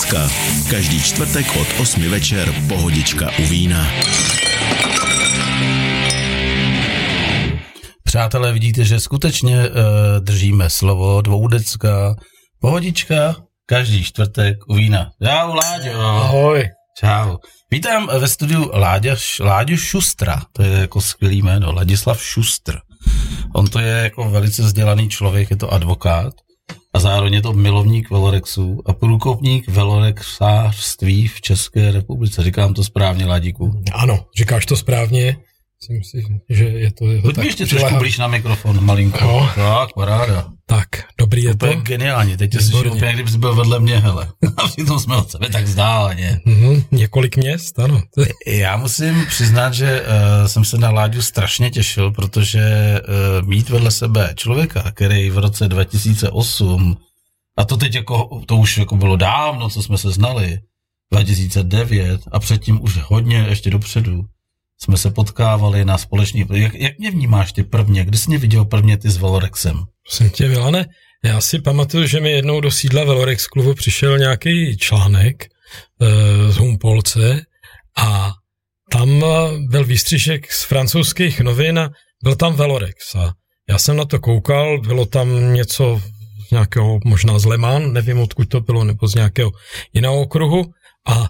Dvoudecka. Každý čtvrtek od 8 večer pohodička u vína. Přátelé, vidíte, že skutečně uh, držíme slovo dvoudecka, pohodička, každý čtvrtek u vína. Čau, Láďo. Ahoj. Čau. Vítám ve studiu Láďa, Láďu Šustra, to je jako skvělý jméno, Ladislav Šustr. On to je jako velice vzdělaný člověk, je to advokát a zároveň je to milovník velorexů a průkopník velorexářství v České republice. Říkám to správně, Ládíku? Ano, říkáš to správně. Myslím si, že je to... Je to tak ještě trošku blíž na mikrofon, malinko. No. Tak, paráda. Tak, dobrý je Úplně to. geniálně, teď jsi úplně, kdyby jsi byl vedle mě, hele. A přitom jsme od sebe tak vzdáleně. Mm-hmm, několik měst, ano. Já musím přiznat, že uh, jsem se na Láďu strašně těšil, protože uh, mít vedle sebe člověka, který v roce 2008, a to teď jako, to už jako bylo dávno, co jsme se znali, 2009 a předtím už hodně ještě dopředu, jsme se potkávali na společný... Jak, jak mě vnímáš ty prvně? Kdy jsi mě viděl prvně ty s Velorexem? Jsem tě, Milane, já si pamatuju, že mi jednou do sídla Velorex klubu přišel nějaký článek e, z Humpolce a tam byl výstřižek z francouzských novin a byl tam Velorex a já jsem na to koukal, bylo tam něco z nějakého, možná z Lemán, nevím odkud to bylo, nebo z nějakého jiného okruhu a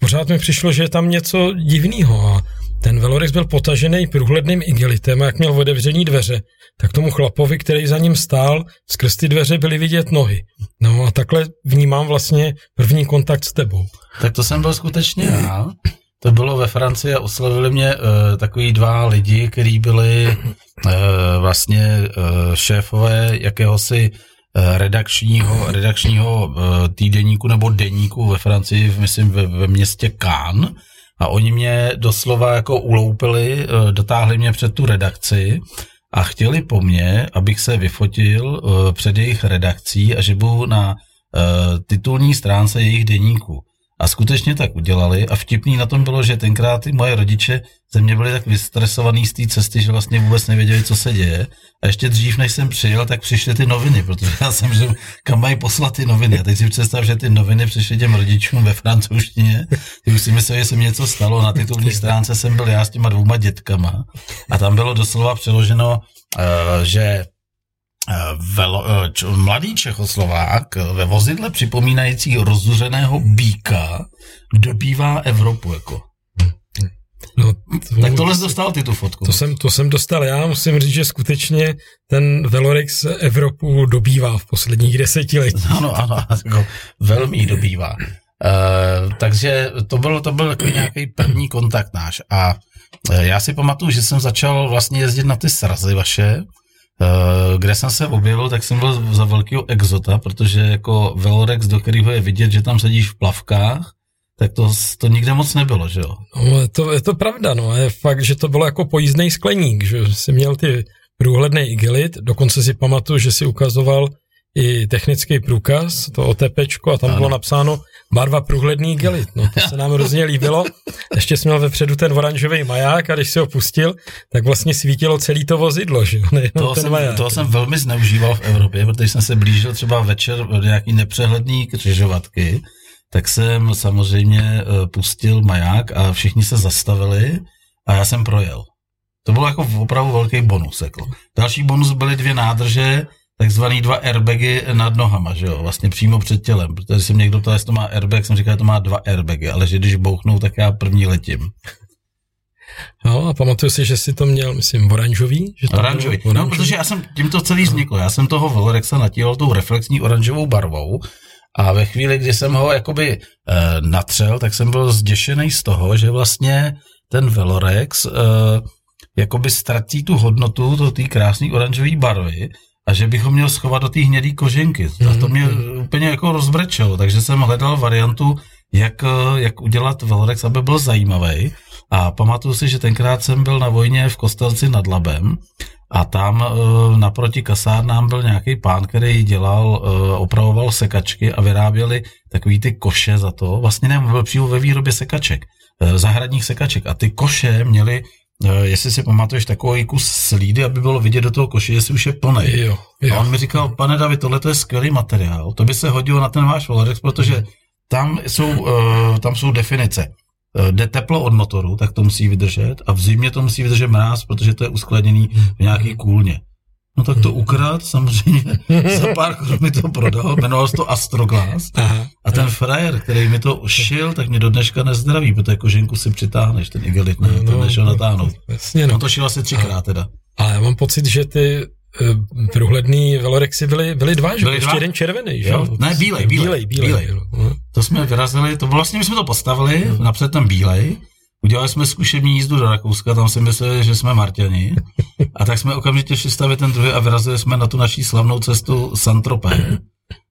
pořád mi přišlo, že je tam něco divného a ten Velorex byl potažený průhledným igelitem a jak měl otevření dveře, tak tomu chlapovi, který za ním stál, skrz ty dveře byly vidět nohy. No a takhle vnímám vlastně první kontakt s tebou. Tak to jsem byl skutečně já. To bylo ve Francii a oslovili mě uh, takový dva lidi, kteří byli uh, vlastně uh, šéfové jakéhosi redakčního, redakčního týdeníku nebo deníku ve Francii, myslím ve, ve městě Cannes a oni mě doslova jako uloupili, eh, dotáhli mě před tu redakci a chtěli po mně, abych se vyfotil eh, před jejich redakcí a že budu na eh, titulní stránce jejich deníku. A skutečně tak udělali a vtipný na tom bylo, že tenkrát ty moje rodiče ze mě byli tak vystresovaný z té cesty, že vlastně vůbec nevěděli, co se děje. A ještě dřív, než jsem přijel, tak přišly ty noviny, protože já jsem že kam mají poslat ty noviny. A teď si představ, že ty noviny přišly těm rodičům ve francouzštině. Ty už si mysleli, že se mi něco stalo. Na titulní stránce jsem byl já s těma dvouma dětkama. A tam bylo doslova přeloženo, uh, že Velo, č, mladý Čechoslovák ve vozidle připomínající rozuřeného býka dobývá Evropu. Jako. No, to, tak tohle jsi dostal ty tu fotku. To jsem, to jsem dostal já, musím říct, že skutečně ten Velorex Evropu dobývá v posledních desetiletích. Ano, ano, jako velmi dobývá. Uh, takže to byl, to byl takový nějaký první kontakt náš a já si pamatuju, že jsem začal vlastně jezdit na ty srazy vaše, kde jsem se objevil, tak jsem byl za velkého exota, protože jako Velorex, do kterého je vidět, že tam sedíš v plavkách, tak to, to nikde moc nebylo, že jo? No, je to, je to pravda, no, je fakt, že to bylo jako pojízdný skleník, že jsi měl ty průhledný igelit, dokonce si pamatuju, že si ukazoval i technický průkaz, to OTP, a tam ano. bylo napsáno barva průhledný gelit. No, to se nám hrozně líbilo. Ještě jsme měl vepředu ten oranžový maják a když si ho pustil, tak vlastně svítilo celý to vozidlo, že jo? toho, ten jsem, maják. toho jsem velmi zneužíval v Evropě, protože jsem se blížil třeba večer do nějaký nepřehledný křižovatky, tak jsem samozřejmě eh, pustil maják a všichni se zastavili a já jsem projel. To bylo jako opravdu velký bonus. Jako. Další bonus byly dvě nádrže, takzvaný dva airbagy nad nohama, že jo, vlastně přímo před tělem, protože jsem někdo ptal, jestli to má airbag, jsem říkal, že to má dva airbagy, ale že když bouchnou, tak já první letím. No a pamatuju si, že jsi to měl, myslím, oranžový? Že to oranžový. oranžový. No, protože já jsem, tím to celý vzniklo, já jsem toho Velorexa natíral tou reflexní oranžovou barvou a ve chvíli, kdy jsem ho jakoby e, natřel, tak jsem byl zděšený z toho, že vlastně ten Velorex e, jakoby ztratí tu hodnotu té krásné oranžové barvy a že bych ho měl schovat do té hnědé koženky. A to mě mm-hmm. úplně jako rozbrečelo, takže jsem hledal variantu, jak, jak udělat Velrex, aby byl zajímavý. A pamatuju si, že tenkrát jsem byl na vojně v Kostelci nad Labem a tam uh, naproti kasárnám byl nějaký pán, který dělal, uh, opravoval sekačky a vyráběli takový ty koše za to. Vlastně ne, byl přímo ve výrobě sekaček, uh, zahradních sekaček. A ty koše měly Eh, jestli si pamatuješ takový kus slídy, aby bylo vidět do toho koše, jestli už je plný. Jo, jo. A on mi říkal, pane David, tohle je skvělý materiál, to by se hodilo na ten váš Valorex, protože tam jsou, uh, tam jsou definice. Uh, jde teplo od motoru, tak to musí vydržet a v zimě to musí vydržet mráz, protože to je uskladněný v nějaký kůlně. No tak to ukrát, samozřejmě, za pár korun mi to prodal, jmenovalo se to Astroglass. Aha. A ten frajer, který mi to šil, tak mě do dneška nezdraví, protože koženku si přitáhneš, ten igelit, ne, no, to nešel natáhnout. Jasně, no. On to šil asi třikrát teda. Ale já mám pocit, že ty uh, průhledný velorexy byly, byly dva, že? Byly Ještě dva? jeden červený, že? Jo? Ne, bílej, bílej, bílej, bílej. bílej. no. To jsme vyrazili, to vlastně my jsme to postavili, napřed ten bílej, udělali jsme zkušební jízdu do Rakouska, tam si mysleli, že jsme Marťani, a tak jsme okamžitě šli stavit ten druhý a vyrazili jsme na tu naší slavnou cestu Santropé,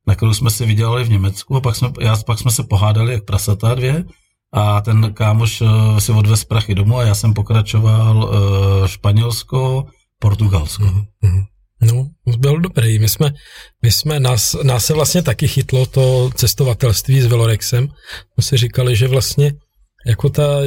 na kterou jsme si vydělali v Německu a pak jsme, já, pak jsme se pohádali jak prasata dvě a ten kámoš eh, si odvez prachy domů a já jsem pokračoval uh, Španělsko, Portugalsko. Mhm. No, byl dobrý. My jsme, my jsme nás, nás se vlastně taky chytlo to cestovatelství s Velorexem. My si říkali, že vlastně jako ta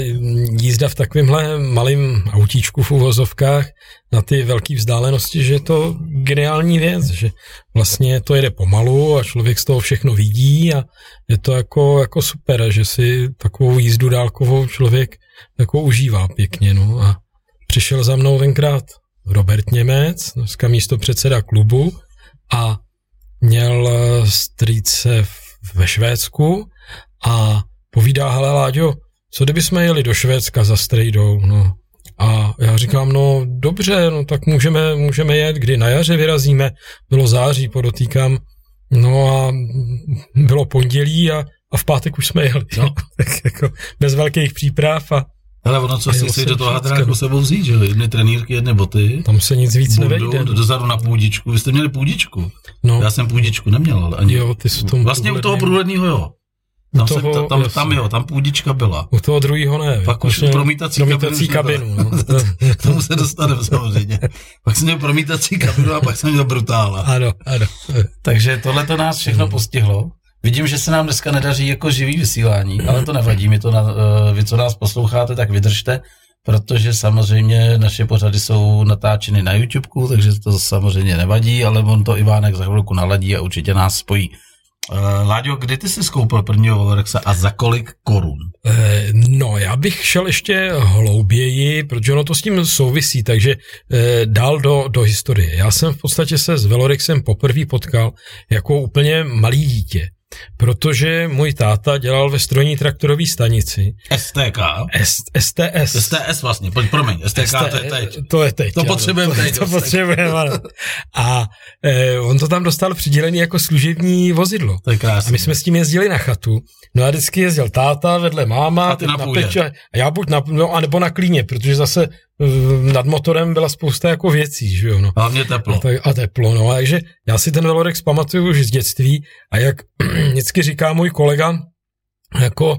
jízda v takovémhle malém autíčku v uvozovkách na ty velké vzdálenosti, že je to geniální věc, že vlastně to jede pomalu a člověk z toho všechno vidí a je to jako, jako super, že si takovou jízdu dálkovou člověk jako užívá pěkně, no. A přišel za mnou tenkrát Robert Němec, dneska místo předseda klubu a měl eh, strýce ve Švédsku a povídá, hele Láďo, co kdyby jsme jeli do Švédska za strejdou, no. A já říkám, no dobře, no tak můžeme, můžeme jet, kdy na jaře vyrazíme, bylo září, podotýkám, no a bylo pondělí a, a v pátek už jsme jeli, no. tak jako bez velkých příprav a Hele, ono, co si chci do toho hadráku sebou vzít, že? Jedny trenýrky, jedny boty. tam se nic víc bundu, nevejde. dozadu na půdičku. Vy jste měli půdičku. No, Já jsem půdičku neměl, ale ani. jo, ty jsi tom Vlastně u toho průhledního, jo. Tam, toho, se, ta- tam, tam jo, tam půdička byla. U toho druhého ne. Pak už Vlastně promítací promítací kabinu kabinu. No. K tomu se dostaneme samozřejmě. Pak jsem měl promítací kabinu a pak jsem měl brutála. ano, ano. Takže tohle to nás všechno postihlo. Vidím, že se nám dneska nedaří jako živý vysílání, ale to nevadí, my to na, eh, vy, co nás posloucháte, tak vydržte, protože samozřejmě naše pořady jsou natáčeny na YouTubeku, takže to samozřejmě nevadí, ale on to Ivánek za chvilku naladí a určitě nás spojí. Uh, Láďo, kdy ty jsi skoupil prvního Valorexa a za kolik korun? Eh, No, já bych šel ještě hlouběji, protože ono to s tím souvisí, takže eh, dál do, do historie. Já jsem v podstatě se s Velorexem poprvé potkal jako úplně malý dítě, protože můj táta dělal ve strojní traktorové stanici STK? S, STS. STS vlastně, pojď, promiň, STK to je teď. To je teď. To potřebujeme teď, To, to potřebujeme, ano. A eh, on to tam dostal přidělený jako služební vozidlo. To je A krásné. my jsme s tím jezdili na chatu. No a vždycky jezdil táta, vedle máma, A ty teď na půdě. peče, a já buď na, no, anebo na klíně, protože zase nad motorem byla spousta jako věcí, že jo, no. Hlavně teplo. A, tak, a teplo, no, takže já si ten Velorex pamatuju už z dětství a jak vždycky říká můj kolega, jako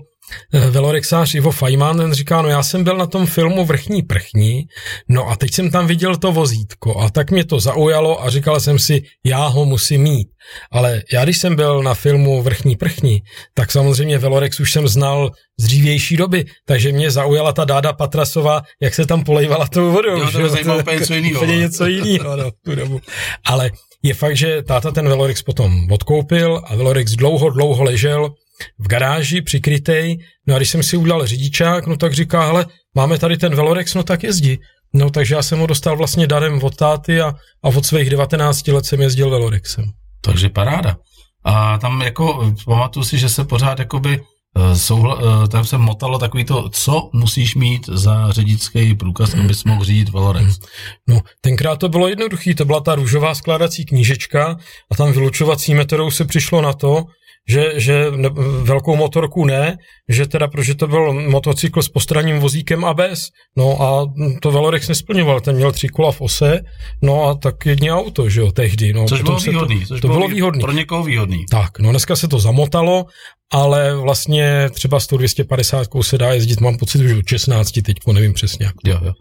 velorexář Ivo Fajman, ten říká, no já jsem byl na tom filmu Vrchní prchní, no a teď jsem tam viděl to vozítko a tak mě to zaujalo a říkal jsem si, já ho musím mít. Ale já když jsem byl na filmu Vrchní prchní, tak samozřejmě Velorex už jsem znal z dřívější doby, takže mě zaujala ta Dáda Patrasová, jak se tam polejvala tou vodou. Jo, to mě zajímalo úplně něco jinýho, Úplně ale. něco jiného, no, tu dobu. Ale je fakt, že táta ten Velorex potom odkoupil a Velorex dlouho, dlouho ležel v garáži přikrytej. No a když jsem si udělal řidičák, no tak říká, hele, máme tady ten Velorex, no tak jezdi. No takže já jsem ho dostal vlastně darem od táty a, a od svých 19 let jsem jezdil Velorexem. Takže paráda. A tam jako, pamatuju si, že se pořád jakoby eh, souhla, eh, tam se motalo takový to, co musíš mít za řidičský průkaz, abys mohl řídit Valorex. No, tenkrát to bylo jednoduché, to byla ta růžová skládací knížečka a tam vylučovací metodou se přišlo na to, že, že ne, velkou motorku ne, že teda, protože to byl motocykl s postranním vozíkem ABS, no a to Velorex nesplňoval, ten měl tři kola v ose, no a tak jedně auto, že jo, tehdy. No, Což bylo výhodný. To, Což to bylo výhodný. Pro někoho výhodný. Tak, no dneska se to zamotalo, ale vlastně třeba s tou 250 se dá jezdit, mám pocit, že od 16, teďko nevím přesně jak to. Jo, jo.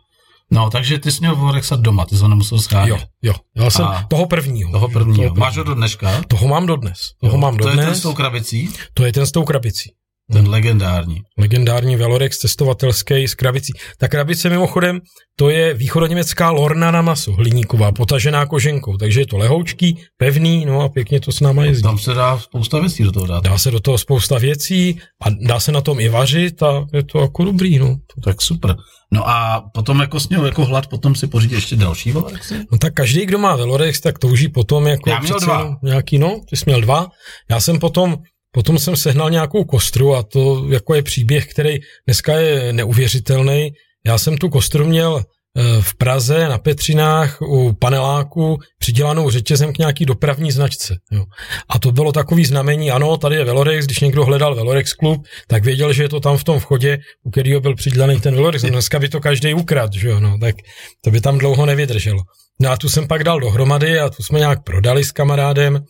No, takže ty jsi měl Valorexa doma, ty jsi ho nemusel schánět. Jo, jo, já jsem A toho prvního. Toho prvního. Toho Máš ho do dneška? Toho mám dodnes. Toho mám to je ten s tou krabicí? To je ten s tou krabicí. Ten legendární. Legendární Velorex cestovatelský s krabicí. Ta krabice mimochodem, to je východoněmecká lorna na maso, hliníková, potažená koženkou, takže je to lehoučký, pevný, no a pěkně to s náma jezdí. Tam se dá spousta věcí do toho dát. Dá se do toho spousta věcí a dá se na tom i vařit a je to jako dobrý, no. Tak super. No a potom jako s něho jako hlad, potom si pořídí ještě další Velorexy? No tak každý, kdo má Velorex, tak touží potom jako... Já měl dva. Nějaký, no, ty jsi měl dva. Já jsem potom Potom jsem sehnal nějakou kostru a to jako je příběh, který dneska je neuvěřitelný. Já jsem tu kostru měl eh, v Praze na Petřinách u paneláku přidělanou řetězem k nějaký dopravní značce. Jo. A to bylo takový znamení, ano, tady je Velorex, když někdo hledal Velorex klub, tak věděl, že je to tam v tom vchodě, u kterého byl přidělaný ten Velorex. Dneska by to každý ukrad, že jo, no, tak to by tam dlouho nevydrželo. No a tu jsem pak dal dohromady a tu jsme nějak prodali s kamarádem.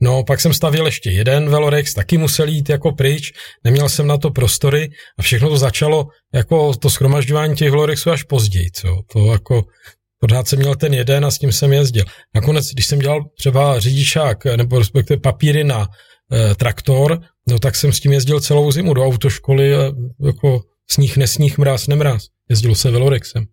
No, pak jsem stavil ještě jeden Velorex, taky musel jít jako pryč, neměl jsem na to prostory a všechno to začalo jako to schromažďování těch Velorexů až později, co? To jako pořád jsem měl ten jeden a s tím jsem jezdil. Nakonec, když jsem dělal třeba řidičák nebo respektive papíry na e, traktor, no tak jsem s tím jezdil celou zimu do autoškoly a jako sníh, nesníh, mráz, nemráz. Jezdil se Velorexem.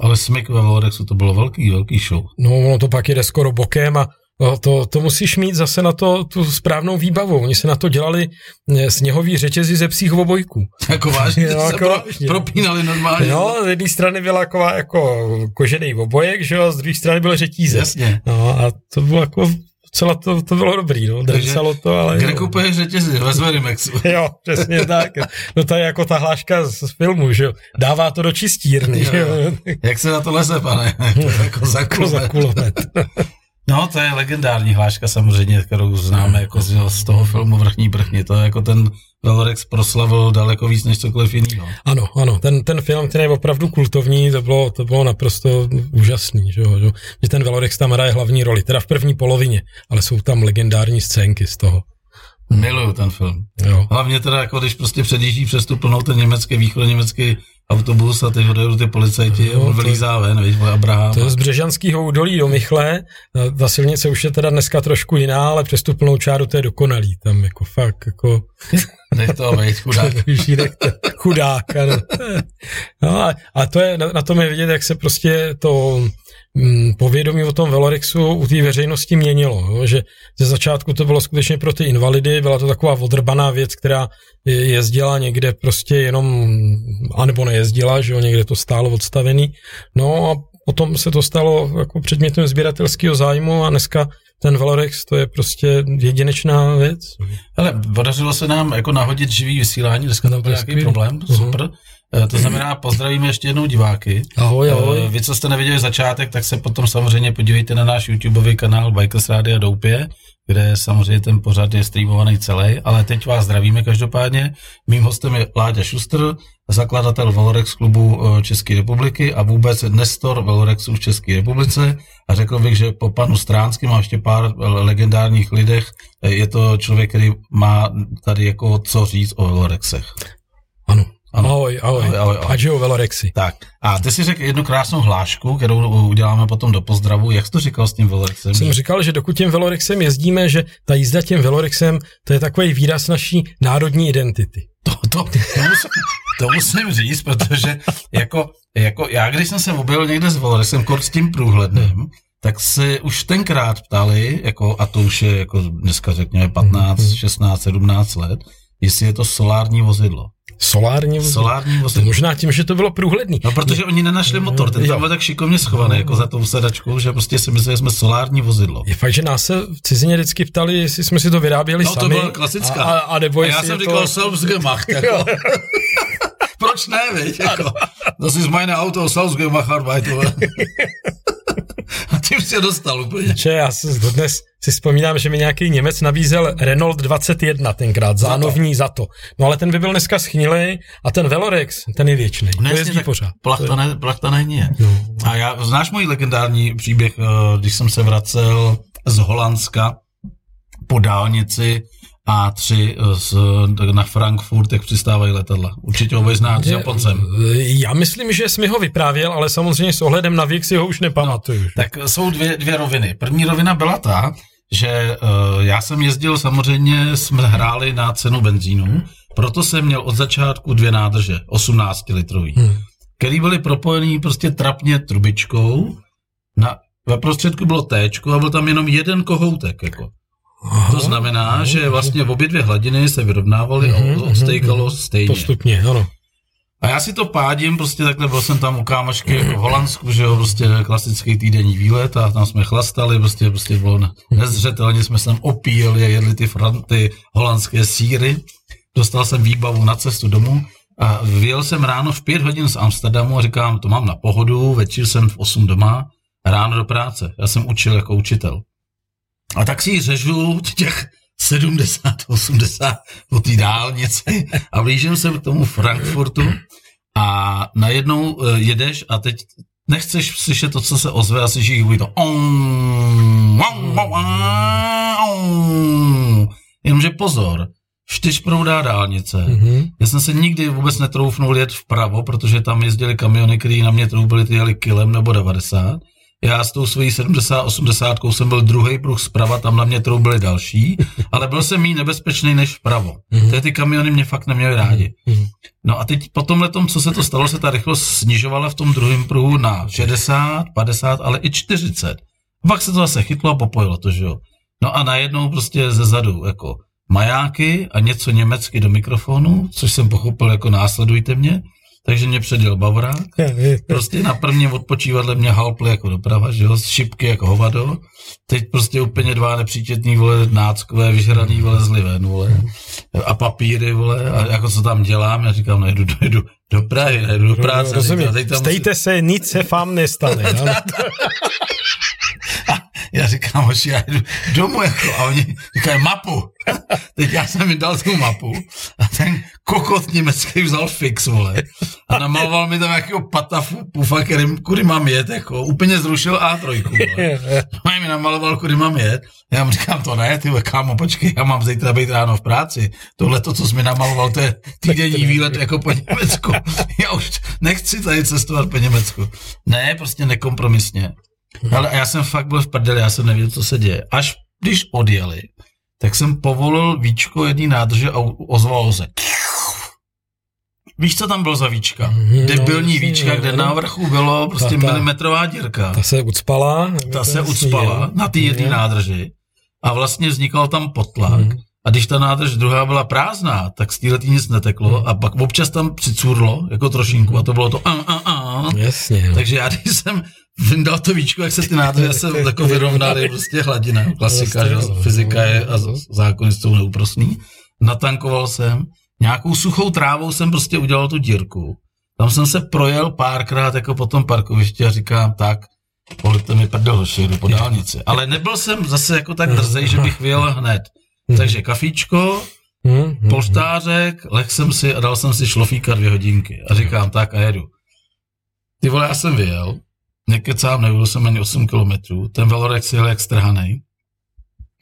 Ale smyk ve Velorexu to bylo velký, velký show. No, ono to pak jde skoro bokem a No, to, to musíš mít zase na to tu správnou výbavu. Oni se na to dělali eh, sněhový řetězy ze psích obojků. Jako vážně, no, jako pro, vážně. propínali normálně. No, z jedné strany byla taková jako kožený obojek, že jo, a z druhé strany byl řetízek. Jasně. No, a to bylo jako celá to, to bylo dobrý, no, drsalo to, ale... Kde kupuješ řetězy? Ve Zverimexu. jo, přesně tak. No to je jako ta hláška z filmu, že jo. Dává to do čistírny, jo, jo. Jak se na to leze, pane? jako za kulomet. Jako za kulomet. No, to je legendární hláška samozřejmě, kterou známe jako z, z toho filmu Vrchní brchni. To je jako ten Velorex proslavil daleko víc než cokoliv jiného. Ano, ano, ten, ten film, který je opravdu kultovní, to bylo, to bylo naprosto úžasný, že, jo, že ten Velorex tam hraje hlavní roli, teda v první polovině, ale jsou tam legendární scénky z toho. Miluju ten film. Jo. Hlavně teda, jako když prostě předjíždí přes tu plnou ten německý, východněmecký autobus a teď odejdou ty policajti a on vylízá ven, víš, Abraham. To je z Břežanského údolí do Michle, ta silnice už je teda dneska trošku jiná, ale přes tu plnou čáru to je dokonalý, tam jako fakt, jako... Nech to být chudák. chudák, ano. No a, a to je, na, na tom je vidět, jak se prostě to povědomí o tom Velorexu u té veřejnosti měnilo, jo? že ze začátku to bylo skutečně pro ty invalidy, byla to taková odrbaná věc, která jezdila někde prostě jenom, anebo nejezdila, že jo, někde to stálo odstavený, no a potom se to stalo jako předmětem sběratelského zájmu a dneska ten Valorex to je prostě jedinečná věc. Ale podařilo se nám jako nahodit živý vysílání, dneska tam byl nějaký problém, uh-huh. super. Eh, to znamená, pozdravíme ještě jednou diváky. Ahoj, ahoj. Eh, vy, co jste neviděli začátek, tak se potom samozřejmě podívejte na náš YouTubeový kanál Bikers Rádia Doupě, kde samozřejmě ten pořad je streamovaný celý, ale teď vás zdravíme každopádně. Mým hostem je Láďa Šustr, zakladatel Velorex klubu eh, České republiky a vůbec Nestor Velorexu v České republice. A řekl bych, že po panu Stránským a ještě pár legendárních lidech je to člověk, který má tady jako co říct o Velorexech. Ano. Ahoj, ahoj. ahoj, ahoj, ahoj. Adžio Velorexy. Tak, a ty si řekl jednu krásnou hlášku, kterou uděláme potom do pozdravu. Jak jsi to říkal s tím Velorexem? Jsem říkal, že dokud tím Velorexem jezdíme, že ta jízda tím Velorexem, to je takový výraz naší národní identity. To, to, to, musím, to musím říct, protože jako, jako já, když jsem se objevil někde s Velorexem, kort s tím průhledným, tak se už tenkrát ptali, jako, a to už je jako dneska řekněme 15, 16, 17 let, jestli je to solární vozidlo. Solární vozidlo? Solární vozidlo. Možná tím, že to bylo průhledný. No, protože oni nenašli motor, ten tam byl tak šikovně schovaný, jako za tou sedačkou, že prostě si mysleli, že jsme solární vozidlo. Je fakt, že nás se v cizině vždycky ptali, jestli jsme si to vyráběli no, sami. to byla klasická. A, a, nebo a já jsem říkal to... Selbstgemacht, jako. Proč ne, viď? Jako, to si z meine Auto Selbstgemacht arbeitovat. A tím se dostal úplně. Če, já si dnes si vzpomínám, že mi nějaký Němec nabízel Renault 21 tenkrát, zánovní za to. No ale ten by byl dneska schnilý a ten Velorex, ten je věčný. No, to jezdí pořád. Plachta, ne, plachta není. No. A já, znáš můj legendární příběh, eh, když jsem se vracel z Holandska po dálnici a3 z, na Frankfurt, jak přistávají letadla. Určitě ho znáte s Japoncem. Já myslím, že jsi mi ho vyprávěl, ale samozřejmě s ohledem na věk si ho už nepamatuju. No, tak jsou dvě, dvě roviny. První rovina byla ta, že uh, já jsem jezdil, samozřejmě jsme hráli na cenu benzínu, proto jsem měl od začátku dvě nádrže, 18 litrový, hmm. který byly propojený prostě trapně trubičkou, na, ve prostředku bylo T a byl tam jenom jeden kohoutek, jako. Aha, to znamená, aha, že vlastně v obě dvě hladiny se vyrovnávaly a mhm, odstejkalo mhm, stejně. Postupně, ano. A já si to pádím, prostě takhle byl jsem tam u kámošky v Holandsku, že jo, prostě klasický týdenní výlet a tam jsme chlastali, prostě, prostě bylo nezřetelně, jsme se tam opíjeli a jedli ty, fran, ty holandské síry. Dostal jsem výbavu na cestu domů a vyjel jsem ráno v pět hodin z Amsterdamu a říkám, to mám na pohodu, večer jsem v 8 doma, ráno do práce. Já jsem učil jako učitel. A tak si řežu těch 70, 80 po té dálnici a blížím se k tomu Frankfurtu a najednou eh, jedeš a teď nechceš slyšet to, co se ozve a slyšíš to Jenomže pozor, čtyřproudá dálnice. Mm-hmm. Já jsem se nikdy vůbec netroufnul jet vpravo, protože tam jezdili kamiony, které na mě troubili, ty jeli kilem nebo 90 já s tou svojí 70-80 jsem byl druhý pruh zprava, tam na mě troubili další, ale byl jsem méně nebezpečný než vpravo. Mm-hmm. ty kamiony mě fakt neměly rádi. Mm-hmm. No a teď po tomhle tom, co se to stalo, se ta rychlost snižovala v tom druhém pruhu na 60, 50, ale i 40. Pak se to zase chytlo a popojilo to, že jo. No a najednou prostě ze zadu jako majáky a něco německy do mikrofonu, což jsem pochopil jako následujte mě takže mě předěl Bavorák. Prostě na prvním odpočívadle mě halpli jako doprava, že jo, z šipky jako hovado. Teď prostě úplně dva nepříčetný, vole, náckové, vyžraný, vole, zli ven, vole. A papíry, vole, a jako co tam dělám, já říkám, nejdu, no, nejdu do Prahy, nejdu do práce. Rozumím, stejte musím... se, nic se vám nestane. já říkám, hoši, já jdu domů, jako, a oni říkají mapu. Teď já jsem jim dal tu mapu a ten kokot německý vzal fix, vole. A namaloval mi tam jakýho patafu, pufa, který, kudy mám jet, jako, úplně zrušil A3, vole. A mi namaloval, kudy mám jet. Já mu říkám, to ne, ty kámo, počkej, já mám zítra být ráno v práci. Tohle to, co jsi mi namaloval, to je týdenní výlet jako po Německu. Já už nechci tady cestovat po Německu. Ne, prostě nekompromisně. Ale já jsem fakt byl v prdeli, já jsem nevěděl, co se děje. Až když odjeli, tak jsem povolil víčko jedné nádrže a ozvalo se. Víš, co tam bylo za víčka? Mm, Debilní no, víčka, kde na vrchu bylo prostě ta, ta, milimetrová dírka. Ta se ucpala. Ta se ucpala na té jedné nádrži a vlastně vznikal tam potlak. Mm. A když ta nádrž druhá byla prázdná, tak z téhle nic neteklo a pak občas tam přicurlo, jako trošinku, a to bylo to a, a, a. Jasně. Takže já, když jsem vyndal to víčko, jak se ty nádrže se jako vyrovnaly, prostě hladina, klasika, že fyzika je a zákony jsou neúprostný. Natankoval jsem, nějakou suchou trávou jsem prostě udělal tu dírku. Tam jsem se projel párkrát jako po tom parkovišti a říkám, tak, polite mi prdel, hoši, jdu po dálnici. Ale nebyl jsem zase jako tak drzej, že bych vyjel hned. Takže kafíčko, polštářek, leh jsem si a dal jsem si šlofíka dvě hodinky. A říkám, tak a jedu. Ty vole, já jsem vyjel, nekecám, nebyl jsem ani 8 kilometrů, ten Velorex jel jak strhanej,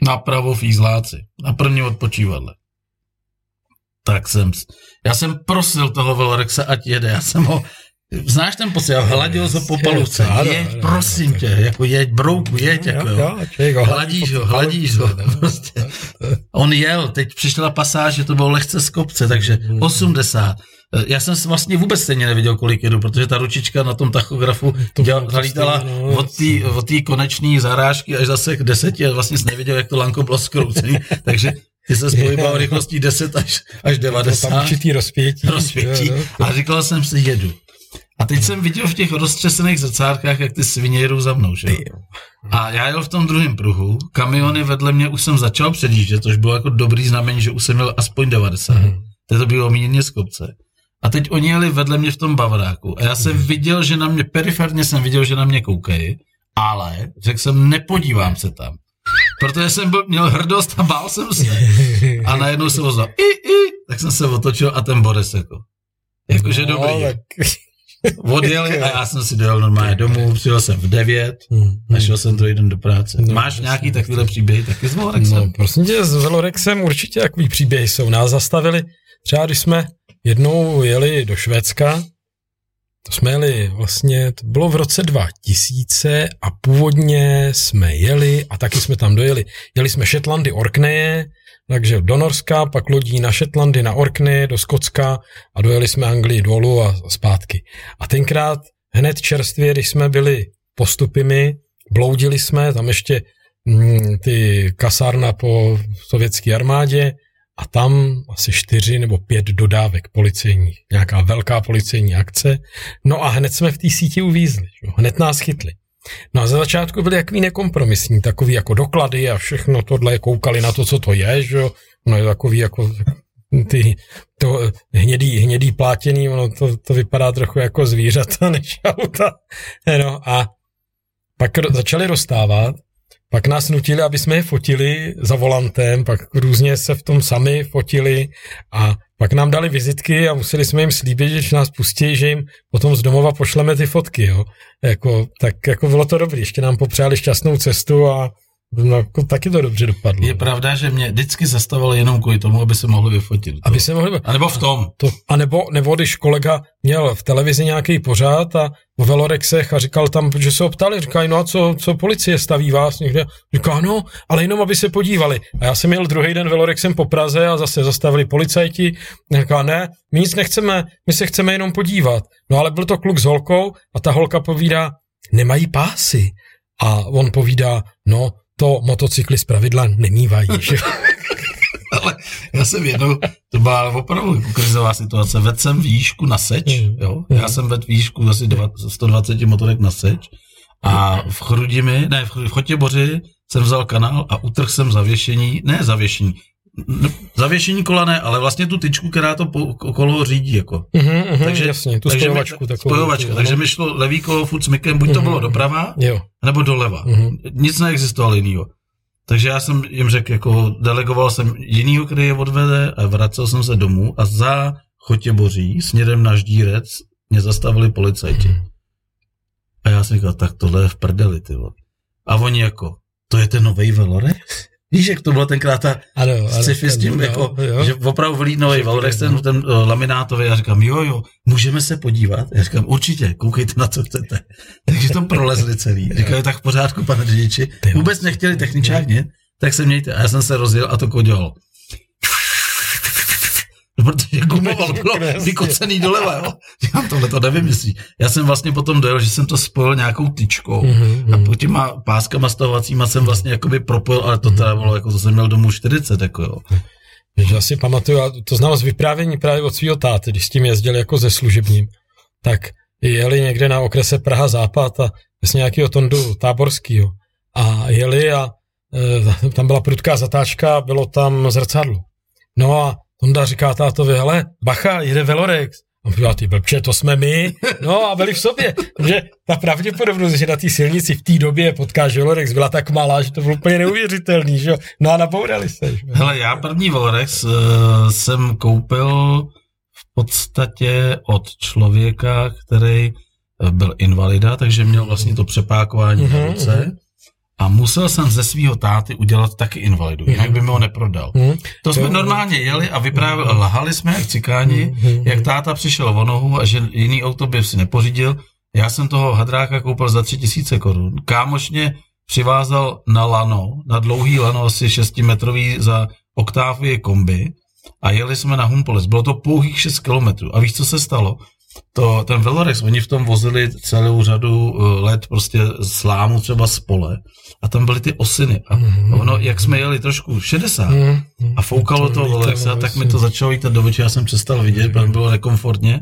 napravo v Jízláci, na první odpočívadle. Tak jsem, já jsem prosil toho Velorexa, ať jede, já jsem ho, Znáš ten pocit, hladil ho po palubce, jeď, prosím tě, jako jeď, brouku, jeď, jako jo, hladíš ho, hladíš ho, prostě. On jel, teď přišla pasáž, že to bylo lehce z kopce, takže 80. Hmm. Já jsem vlastně vůbec stejně neviděl, kolik jedu, protože ta ručička na tom tachografu hlídala no, od té koneční zarážky až zase k deseti a vlastně jsi neviděl, jak to lanko bylo skroucený, takže ty se spojíval rychlostí 10 až, až 90. Tam určitý rozpětí. rozpětí. A říkal jsem si, jedu. A teď jsem viděl v těch roztřesených zrcátkách, jak ty svině jedou za mnou, že? A já jel v tom druhém pruhu, kamiony vedle mě už jsem začal předjíždět, což bylo jako dobrý znamení, že už jsem měl aspoň 90. Mm. To bylo mírně z kopce. A teď oni jeli vedle mě v tom bavaráku. A já jsem mm. viděl, že na mě, periferně jsem viděl, že na mě koukají, ale řekl jsem, nepodívám se tam. Protože jsem byl, měl hrdost a bál jsem se. A najednou se ozval, i, i, tak jsem se otočil a ten Boris jako. Jakože no, dobrý. Tak odjeli a já jsem si dojel normálně domů, přijel jsem v 9 hmm. a šel jsem druhý den do práce. No, Máš nějaký takovýhle příběhy taky s Velorexem? No, prosím tě, s Velorexem určitě takový příběhy jsou. Nás zastavili, třeba když jsme jednou jeli do Švédska, to jsme jeli vlastně, to bylo v roce 2000 a původně jsme jeli a taky jsme tam dojeli. Jeli jsme Shetlandy Orkneje, takže do Norska, pak lodí na Shetlandy, na Orkney, do Skotska a dojeli jsme Anglii dolů a zpátky. A tenkrát hned čerstvě, když jsme byli postupimi, bloudili jsme, tam ještě mm, ty kasárna po sovětské armádě a tam asi čtyři nebo pět dodávek policejních, nějaká velká policejní akce. No a hned jsme v té síti uvízli, jo? hned nás chytli. No a za začátku byli jaký nekompromisní, takový jako doklady a všechno tohle, koukali na to, co to je, že jo, no je takový jako ty, to hnědý, hnědý plátěný, ono to, to vypadá trochu jako zvířata než auta. No a pak začali rozstávat, pak nás nutili, aby jsme je fotili za volantem, pak různě se v tom sami fotili a pak nám dali vizitky a museli jsme jim slíbit, že nás pustí, že jim potom z domova pošleme ty fotky, jo. Jako, tak jako bylo to dobré, ještě nám popřáli šťastnou cestu a No, jako taky to dobře dopadlo. Je pravda, že mě vždycky zastavovali jenom kvůli tomu, aby se mohli vyfotit. To. Aby se mohli... A nebo v tom. To, a nebo, nebo když kolega měl v televizi nějaký pořád a v Velorexech a říkal tam, že se ho ptali, říkají, no a co, co policie staví vás někde? Říká, no, ale jenom, aby se podívali. A já jsem měl druhý den Velorexem po Praze a zase zastavili policajti. Říká, ne, my nic nechceme, my se chceme jenom podívat. No ale byl to kluk s holkou a ta holka povídá, nemají pásy. A on povídá, no, to motocykly z pravidla nemývají. Že? Ale já jsem jednou, to byla opravdu krizová situace, vedl jsem výšku na seč, mm. jo? já jsem vedl výšku asi 120 motorek na seč a v Chrudimi, ne, v Chotěboři jsem vzal kanál a utrhl jsem zavěšení, ne zavěšení, zavěšení kola ne, ale vlastně tu tyčku, která to po, kolo řídí, jako. Mm-hmm, takže, jasně, tu takže spojovačku. Mi, takovou, spojovačka, takovou, takže mi šlo levý kolo furt smykem, buď mm-hmm. to bylo doprava, jo. nebo doleva. Mm-hmm. Nic neexistovalo jiného. Takže já jsem jim řekl, jako delegoval jsem jinýho, který je odvede a vracel jsem se domů a za Chotěboří směrem na Ždírec mě zastavili policajti. Mm-hmm. A já jsem říkal, tak tohle je v prdeli, ty vole. A oni jako, to je ten nový Velorex? Víš, jak to bylo tenkrát ta ano, ano, sci-fi s tím, jako, jo. že opravdu vylídnový Valrex, ten, ten uh, laminátový, já říkám, jo, jo, můžeme se podívat? Já říkám, určitě, koukejte na co chcete. Takže to prolezli celý. Říkali, tak v pořádku, pane řidiči. Vůbec nechtěli techničák, ne? Tak se mějte. A já jsem se rozjel a to kodělo. Protože gumoval bylo vykocený doleva, jo. Říkám, tohle to nevymyslí. Já jsem vlastně potom dojel, že jsem to spojil nějakou tyčkou mm-hmm. a po těma páskama stahovacíma jsem vlastně jakoby propojil, ale to teda bylo, jako to jsem měl domů 40, jako jo. Já si pamatuju, a to znám z vyprávění právě od svého táty, když s tím jezdil jako ze služebním, tak jeli někde na okrese Praha Západ a z nějakého tondu táborského a jeli a e, tam byla prudká zatáčka, bylo tam zrcadlo. No a Tonda říká tátovi, hele, bacha, jede Velorex. On říká, ty blbče, to jsme my. No a byli v sobě. Že ta pravděpodobnost, že na té silnici v té době potkáš Velorex, byla tak malá, že to bylo úplně neuvěřitelný. Že? No a nabourali se. Že? Hele, já první Velorex uh, jsem koupil v podstatě od člověka, který eh, byl invalida, takže měl vlastně to přepákování uh-huh, na ruce. Uh-huh a musel jsem ze svého táty udělat taky invalidu, jinak by mi ho neprodal. Mm. To jsme normálně jeli a vyprávěli, mm. lahali jsme jak cikáni, jak táta přišel o nohu a že jiný auto by si nepořídil. Já jsem toho hadráka koupil za tři tisíce korun. Kámoš mě přivázal na lano, na dlouhý lano, asi šestimetrový za oktávy kombi a jeli jsme na Humpoles. Bylo to pouhých 6 kilometrů. A víš, co se stalo? To, ten Velorex, oni v tom vozili celou řadu eh, let prostě slámu třeba z pole a tam byly ty osiny a mm-hmm. ono, jak jsme jeli trošku 60 mm-hmm. a foukalo to Velorexa, tak mi to začalo jít do očí, já jsem přestal vidět, mm-hmm. bylo nekomfortně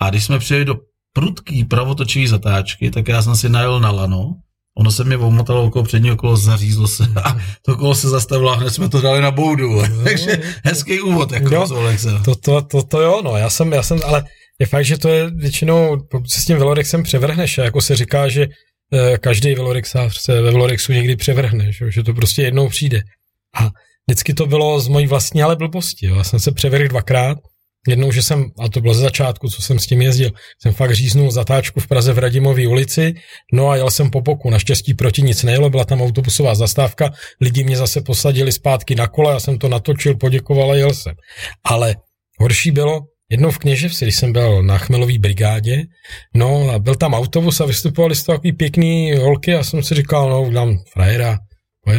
a když jsme přijeli do prudký pravotočivý zatáčky, tak já jsem si najel na lano, ono se mi omotalo okolo předního kolo, zařízlo se a to kolo se zastavilo a hned jsme to dali na boudu. No, Takže hezký úvod, jako no, to, to, to, to, jo, no, já jsem, já jsem, ale je fakt, že to je většinou, se s tím Velorexem převrhneš, a jako se říká, že eh, každý Velorexář se ve Velorexu někdy převrhne, že, že to prostě jednou přijde. A vždycky to bylo z mojí vlastní ale blbosti. Jo. Já jsem se převrhl dvakrát, jednou, že jsem, a to bylo ze začátku, co jsem s tím jezdil, jsem fakt říznul zatáčku v Praze v Radimové ulici, no a jel jsem po boku, naštěstí proti nic nejelo, byla tam autobusová zastávka, lidi mě zase posadili zpátky na kole, já jsem to natočil, poděkoval a jel jsem. Ale horší bylo, jednou v Kněževsi, když jsem byl na Chmelový brigádě, no a byl tam autobus a vystupovali z toho takový pěkný holky a jsem si říkal, no dám frajera,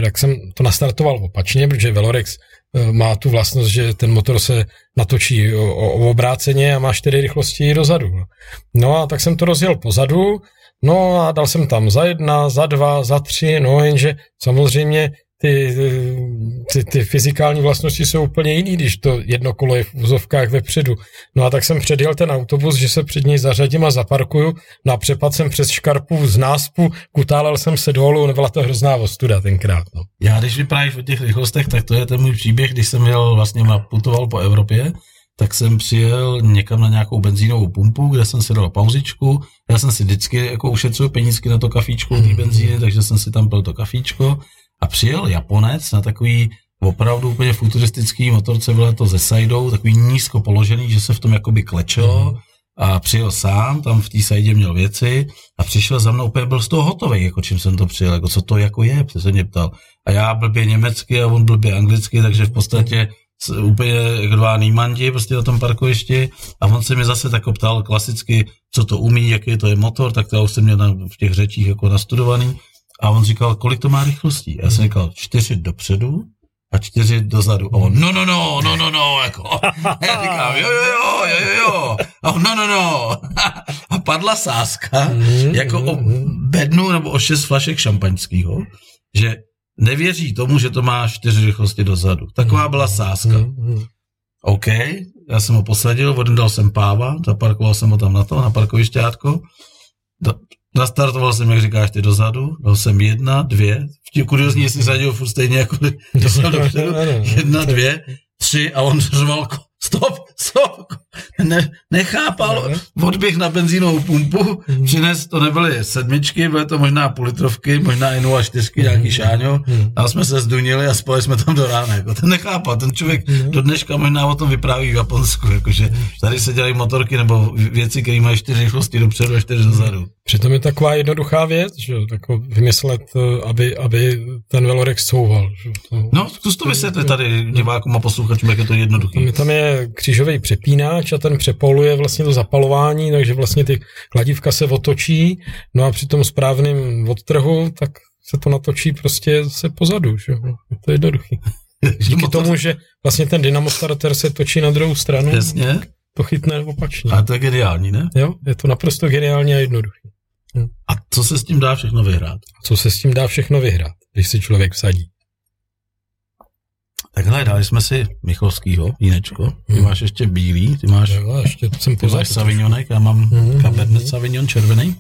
tak jsem to nastartoval opačně, protože Velorex eh, má tu vlastnost, že ten motor se natočí o, o obráceně a má čtyři rychlosti dozadu. No a tak jsem to rozjel pozadu, no a dal jsem tam za jedna, za dva, za tři, no jenže samozřejmě ty, ty, ty fyzikální vlastnosti jsou úplně jiný, když to jedno kolo je v úzovkách vepředu. No a tak jsem předjel ten autobus, že se před něj zařadím a zaparkuju, no a přepad jsem přes škarpu z náspu, kutálel jsem se dolů, nebyla to hrozná ostuda tenkrát. No. Já když vyprávíš o těch rychlostech, tak to je ten můj příběh, když jsem jel vlastně putoval po Evropě, tak jsem přijel někam na nějakou benzínovou pumpu, kde jsem si dal pauzičku. Já jsem si vždycky jako ušetřil penízky na to kafíčko té benzíny, takže jsem si tam pil to kafíčko a přijel Japonec na takový opravdu úplně futuristický motorce, bylo to ze sajdou, takový nízko položený, že se v tom jakoby klečelo mm. a přijel sám, tam v té sajdě měl věci a přišel za mnou, úplně byl z toho hotový, jako čím jsem to přijel, jako co to jako je, se mě ptal. A já blbě německy a on blbě anglicky, takže v podstatě úplně jako dva nýmandi prostě na tom parkovišti a on se mi zase tak ptal klasicky, co to umí, jaký to je motor, tak to už jsem měl v těch řečích jako nastudovaný a on říkal, kolik to má rychlostí? Já jsem říkal, čtyři dopředu a čtyři dozadu. A on, no, no, no, no, no, no, jako. A já říkám, jo, jo, jo, jo, jo, jo. A on, no, no, no. A padla sázka, jako o bednu nebo o šest flašek šampaňského, že nevěří tomu, že to má čtyři rychlosti dozadu. Taková byla sázka. OK, já jsem ho posadil, odendal jsem páva, zaparkoval jsem ho tam na to, na parkovišťátko, Nastartoval jsem, jak říkáš, ty dozadu, dal jsem jedna, dvě, kuriozně jestli zadil furt stejně jako jsem dopředu, jedna, dvě, tři a on řval stop, stop, ne, nechápal, odběh na benzínovou pumpu, mhm. přines, to nebyly sedmičky, byly to možná půlitrovky, možná i 0,4, nějaký mhm. šáňo, mhm. a jsme se zdunili a spali jsme tam do rána, jako ten nechápal, ten člověk do dneška možná o tom vypráví v Japonsku, jakože tady se dělají motorky nebo věci, které mají čtyři rychlosti dopředu a čtyři dozadu. Přitom je taková jednoduchá věc, že jako vymyslet, eh, aby, aby ten velorex couval. Že to, no, zkus to vysvětlit tady divákům a posluchačům, jak je to jednoduché. Tam je křížový přepínač a ten přepoluje vlastně to zapalování, takže vlastně ty kladívka se otočí, no a při tom správným odtrhu, tak se to natočí prostě se pozadu, že je to jednoduchý. Díky tomu, že vlastně ten dynamostarter se točí na druhou stranu, Jasně. to chytne opačně. A to je geniální, ne? Jo, je to naprosto geniální a jednoduchý. A co se s tím dá všechno vyhrát? Co se s tím dá všechno vyhrát, když si člověk vsadí? Takhle, dali jsme si Michovskýho, Jinečko. Ty hmm. máš ještě bílý, ty máš, jo, ještě jsem ty máš Savignonek, já mám hmm. Cabernet hmm. Sauvignon červený.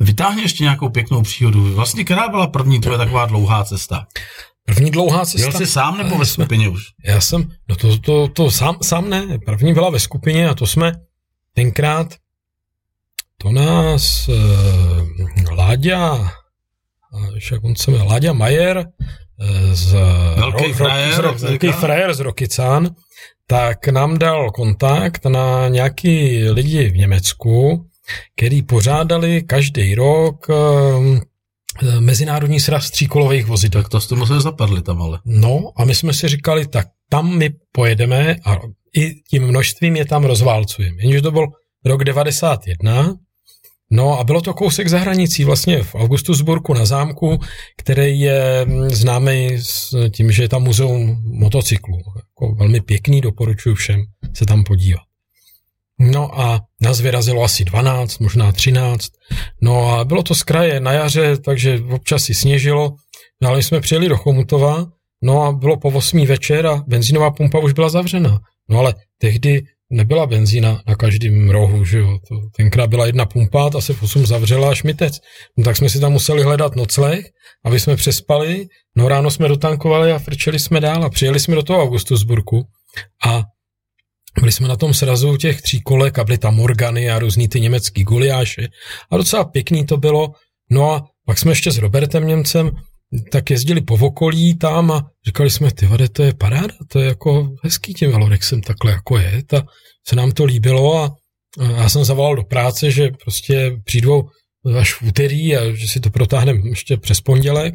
Vytáhni ještě nějakou pěknou příhodu. Vlastně, která byla první tvoje taková dlouhá cesta? První dlouhá cesta. Jel jsi sám nebo ve skupině už? Já jsem, no to, to, to sám, sám ne. První byla ve skupině a to jsme tenkrát, to nás uh, Láďa, jak on se jmenuje, Láďa Majer, z, velký ro, frajer, z, z, velký frajer z Rokicán, tak nám dal kontakt na nějaký lidi v Německu, který pořádali každý rok um, mezinárodní sraz tříkolových vozidel. Tak to jste museli zapadli tam ale. No a my jsme si říkali, tak tam my pojedeme a i tím množstvím je tam rozválcujeme. Jenže to byl rok 91 No a bylo to kousek za hranicí, vlastně v Augustusburku na zámku, který je mm, známý s tím, že je tam muzeum motocyklů. Jako velmi pěkný, doporučuji všem se tam podívat. No a nás vyrazilo asi 12, možná 13. No a bylo to z kraje na jaře, takže občas si sněžilo. No ale jsme přijeli do Chomutova, no a bylo po 8 večer a benzínová pumpa už byla zavřena. No ale tehdy nebyla benzína na každém rohu, že jo. To, tenkrát byla jedna pumpa, ta se 8 zavřela a šmitec. No tak jsme si tam museli hledat nocleh, aby jsme přespali, no ráno jsme dotankovali a frčeli jsme dál a přijeli jsme do toho Augustusburku a byli jsme na tom srazu těch tří kolek a byly tam Morgany a různý ty německý guliáše a docela pěkný to bylo. No a pak jsme ještě s Robertem Němcem tak jezdili po okolí tam a říkali jsme, ty vade, to je paráda, to je jako hezký tím Velorexem takhle jako je, a se nám to líbilo a, já jsem zavolal do práce, že prostě přijdou až v úterý a že si to protáhneme ještě přes pondělek.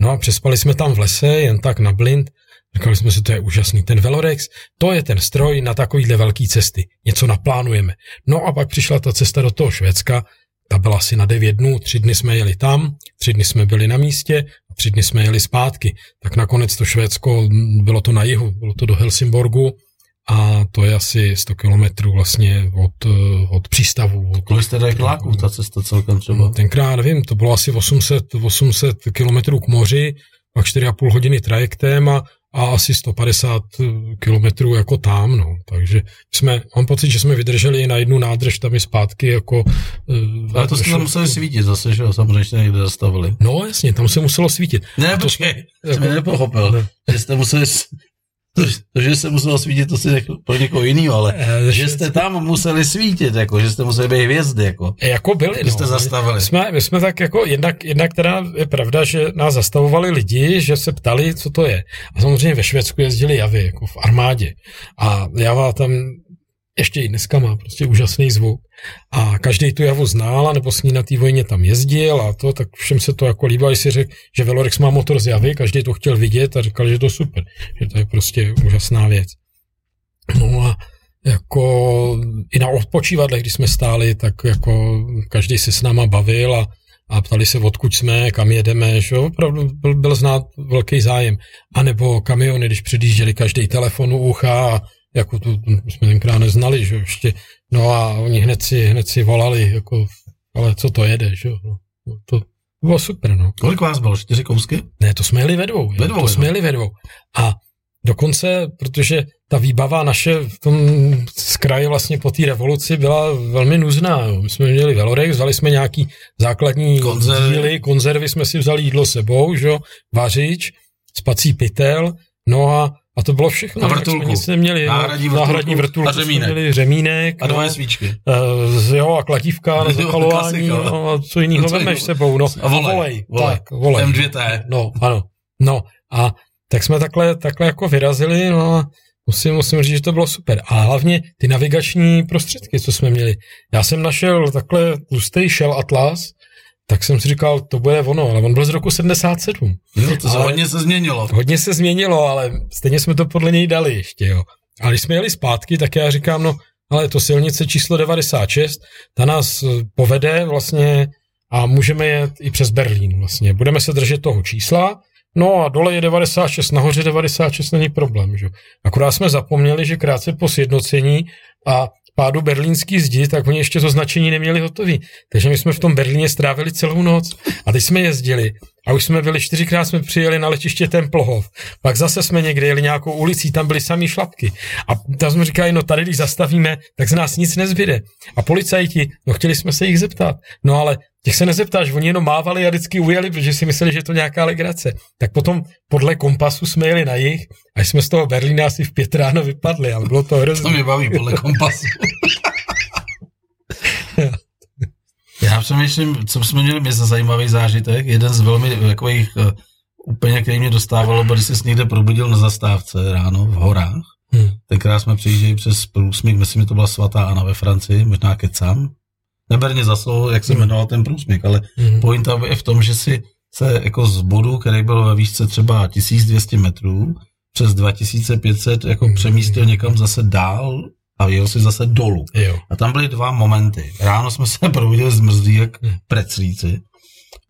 No a přespali jsme tam v lese, jen tak na blind. Říkali jsme si, to je úžasný. Ten Velorex, to je ten stroj na takovýhle velký cesty. Něco naplánujeme. No a pak přišla ta cesta do toho Švédska, ta byla asi na devět dnů, tři dny jsme jeli tam, tři dny jsme byli na místě a tři dny jsme jeli zpátky. Tak nakonec to Švédsko, bylo to na jihu, bylo to do Helsingborgu a to je asi 100 kilometrů vlastně od, od přístavu. Kolik jste dali kláků ta cesta celkem třeba? Tenkrát nevím, to bylo asi 800, 800 kilometrů k moři, pak 4,5 hodiny trajektem a a asi 150 kilometrů jako tam, no. Takže jsme, mám pocit, že jsme vydrželi na jednu nádrž tam i zpátky jako... Uh, Ale to jste tam museli svítit zase, že jo, samozřejmě jste někde zastavili. No jasně, tam se muselo svítit. Ne, počkej, to jsem jako, nepochopil, ne. že jste museli to, to, že se muselo svítit, to si řekl pro někoho jiného, ale e, že jste tam museli svítit, jako, že jste museli být hvězdy, jako. Jako byli, no. jste zastavili. My jsme, my jsme tak jako, jednak, jednak teda je pravda, že nás zastavovali lidi, že se ptali, co to je. A samozřejmě ve Švédsku jezdili javy, jako v armádě. A java tam ještě i dneska má prostě úžasný zvuk. A každý tu javu znal, nebo s ní na té vojně tam jezdil a to, tak všem se to jako líbilo, si řekl, že Velorex má motor z javy, každý to chtěl vidět a říkal, že to super, že to je prostě úžasná věc. No a jako i na odpočívadle, když jsme stáli, tak jako každý se s náma bavil a, a ptali se, odkud jsme, kam jedeme, že opravdu byl, byl znát velký zájem. A nebo kamiony, když předjížděli každý telefon u ucha a jako to jsme tenkrát neznali, že ještě, no a oni hned si, hned si volali, jako, ale co to jede, že jo, no, no to bylo super, no. Kolik vás bylo, čtyři kousky? Ne, to jsme jeli ve dvou, ve dvou to jsme jeli ve dvou. A dokonce, protože ta výbava naše v tom kraji vlastně po té revoluci byla velmi nuzná. Jo. My jsme měli Velorex, vzali jsme nějaký základní konzervy. díly, konzervy jsme si vzali jídlo sebou, že jo, vařič, spací pytel, no a a to bylo všechno. A vrtulku. Nic neměli. Náhradní vrtulku. Náhradní vrtulku a řemínek. Měli řemínek. A dvoje no, svíčky. Uh, jo, a kladívka na zapalování. No, a co jiného no, vemeš sebou. No, a volej. A volej. volej. Tak, volej. M2T. No, ano. No, a tak jsme takhle, takhle jako vyrazili, no a musím, musím říct, že to bylo super. A hlavně ty navigační prostředky, co jsme měli. Já jsem našel takhle tlustý Shell Atlas, tak jsem si říkal, to bude ono, ale on byl z roku 77. Jo, to se hodně se změnilo. Hodně se změnilo, ale stejně jsme to podle něj dali ještě, jo. A když jsme jeli zpátky, tak já říkám, no, ale to silnice číslo 96, ta nás eh, povede vlastně a můžeme jet i přes Berlín vlastně. Budeme se držet toho čísla, no a dole je 96, nahoře 96 není problém, že? Akorát jsme zapomněli, že krátce po sjednocení a pádu berlínský zdi, tak oni ještě to značení neměli hotový. Takže my jsme v tom Berlíně strávili celou noc a teď jsme jezdili a už jsme byli, čtyřikrát jsme přijeli na letiště Templohov. Pak zase jsme někde jeli nějakou ulicí, tam byly samý šlapky. A tam jsme říkali, no tady, když zastavíme, tak z nás nic nezbyde. A policajti, no chtěli jsme se jich zeptat. No ale těch se nezeptáš, oni jenom mávali a vždycky ujeli, protože si mysleli, že je to nějaká legrace. Tak potom podle kompasu jsme jeli na jich a jsme z toho Berlína asi v pět ráno vypadli, ale bylo to hrozné. To mě baví podle kompasu. Já přemýšlím, co jsme měli my za zajímavý zážitek. Jeden z velmi takových uh, úplně, který mě dostávalo, když jsi někde probudil na zastávce ráno v horách. Hmm. Tenkrát jsme přijížděli přes průsmyk, myslím, že to byla svatá Ana ve Francii, možná kecám. Neber mě za slovo, jak se hmm. jmenoval ten průsmyk, ale hmm. pointa je v tom, že si se jako z bodu, který byl ve výšce třeba 1200 metrů, přes 2500 jako hmm. přemístil někam zase dál a jel si zase dolů. Jo. A tam byly dva momenty. Ráno jsme se probudili zmrzlí jak preclíci,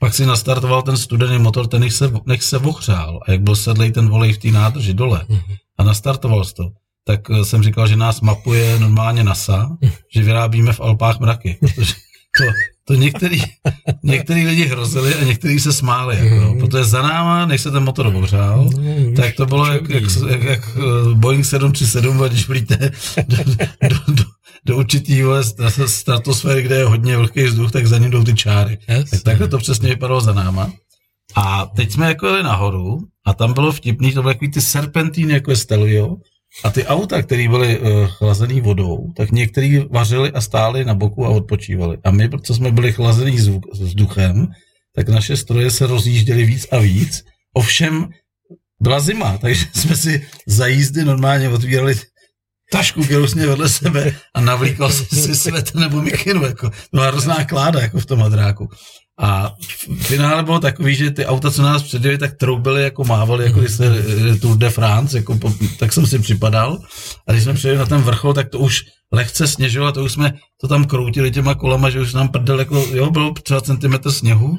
pak si nastartoval ten studený motor, ten nech se, nech se ohřál a jak byl sedlej ten volej v té nádrži dole hmm. a nastartoval to, tak eh, jsem říkal, že nás mapuje normálně NASA, hmm. že vyrábíme v Alpách mraky, protože to, to některý, některý lidi hrozili a některý se smáli, jako, no, protože za náma, než se ten motor ohřál, no, tak to bylo jak, jak, jak, jak eh, Boeing 737, když vlíte do, do, do, do určitý stratosféry, kde je hodně velký vzduch, tak za ním jdou ty čáry. Yes. Tak takhle to přesně vypadalo za náma. A teď jsme jako jeli nahoru a tam bylo vtipný, to byly takový ty serpentíny, jako je Stelvio, a ty auta, které byly uh, chlazený vodou, tak některý vařili a stáli na boku a odpočívali. A my, protože jsme byli chlazený vzduchem, tak naše stroje se rozjížděly víc a víc. Ovšem byla zima, takže jsme si za jízdy normálně otvírali tašku, kterou jsme vedle sebe a navlíkal si, svet nebo mikinu. Jako. Byla hrozná kláda jako v tom hadráku. A finále bylo takový, že ty auta, co nás předjeli, tak troubily, jako mávali, jako když se eh, Tour de France, jako, tak jsem si připadal. A když jsme přijeli na ten vrchol, tak to už lehce sněžilo a to už jsme to tam kroutili těma kolama, že už nám prdel, jako, jo, bylo třeba centimetr sněhu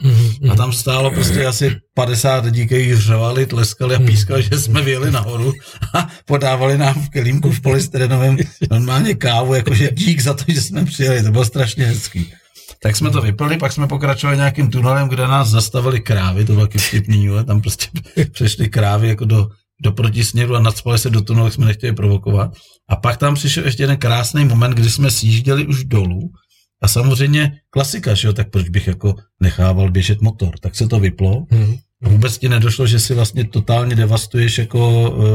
a tam stálo prostě asi 50 lidí, kteří řvali, tleskali a pískali, že jsme vyjeli nahoru a podávali nám v kelímku v polystyrenovém normálně kávu, jakože dík za to, že jsme přijeli, to bylo strašně hezký. Tak jsme to vyplnili, pak jsme pokračovali nějakým tunelem, kde nás zastavili krávy, to bylo taky vtipný, jo? tam prostě přešly krávy jako do, do protisměru a nadspali se do tunelu, jsme nechtěli provokovat. A pak tam přišel ještě jeden krásný moment, kdy jsme sjížděli už dolů a samozřejmě klasika, že jo, tak proč bych jako nechával běžet motor, tak se to vyplo. Mm. Vůbec ti nedošlo, že si vlastně totálně devastuješ jako uh,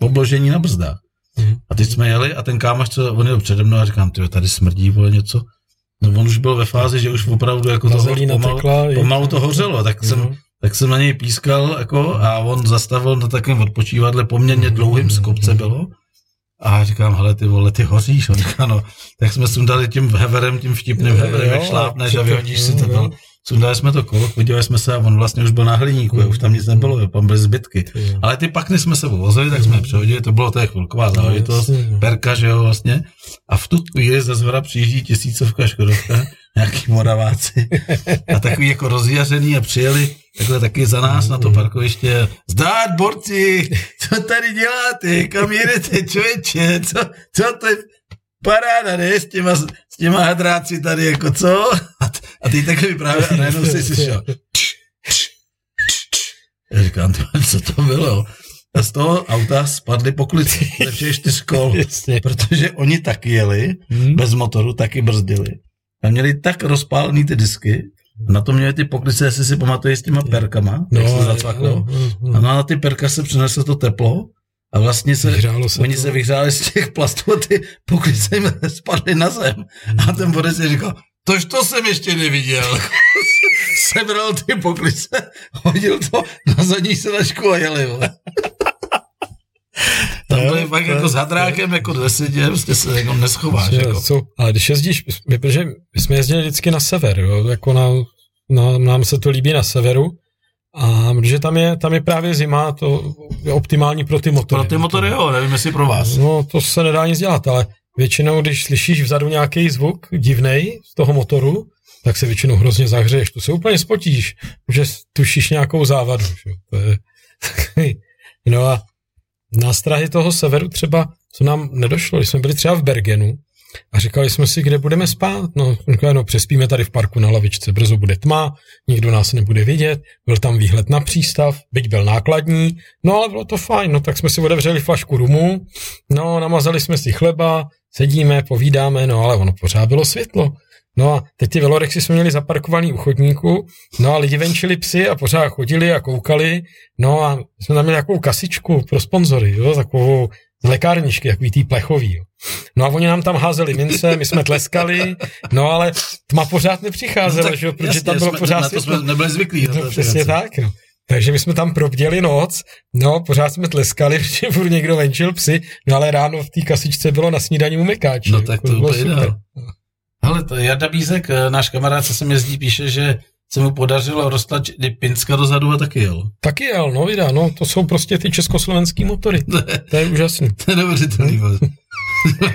obložení na brzdách. Mm. A teď jsme jeli a ten kámoš, co on jel přede mnou a říkám, ty tady smrdí, vole, něco. No on už byl ve fázi, že už opravdu jako to pomalu, pomalu to hořelo, tak jsem, tak jsem na něj pískal jako a on zastavil na takovém odpočívadle poměrně dlouhým z kopce bylo a říkám, hele, ty vole, ty hoříš. On říká, no, tak jsme sundali tím heverem, tím vtipným heverem, jak šlápneš a vyhodíš si to. Sundali jsme to kolo, podívali jsme se a on vlastně už byl na hliníku, mm. už tam nic nebylo, tam byly zbytky. Ale ty pakny jsme se vozili, tak jsme je přehodili, to bylo to je chvilková záležitost, no, perka, že jo, vlastně. A v tu chvíli ze zhora přijíždí tisícovka Škodovka, nějaký moraváci a takový jako rozjařený a přijeli takhle taky za nás na to parkoviště. Zdát, borci, co tady děláte, kam jedete, člověče, co, co to je paráda, ne, s těma, s těma hadráci tady, jako co? A, a ty takhle vyprávěl a najednou si slyšel. Já říkám, co to bylo? A z toho auta spadly poklici ze všech čtyř kol, protože oni taky jeli, hmm. bez motoru, taky brzdili. A měli tak rozpálený ty disky, na to měli ty poklice, jestli si pamatuje s těma perkama, no, jak se zacvaklo. No, no, no. A na ty perka se přineslo to teplo a vlastně se, se oni to. se vyhřáli z těch plastů a ty poklice jim spadly na zem. A ten Boris si říkal, tož to jsem ještě neviděl. Sebral ty poklice, hodil to na zadní sedačku a jeli. Tam byli fakt jako s hadrákem, jako desetě, prostě se jako neschováš. Jako. Co, ale když jezdíš, protože my jsme jezdili vždycky na sever, jo, jako na, na, nám se to líbí na severu, a protože tam je, tam je právě zima, to je optimální pro ty motory. Pro ty motory jo, nevím jestli pro vás. No to se nedá nic dělat, ale většinou, když slyšíš vzadu nějaký zvuk divnej z toho motoru, tak se většinou hrozně zahřeješ. To se úplně spotíš, že tušíš nějakou závadu. Že? To je No a nástrahy toho severu třeba, co nám nedošlo, když jsme byli třeba v Bergenu a říkali jsme si, kde budeme spát. No, říkali, no přespíme tady v parku na lavičce, brzo bude tma, nikdo nás nebude vidět, byl tam výhled na přístav, byť byl nákladní, no ale bylo to fajn, no tak jsme si otevřeli flašku rumu, no namazali jsme si chleba, sedíme, povídáme, no ale ono pořád bylo světlo. No a teď ty velorexy jsme měli zaparkovaný u chodníku, no a lidi venčili psy a pořád chodili a koukali, no a jsme tam měli nějakou kasičku pro sponzory, jo, takovou z lékárničky, takový tý plechový. Jo. No a oni nám tam házeli mince, my jsme tleskali, no ale tma pořád nepřicházela, no, že jo, protože jasně, tam bylo jsme, pořád na to jsme nebyli zvyklí. No, přesně tak, no. Takže my jsme tam probděli noc, no, pořád jsme tleskali, protože furt někdo venčil psy, no ale ráno v té kasičce bylo na snídaní umekáč. No tak to, to bylo super. Hele, to Jarda Bízek, eh, náš kamarád, co se mi jezdí, píše, že se mu podařilo roztlačit Pinska dozadu a taky jel. Taky jel, no vidá, no, to jsou prostě ty československý motory. to je úžasný. To je neuvěřitelný.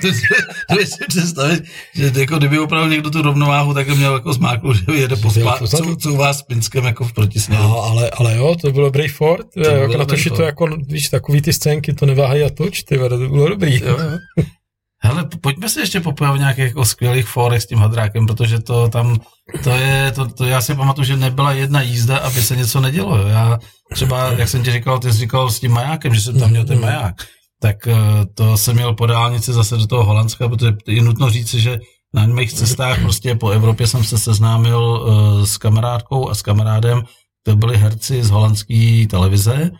to si představit, že jako kdyby opravdu někdo tu rovnováhu tak měl jako zmáklu, že jede po co, co vás s Pinskem jako v protisměru. No, ale, ale jo, to bylo dobrý Ford, to jako na to, že to jako, víš, takový ty scénky, to neváhají a toč, ty, to bylo dobrý. Jo, jo. Hele, pojďme se ještě popojit v nějakých jako skvělých fórech s tím hadrákem, protože to tam, to je, to, to já si pamatuju, že nebyla jedna jízda, aby se něco nedělo. Já třeba, jak jsem ti říkal, ty jsi říkal s tím majákem, že jsem tam měl ten maják, tak eh, to jsem měl po dálnici zase do toho Holandska, protože je nutno říci, že na mých cestách prostě po Evropě jsem se seznámil uh, s kamarádkou a s kamarádem, to byli herci z holandské televize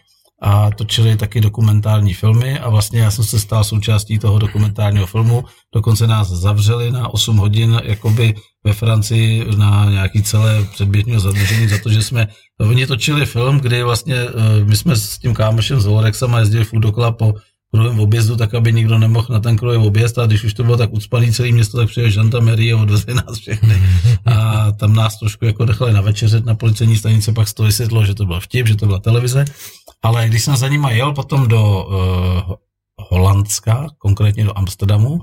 a točili taky dokumentární filmy a vlastně já jsem se stal součástí toho dokumentárního filmu, dokonce nás zavřeli na 8 hodin jakoby ve Francii na nějaký celé předběžného zadržení za to, že jsme, oni točili film, kdy vlastně eh, my jsme s tím kámošem z Volrexem jezdili furt dokola po, kruhovém objezdu, tak aby nikdo nemohl na ten kruhový objezd a když už to bylo tak ucpaný celé město, tak přijel žandarmerie a odvezli nás všechny a tam nás trošku jako nechali na večeřet na policejní stanice, pak se to vysvětlo, že to byl vtip, že to byla televize, ale když jsem za nima jel potom do uh, Holandska, konkrétně do Amsterdamu,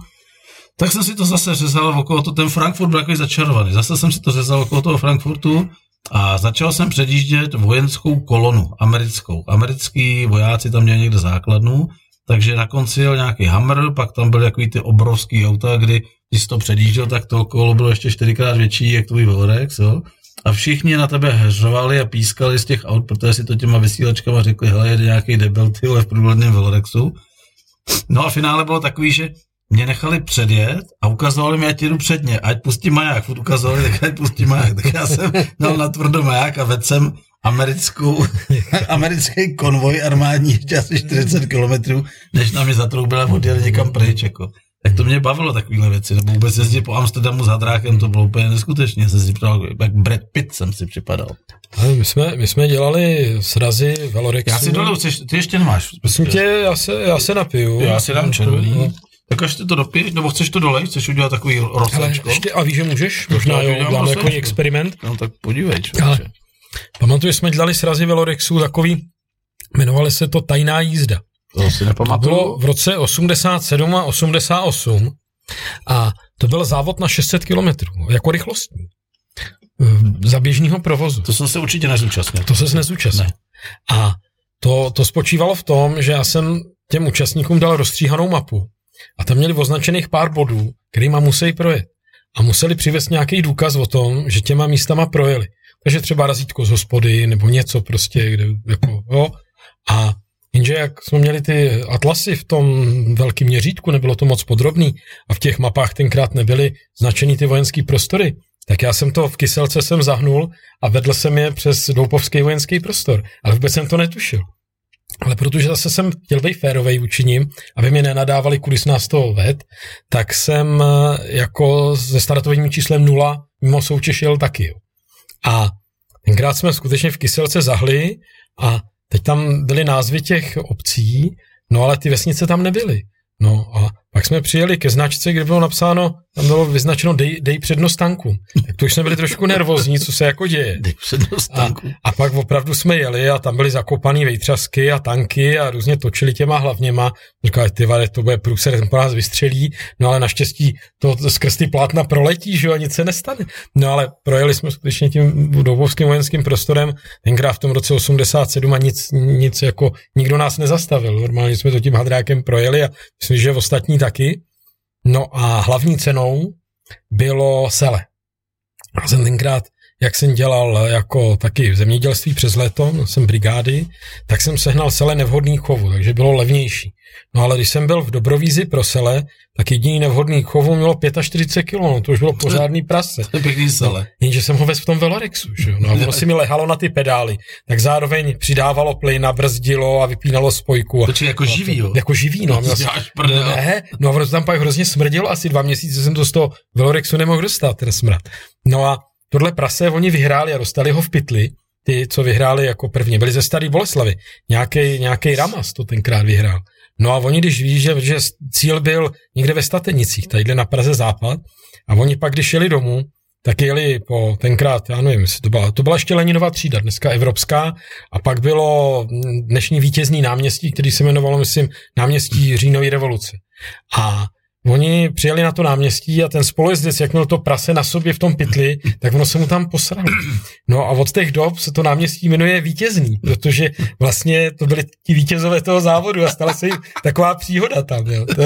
tak jsem si to zase řezal okolo to, ten Frankfurt byl takový začarovaný. Zase jsem si to řezal okolo toho Frankfurtu a začal jsem předjíždět vojenskou kolonu, americkou. Americký vojáci tam měli někde základnu, takže na konci jel nějaký Hammer, pak tam byly takový ty obrovský auta, kdy když jsi to předjížděl, tak to kolo bylo ještě čtyřikrát větší, jak tvůj Velorex, jo? A všichni na tebe hřovali a pískali z těch aut, protože si to těma vysílačkama řekli, hele, jede nějaký debil, ty v průhledném Velorexu. No a finále bylo takový, že mě nechali předjet a ukazovali mi, ať jedu předně, ať pustí maják, furt ukazovali, tak ať pustí maják. Tak já jsem dal na tvrdo maják a vedl jsem americkou, americký konvoj armádní ještě asi 40 kilometrů, než nám je zatroubila a odjeli někam pryč. Jako. Tak to mě bavilo takovéhle věci, nebo vůbec jezdit po Amsterdamu s hadrákem, to bylo úplně neskutečně. Jsem si připadal, jak Brad Pitt jsem si připadal. Ale my jsme, my jsme dělali srazy Velorexu. Já si dolů, ty ještě nemáš. Myslím tě, já se, já se napiju. Já si dám červený. No. Tak až ty to dopiješ, nebo chceš to dolej, chceš udělat takový rozsečko? ještě, a víš, že můžeš? Možná jo, dáme jako experiment. No tak podívej, Ale pamatuju, jsme dělali srazy Velorexu takový, jmenovali se to Tajná jízda. To si nepamatuju. To bylo v roce 87 a 88 a to byl závod na 600 kilometrů, jako rychlostní. Za běžného provozu. To jsem se určitě nezúčastnil. To se nezúčastnil. Ne. A to, to spočívalo v tom, že já jsem těm účastníkům dal rozstříhanou mapu a tam měli označených pár bodů, kterýma musí projet. A museli přivést nějaký důkaz o tom, že těma místama projeli. Takže třeba razítko z hospody nebo něco prostě, kde jako, jo. A jenže jak jsme měli ty atlasy v tom velkém měřítku, nebylo to moc podrobný a v těch mapách tenkrát nebyly značený ty vojenské prostory, tak já jsem to v kyselce jsem zahnul a vedl jsem je přes Doupovský vojenský prostor, ale vůbec jsem to netušil. Ale protože zase jsem chtěl být férovej vůči ním, aby mě nenadávali, kudy z nás toho ved, tak jsem eh, jako se startovým číslem nula mimo soutěž jel taky. A tenkrát jsme skutečně v Kyselce zahli a teď tam byly názvy těch obcí, no ale ty vesnice tam nebyly. No a pak jsme přijeli ke značce, kde bylo napsáno, tam bylo vyznačeno dej, dej přednost tanku. Tak to už jsme byli trošku nervózní, co se jako děje. Dej přednost tanku. A, a pak opravdu jsme jeli a tam byly zakopané vejtřasky a tanky a různě točili těma hlavněma. Říkali, ty vade, to bude průser, ten po nás vystřelí, no ale naštěstí to, to skrz ty plátna proletí, že jo, a nic se nestane. No ale projeli jsme skutečně tím dobovským vojenským prostorem, tenkrát v tom roce 87 a nic, nic jako, nikdo nás nezastavil. Normálně jsme to tím hadrákem projeli a myslím, že ostatní taky. No a hlavní cenou bylo sele. Já jsem tenkrát, jak jsem dělal jako taky v zemědělství přes léto, no jsem brigády, tak jsem sehnal sele nevhodný chovu, takže bylo levnější. No ale když jsem byl v Dobrovízi pro sele, tak jediný nevhodný chovu mělo 45 kg, no to už bylo pořádný prase. To je pěkný. No, jenže jsem ho vezl v tom Velorexu, že jo? No a ono si mi lehalo na ty pedály, tak zároveň přidávalo plyn, brzdilo a vypínalo spojku. To jako no, živý, jo? Jako živý, no. To no ne, no a ono tam pak hrozně smrdilo, asi dva měsíce jsem to z toho Velorexu nemohl dostat, ten smrad. No a tohle prase oni vyhráli a dostali ho v pytli, ty, co vyhráli jako první, byli ze Starý Boleslavy. Nějaký Ramas to tenkrát vyhrál. No a oni, když ví, že, že cíl byl někde ve Statenicích, tadyhle na Praze západ, a oni pak, když jeli domů, tak jeli po tenkrát, já nevím, to byla, to byla ještě Leninová třída, dneska evropská, a pak bylo dnešní vítězný náměstí, který se jmenovalo, myslím, náměstí říjnové revoluce. A Oni přijeli na to náměstí a ten spolujezdec, jak měl to prase na sobě v tom pytli, tak ono se mu tam posralo. No a od těch dob se to náměstí jmenuje Vítězný, protože vlastně to byli ti vítězové toho závodu a stala se jim taková příhoda tam. Jo. To...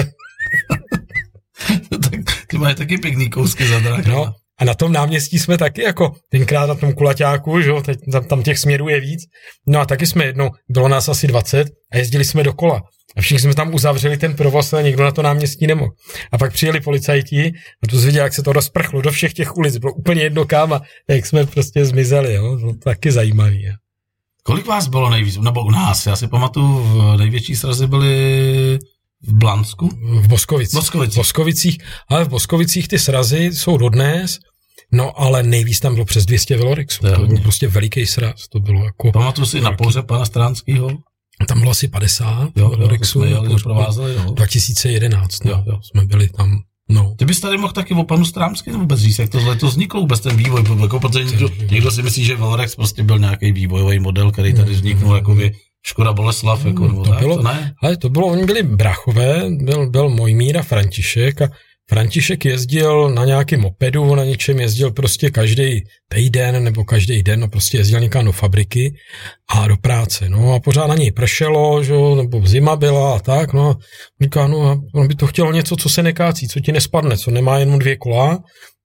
tak ty mají taky pěkný kousky za No, a na tom náměstí jsme taky jako tenkrát na tom kulaťáku, že jo, teď tam, tam těch směrů je víc. No a taky jsme jednou, bylo nás asi 20 a jezdili jsme dokola. A všichni jsme tam uzavřeli ten provoz a někdo na to náměstí nemohl. A pak přijeli policajti a to viděl, jak se to rozprchlo do všech těch ulic. Bylo úplně jedno kam a jak jsme prostě zmizeli. Jo? To taky zajímavý. Jo? Kolik vás bylo nejvíc? Nebo u nás? Já si pamatuju, největší srazy byly v Blansku? V Boskovicích. Boskovicích. V Boskovicích. Ale v Boskovicích ty srazy jsou dodnes. No, ale nejvíc tam bylo přes 200 velorixů. To, to byl prostě veliký sraz. To bylo jako... Pamatuju si na pohře pana Stránského? Tam bylo asi 50 Jo, jo, to jsme jeli, doprovázeli, no. 2011, no, Jo. jo, jsme byli tam. No. Ty bys tady mohl taky o panu Strámsky vůbec říct, jak tohle to vzniklo vůbec ten vývoj, jako, protože někdo, někdo, si myslí, že Valorex prostě byl nějaký vývojový model, který tady vzniknul jako by Škoda Boleslav, jako, nebo to tak, bylo- to ne? Ale to bylo, oni byli brachové, byl, byl Mojmír a František a František jezdil na nějakém mopedu, na něčem jezdil prostě každý týden nebo každý den, no prostě jezdil někam do fabriky a do práce, no a pořád na něj pršelo, že, nebo zima byla a tak, no a říká, no a on by to chtělo něco, co se nekácí, co ti nespadne, co nemá jenom dvě kola,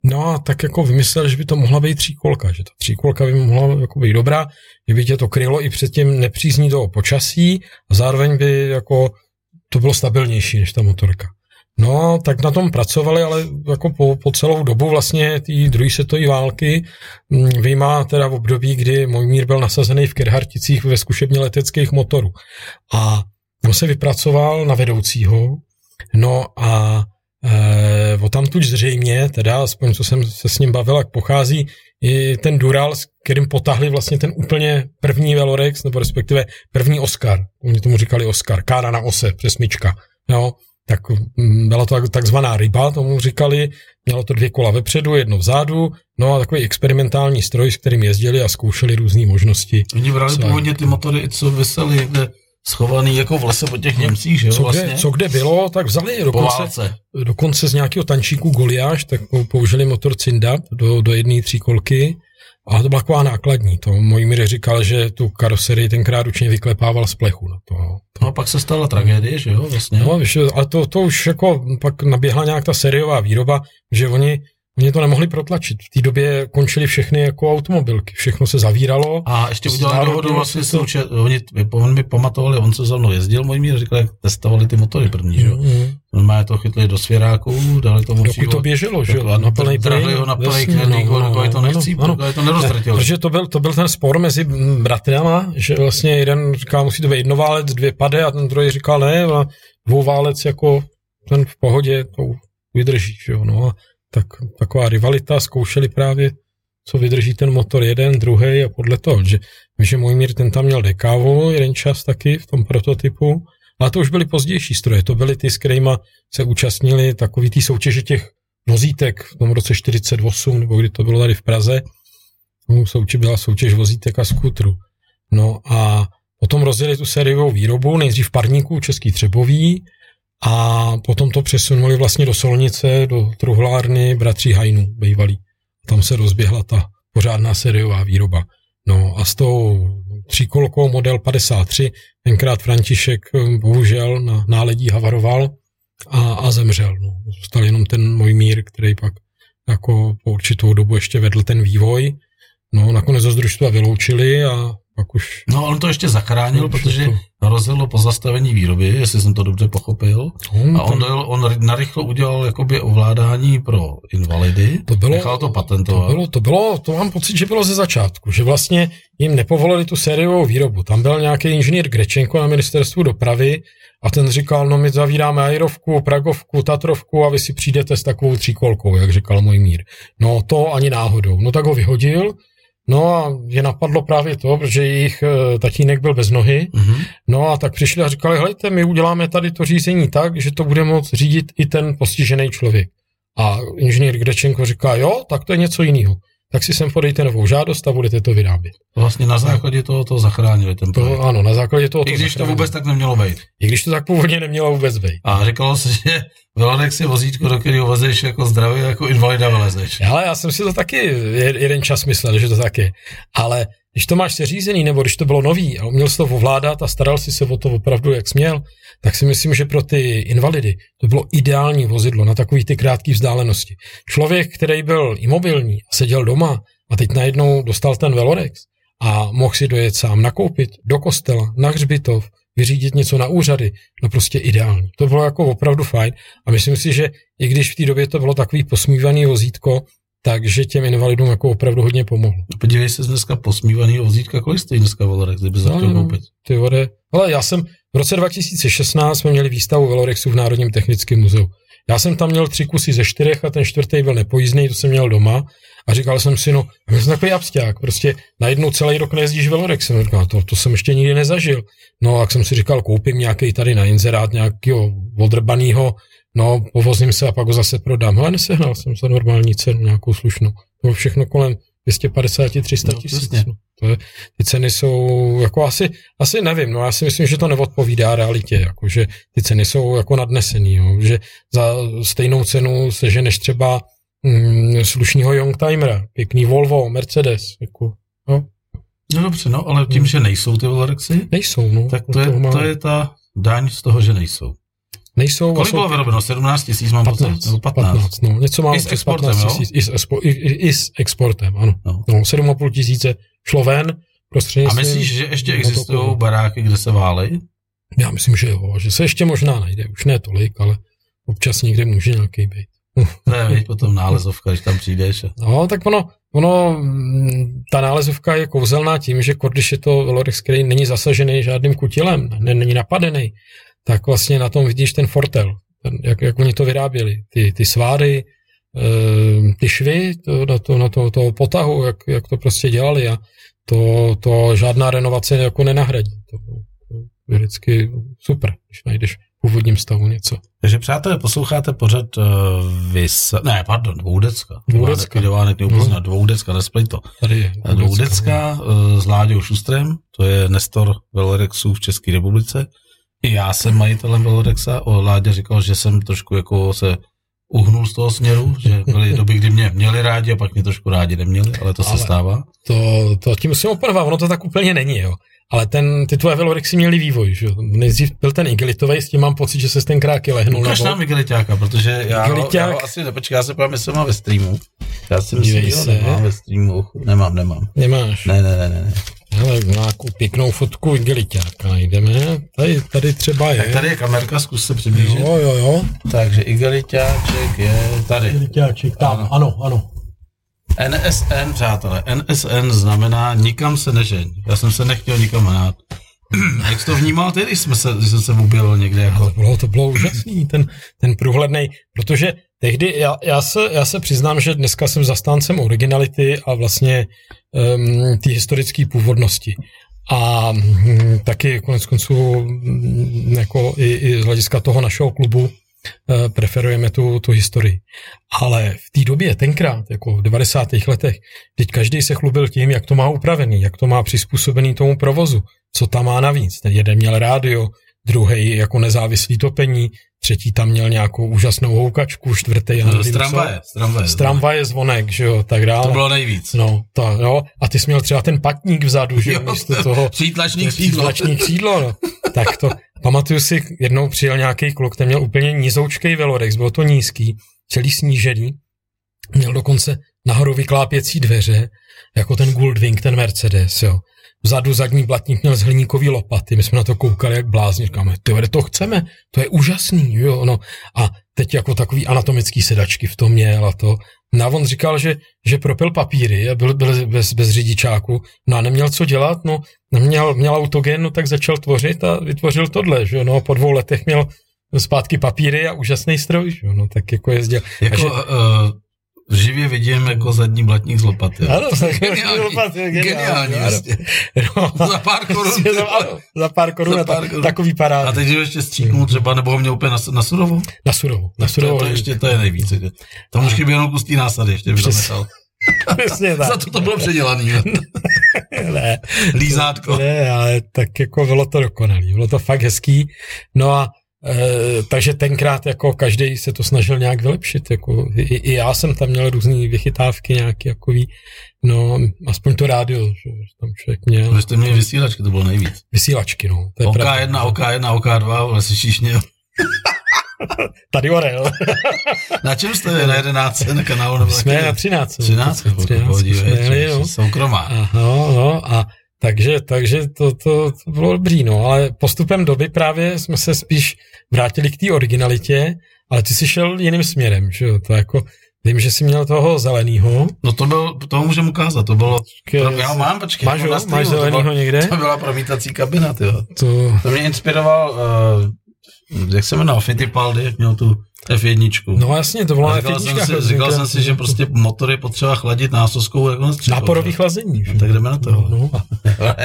no a tak jako vymyslel, že by to mohla být tříkolka, že ta tříkolka by mohla jako být dobrá, že by tě to krylo i před tím nepřízní toho počasí a zároveň by jako to bylo stabilnější než ta motorka. No, tak na tom pracovali, ale jako po, po celou dobu vlastně té druhé světové války, mm, vyjmá teda v období, kdy Mojmír byl nasazený v Kerharticích ve zkušebně leteckých motorů. A tam se vypracoval na vedoucího, no a e, o tamtuť zřejmě, teda aspoň co jsem se s ním bavil, jak pochází i ten Dural, s kterým potahli vlastně ten úplně první Velorex, nebo respektive první Oscar. Oni tomu říkali Oscar, kára na ose, přesmička. Jo, tak mm, byla to tak- takzvaná ryba, tomu říkali, mělo to dvě kola vepředu, jedno vzadu, no a takový experimentální stroj, s kterým jezdili a zkoušeli různé možnosti. Oni brali Co? původně ty motory, co vysely někde schovaný jako v lese po těch Němcích, že jo, Co vlastně, kde, co kde bylo, tak vzali dokonce, dokonce z nějakého tančíku Goliáš, tak pou- použili motor Cindap do, do jedné tříkolky a to byla taková nákladní. To můj Míře říkal, že tu karoserii tenkrát určitě vyklepával z plechu. Na to, No a pak se stala tragédie, že jo, vlastně. No, ale to, to už jako pak naběhla nějak ta sériová výroba, že oni, oni to nemohli protlačit. V té době končily všechny jako automobilky, všechno se zavíralo. A ještě To udělali znárodnilo dohodu vlastně s to. že oni, on mi pamatovali, on se za mnou jezdil, můj mír, říkal, jak testovali ty motory první, že jo. Mm. Normálně to chytli do svěráků, dali tomu Dokud to běželo, že jo, Taková- na plný plyn, ho na plný knedlík, no, no, no, to ano, nechcí, ano. ano, to nerozdrtil. Protože to byl, to byl ten spor mezi bratrama, že vlastně jeden říkal, musí to být jednoválec, dvě pade a ten druhý říkal ne, a dvouválec jako ten v pohodě to vydrží, že jo, no a tak, taková rivalita, zkoušeli právě, co vydrží ten motor jeden, druhý a podle toho, že, že můj mír ten tam měl dekávo jeden čas taky v tom prototypu, ale to už byly pozdější stroje, to byly ty, s kterýma se účastnili takový ty soutěže těch vozítek v tom roce 48, nebo kdy to bylo tady v Praze, No, soutěž byla soutěž vozítek a skutru. No a potom rozjeli tu sériovou výrobu, nejdřív v parníku Český Třebový a potom to přesunuli vlastně do Solnice, do truhlárny bratří Hajnů bývalý. Tam se rozběhla ta pořádná sériová výroba. No a s tou tříkolkou model 53, tenkrát František eh, bohužel na náledí havaroval a, a zemřel. No. Zůstal jenom ten můj mír, který pak jako po určitou dobu ještě vedl ten vývoj. No, nakonec ho z družstva vyloučili a pak už... No, on to ještě zachránil, No, protože to- rozhodlo po zastavení výroby, jestli jsem to dobře pochopil. No, A on, tam- dojel, on narychlo udělal jakoby ovládání pro invalidy, To bylo- nechal to To patentovat. bylo, to bylo, to mám pocit, že bylo ze začátku, že vlastně jim nepovolili tu sériovou výrobu. Tam byl nějaký inženýr Grečenko na ministerstvu dopravy a ten říkal, no my zavíráme Airovku, Pragovku, Tatrovku a vy si přijdete s takovou tříkolkou, jak říkal můj mír. No to ani náhodou. No tak ho vyhodil, no a je napadlo právě to, protože jejich eh, tatínek byl bez nohy, Mhm. No a tak přišli a říkali, hejte, my uděláme tady to řízení tak, že to bude moct řídit i ten postižený člověk. A inženýr Grečenko říká, jo, tak to je něco jiného. Tak si sem podejte novou žádost a budete to vyrábět. Vlastně na základě toho to zachránili ten To, projekt. ano, na základě toho I když to zachránili. vůbec tak nemělo být. I když to tak původně nemělo vůbec být. A říkalo se, že Velonex je vozítko, do kterého vezeš jako zdravý, jako invalida vylezeš. Ale já jsem si to taky je- jeden čas myslel, že to tak je. Ale když to máš seřízený, nebo když to bylo nový a uměl jsi to ovládat a staral si se o to opravdu, jak směl, tak si myslím, že pro ty invalidy to bylo ideální vozidlo na takový ty krátké vzdálenosti. Člověk, který byl imobilní a seděl doma a teď najednou dostal ten Velorex a mohl si dojet sám nakoupit do kostela, na hřbitov, vyřídit něco na úřady, no prostě ideální. To bylo jako opravdu fajn a myslím si, že i když v té době to bylo takový posmívaný vozítko, takže těm invalidům jako opravdu hodně pomohlo. Podívej se dneska posmívaný vozítka, kolik stojí dneska Velorex, kdyby za No, chtěl no, koupit. Ty vode. Ale já jsem v roce 2016 jsme měli výstavu Velorexu v Národním technickém muzeu. Já jsem tam měl tři kusy ze čtyřech a ten čtvrtý byl nepojízdný, to jsem měl doma a říkal jsem si, no, já jsem takový absťák, prostě najednou celý rok nejezdíš velorexem. Říkal, to, to jsem ještě nikdy nezažil. No, jak jsem si říkal, koupím nějaký tady na inzerát nějakého odrbanýho, no, povozím se a pak ho zase prodám. Ale nesehnal jsem za normální cenu nějakou slušnou. To bylo všechno kolem 250-300 No, tisíc. No, to je, ty ceny jsou, jako asi, asi nevím, no já si myslím, že to neodpovídá realitě, jako, že ty ceny jsou jako nadnesený, jo, že za stejnou cenu seženeš třeba mm, slušného Youngtimera, pěkný Volvo, Mercedes, jako, no, No dobře, no, ale tím, že nejsou ty velorexy, nejsou, no. tak to je, to je ta daň z toho, že nejsou. Nejsou, Kolik bylo vyrobeno? 17 tisíc mám 15, pocit? Nebo 15. 15, no, něco mám I s exportem, 15 jo? tisíc, i s, expo, i, i, i s exportem, ano. No. No, 7,5 tisíce šlo ven, A myslíš, že ještě motokolu. existují baráky, kde se válej? Já myslím, že jo, že se ještě možná najde, už ne tolik, ale občas někde může nějaký být. To je potom nálezovka, když tam přijdeš. a- No, tak ono, ono, ta nálezovka je kouzelná tím, že když je to Velorex, který není zasažený žádným kutilem, ne, není napadený, tak vlastně na tom vidíš ten fortel, ten, jak, jak oni to vyráběli, ty, ty sváry, eh, ty švy to, na, to, na to, toho potahu, jak, jak to prostě dělali a to, to žádná renovace jako nenahradí. To, to je vždycky super, když najdeš v původním stavu něco. Takže přátelé, posloucháte pořad uh, vys... Ne, pardon, Dvoudecka. Dvoudecka. Dvoudecka. neupozná. Dvoudecka, nesplit to. Tady je Dvoudecka uh, s Láďou Šustrem, to je Nestor Velorexů v České republice. Já jsem majitelem Velorexa. O Láďa říkal, že jsem trošku jako se uhnul z toho směru, že byly doby, kdy mě měli rádi a pak mě trošku rádi neměli, ale to se Ale- stává. To, to tím musím oponovat, ono to tak úplně není, jo. Ale ten, ty tvoje velorexy měly vývoj, že jo. Nejdřív byl ten igelitový, s tím mám pocit, že se ten kráky lehnul Ukaž nám Igeliťáka, protože já, ho- Igeliťák. já ho asi nepočkej, já se povím, jestli mám ve streamu. Já si myslím, že se. nemám ve streamu. Nemám, nemám. Nemáš. Ne, ne, ne, ne. Hele, nějakou pěknou fotku igeliťáka najdeme. Tady, tady třeba je. Tak tady je kamerka, zkus se přiblížit. Jo, jo, jo. Takže Igeliťáček je tady. Igeliťáček, tam, tam, ano, ano. NSN, přátelé, NSN znamená nikam se nežeň. Já jsem se nechtěl nikam hrát. Jak to vnímal ty, když, jsme se, když jsem se objevil někde To jako... bylo, to bylo úžasný, ten, ten průhledný, protože tehdy, já, já, se, já se přiznám, že dneska jsem zastáncem originality a vlastně um, té historické původnosti. A hm, taky konec konců hm, jako i, i z hlediska toho našeho klubu preferujeme tu, tu historii. Ale v té době, tenkrát, jako v 90. letech, teď každý se chlubil tím, jak to má upravený, jak to má přizpůsobený tomu provozu, co tam má navíc. Ten jeden měl rádio, druhý jako nezávislý topení, třetí tam měl nějakou úžasnou houkačku, čtvrtý, No, z tramvaje, z tramvaje. Z tramvaje zvonek, že jo, tak dále. To bylo nejvíc. No, to, jo. A ty jsi měl třeba ten patník vzadu, že jo, místo toho Přítlačný křídlo. Přízlační křídlo, no. Tak to, pamatuju si, jednou přijel nějaký kluk, ten měl úplně nizoučkej velorex, bylo to nízký, celý snížený, měl dokonce nahoru vyklápěcí dveře, jako ten Goldwing, ten Mercedes, jo. Vzadu zadní blatník měl z hliníkový lopaty, my jsme na to koukali jak blázni, říkáme, ty to chceme, to je úžasný, jo, no. A teď jako takový anatomický sedačky v tom měl a to. No a on říkal, že, že propil papíry a byl, byl bez, bez řidičáku, no a neměl co dělat, no, neměl, měl autogen, no tak začal tvořit a vytvořil tohle, že no po dvou letech měl zpátky papíry a úžasný stroj, že no tak jako jezdil. Jako, Takže- uh, živě vidím jako zadní blatník z lopaty. Ano, tak Geniální, lopaty, geniální, ano. vlastně. No, Za pár korun. Prostě za, ano, za pár korun, Za a pár tak, korun. takový A parád. teď ho ještě stříknul třeba, nebo ho měl úplně na, na surovo? Na surovo, na To, surovo. to, ještě to je nejvíc. Tam už chybí jenom kus té násady, ještě by to Přes- nechal. Přesně tak. Za to to bylo předělaný. ne, Lízátko. Ne, ale tak jako bylo to dokonalý, bylo to fakt hezký. No a e, takže tenkrát jako každý se to snažil nějak vylepšit. Jako, i, I já jsem tam měl různé vychytávky nějaký jakový, no aspoň to rádio, že tam člověk měl Vy jste měli vysílačky, to bylo nejvíc. vysílačky, no. To je pravda. OK1, OK1, OK2, ale slyšíš mě. Tady Orel. Na čem jste? Na 11 na kanálu? Nebo Jsme taky? na 13. 13, 13 jsme jeli, no. soukromá. Aha, no, a takže, takže to, to, to bylo dobrý, no, ale postupem doby právě jsme se spíš vrátili k té originalitě, ale ty jsi šel jiným směrem, že jo, to jako, vím, že jsi měl toho zelenýho. No to byl, to můžeme ukázat, to bylo, to, já mám, počkej. Máš ho? Máš to zelenýho někde? To byla promítací kabina, tyjo. To, To mě inspiroval, uh, jak se jmenoval, Fittipaldi, jak měl tu F1. No jasně, to bylo říkal, jsem si, říkal jsem si, že prostě motor je potřeba chladit násoskou jako Náporový chlazení. No, tak jdeme na to. No, no.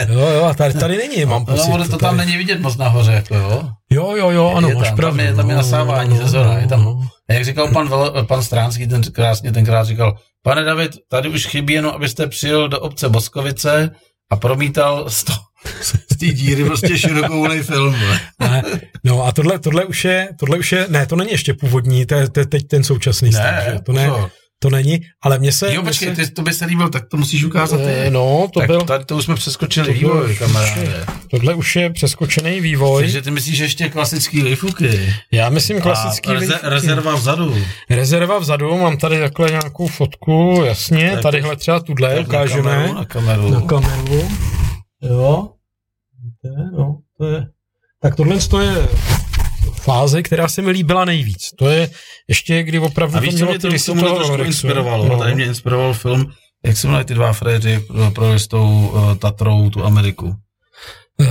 jo, jo, a tady, tady není, mám pocit. No, to tam není vidět moc nahoře, jako jo. Jo, jo, jo, ano, je máš tam, pravdu. Tam je, tam je nasávání no, ze zora, je tam, no. jak říkal pan, pan Stránský, ten krásně tenkrát říkal, pane David, tady už chybí jenom, abyste přijel do obce Boskovice a promítal z, to, z té díry prostě širokou film. Ne, no a tohle, tohle, už je, tohle už je, ne, to není ještě původní, to je, to je teď ten současný ne, stav, že? to ne, to není, ale mně se... Jo, počkej, se... ty, to by se líbil, tak to musíš ukázat ty. No, to tak byl... Tady to už jsme přeskočili to vývoj, kamaráde. Tohle už je přeskočený vývoj. Takže ty myslíš ještě klasický lifuky. Já myslím klasický A reze- rezerva vzadu. Rezerva vzadu, mám tady takhle nějakou fotku, jasně, tak, tadyhle třeba tuhle ukážeme. Na kameru, na kameru. Na Jo. No, to je... Tak tohle je fáze, která se mi líbila nejvíc. To je ještě, kdy opravdu a víš, to mě to, to trošku inspirovalo. No. Tady mě inspiroval film, jak se jmenují ty dva fréři pro s tou uh, Tatrou, tu Ameriku. Uh,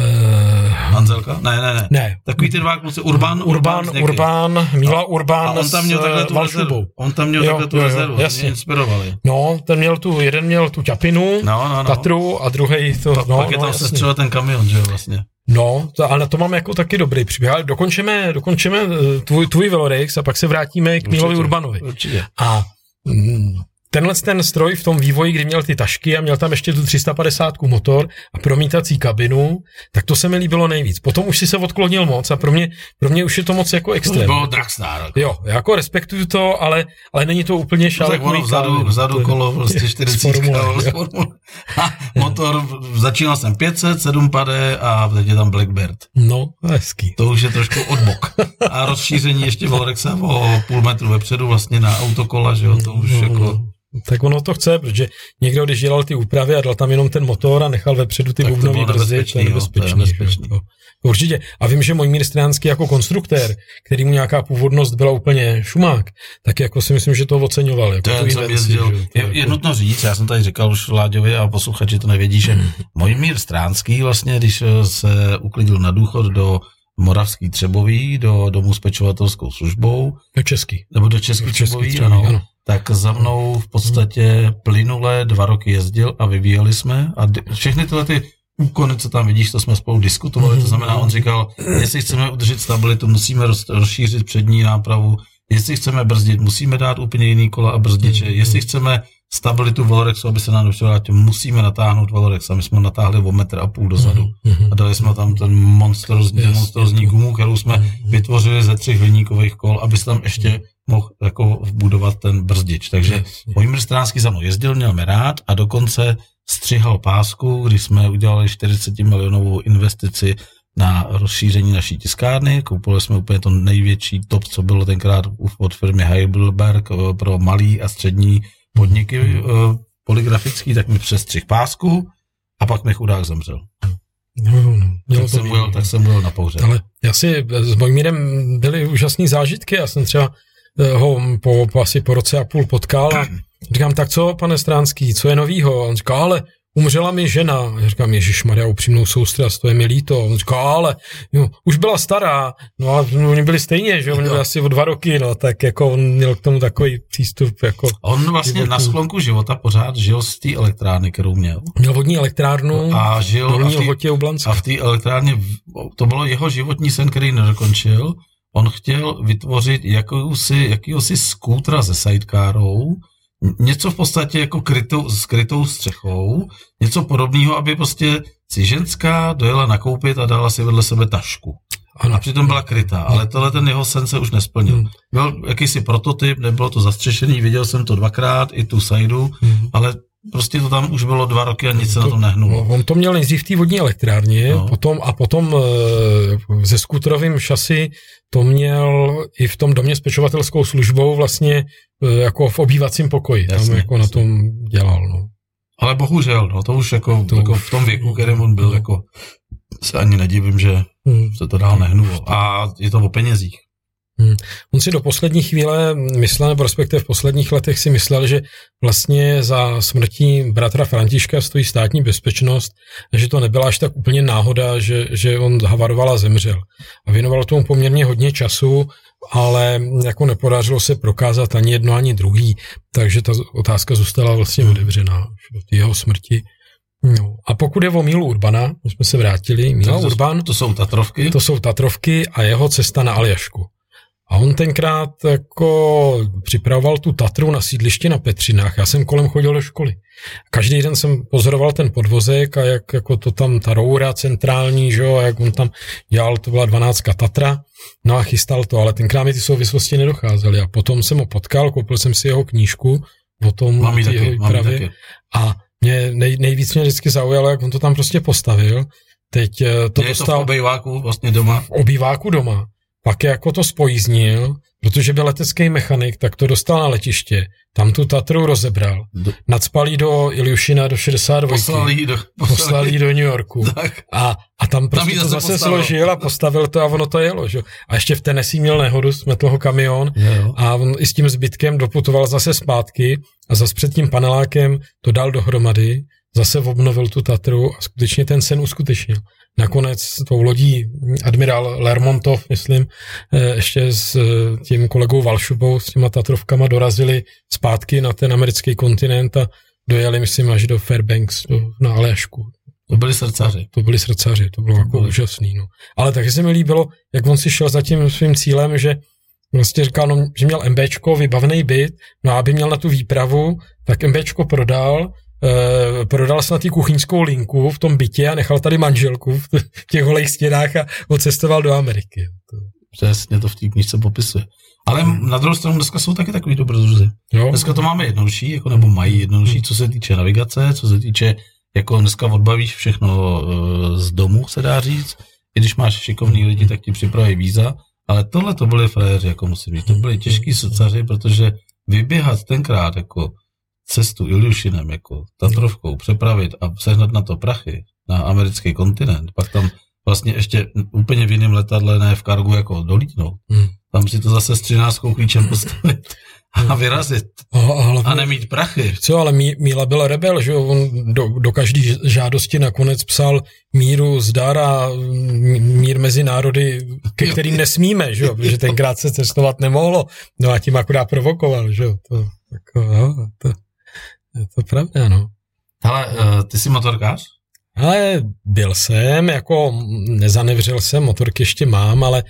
Hanzelka? Ne, ne, ne. Ne. Takový ty dva kluci, Urban, Urban, Urban, Urban Míla Urban a on tam měl takhle tu rezervu. On tam měl jo, takhle tu jo, rezervu, jasně. inspirovali. No, ten měl tu, jeden měl tu ťapinu, no, no, no. Tatru a druhý to, pa, no, Pak je tam no, se střelil ten kamion, že jo, vlastně. No, to, ale to mám jako taky dobrý příběh. Ale dokončíme, dokončíme eh, tvůj, tvůj Velorix a pak se vrátíme k Mílovi Urbanovi. Určitě. A mm, tenhle ten stroj v tom vývoji, kdy měl ty tašky a měl tam ještě tu 350 motor a promítací kabinu, tak to se mi líbilo nejvíc. Potom už si se odklonil moc a pro mě, pro mě už je to moc jako extrém. To bylo Dragstar. Jako. Jo, jako respektuju to, ale, ale není to úplně šálek. No, tak ono vzadu, vzadu kolo prostě 40 A motor, začínal jsem 500, 7 pade a teď je tam Blackbird. No, hezký. To už je trošku odbok. A rozšíření ještě Valorexa o půl metru vepředu vlastně na autokola, že jo, to už no, jako no. Tak ono to chce, protože někdo, když dělal ty úpravy a dal tam jenom ten motor a nechal vepředu ty bubnový brzdy, to je nebezpečný. nebezpečný. Určitě. A vím, že Mojmír Stránský jako konstruktér, který mu nějaká původnost byla úplně šumák, tak jako si myslím, že to oceňoval. Jako to je, jezdil. Že, je, je, nutno říct, já jsem tady říkal už Láďovi a posluchači to nevědí, že hmm. Mojmír Stránský vlastně, když se uklidil na důchod do Moravský Třebový, do domu s pečovatelskou službou. Do Český. Nebo do Český, Český Třebový, Třebový ano. ano tak za mnou v podstatě plynule dva roky jezdil a vyvíjeli jsme a všechny tyhle ty úkony, co tam vidíš, to jsme spolu diskutovali, to znamená, on říkal, jestli chceme udržet stabilitu, musíme rozšířit přední nápravu, jestli chceme brzdit, musíme dát úplně jiný kola a brzdiče, jestli chceme stabilitu Valorexu, aby se nám vrátil, musíme natáhnout Valorex. A my jsme ho natáhli o metr a půl dozadu. A dali jsme tam ten monstrozní, monstrozní gumu, kterou jsme vytvořili ze třech hliníkových kol, aby se tam ještě mohl jako vbudovat ten brzdič. Takže Vojmír Stránský za mnou jezdil, měl mě rád a dokonce střihal pásku, když jsme udělali 40 milionovou investici na rozšíření naší tiskárny. Koupili jsme úplně to největší top, co bylo tenkrát od firmy Heidelberg eh, pro malý a střední podniky uh, poligrafický, tak mi přestřih pásku a pak mi chudák zemřel. No, no, no. Tak, jsem byl, tak jsem byl na pohřeb. Ale já si s Mojmírem byly úžasné zážitky. Já jsem třeba Eh, ho po, po asi po roce a půl potkal a říkám, tak co, pane Stránský, co je novýho? A on říká, ale umřela mi žena. Já říkám, Ježíš Maria, upřímnou soustrast, to je mi líto. On říká, ale jo, už byla stará. No a oni byli stejně, že oni byli asi o dva roky, no, tak jako on měl k tomu takový přístup. Jako on vlastně životní. na sklonku života pořád žil z té elektrárny, kterou měl. Měl vodní elektrárnu a žil a v, tý, a v té elektrárně, to bylo jeho životní sen, který nedokončil on chtěl vytvořit jakousi, jakýhosi skútra se sidecarou, něco v podstatě jako krytou, s krytou střechou, něco podobného, aby prostě si ženská dojela nakoupit a dala si vedle sebe tašku. Ano. A přitom byla krytá, ale tohle ten jeho sen se už nesplnil. Hmm. Byl jakýsi prototyp, nebylo to zastřešený, viděl jsem to dvakrát, i tu sajdu, hmm. ale Prostě to tam už bylo dva roky a nic se na to nehnulo. On to měl nejdřív v té vodní elektrárně no. potom, a potom e, se skuterovým šasy to měl i v tom domě s pečovatelskou službou vlastně e, jako v obývacím pokoji. Jasně, tam jako jasně. na tom dělal. No. Ale bohužel, no, to už jako, to jako už, v tom věku, kterém on byl, no. jako se ani nedivím, že hmm. se to dál nehnulo. A je to o penězích. Hmm. On si do poslední chvíle myslel, nebo respektive v posledních letech si myslel, že vlastně za smrtí bratra Františka stojí státní bezpečnost, že to nebyla až tak úplně náhoda, že, že on havaroval a zemřel. A věnoval tomu poměrně hodně času ale jako nepodařilo se prokázat ani jedno, ani druhý, takže ta otázka zůstala vlastně otevřená do jeho smrti. No. A pokud je o Mílu Urbana, my jsme se vrátili, Míla to, Urban, to jsou Tatrovky. to jsou Tatrovky a jeho cesta na Aljašku. A on tenkrát jako připravoval tu Tatru na sídliště na Petřinách. Já jsem kolem chodil do školy. Každý den jsem pozoroval ten podvozek a jak jako to tam, ta roura centrální, že jo, a jak on tam dělal, to byla 12 Tatra, no a chystal to, ale tenkrát mi ty souvislosti nedocházely. A potom jsem ho potkal, koupil jsem si jeho knížku o tom Mám jeho taky, výpravě. taky. A mě nej, nejvíc mě vždycky zaujalo, jak on to tam prostě postavil. Teď eh, to je to v dostal obejváku vlastně doma. v obýváku doma. Pak jako to spojíznil, protože byl letecký mechanik, tak to dostal na letiště. Tam tu Tatru rozebral. Do, Nadspal do Iljušina do 62. poslali do, poslal jí do New Yorku. Tak. A, a tam prostě jí to zase postavil. složil a postavil to a ono to jelo. Že? A ještě v Tennessee měl nehodu, smetl ho kamion jo. a on i s tím zbytkem doputoval zase zpátky a zase před tím panelákem to dal dohromady, zase obnovil tu Tatru a skutečně ten sen uskutečnil. Nakonec tou lodí admirál Lermontov, myslím, eh, ještě s eh, tím kolegou Valšubou, s těma Tatrovkama dorazili zpátky na ten americký kontinent a dojeli, myslím, až do Fairbanks, do, na Aljašku. To byli srdcaři. To byli srdcaři, to bylo jako byli. úžasný. No. Ale taky se mi líbilo, jak on si šel za tím svým cílem, že vlastně říkal, no, že měl MBčko, vybavený byt, no a aby měl na tu výpravu, tak MBčko prodal, eh, prodal snad i kuchyňskou linku v tom bytě a nechal tady manželku v těch holých stěnách a odcestoval do Ameriky. To, Přesně to v té knižce popisuje. Ale na druhou stranu dneska jsou taky takový dobrodruzi. jo, Dneska to máme jednodušší, jako nebo mají jednodušší, co se týče navigace, co se týče, jako dneska odbavíš všechno eh, z domu, se dá říct. I když máš šikovný lidi, tak ti připraví víza. Ale tohle to byly frajeři, jako musím říct. To byli těžký srdcaři, protože vyběhat tenkrát jako cestu Iljušinem, jako Tatrovkou, přepravit a sehnat na to prachy na americký kontinent, pak tam vlastně ještě úplně v jiném letadle, ne v kargu, jako dolítnout. Hmm. Tam si to zase s 13 klíčem postavit a vyrazit a, hlavně, a nemít prachy. Co, ale Mí, Míla byl rebel, že jo? On do, do každé žádosti nakonec psal míru zdar a mí- mír mezi národy, ke kterým nesmíme, že jo? Protože tenkrát se cestovat nemohlo, no a tím akorát provokoval, že jo? To, jako, no, to, je to pravda, no. Hele, eh, ty jsi motorkář? Ale byl jsem, jako nezanevřel jsem, motorky ještě mám, ale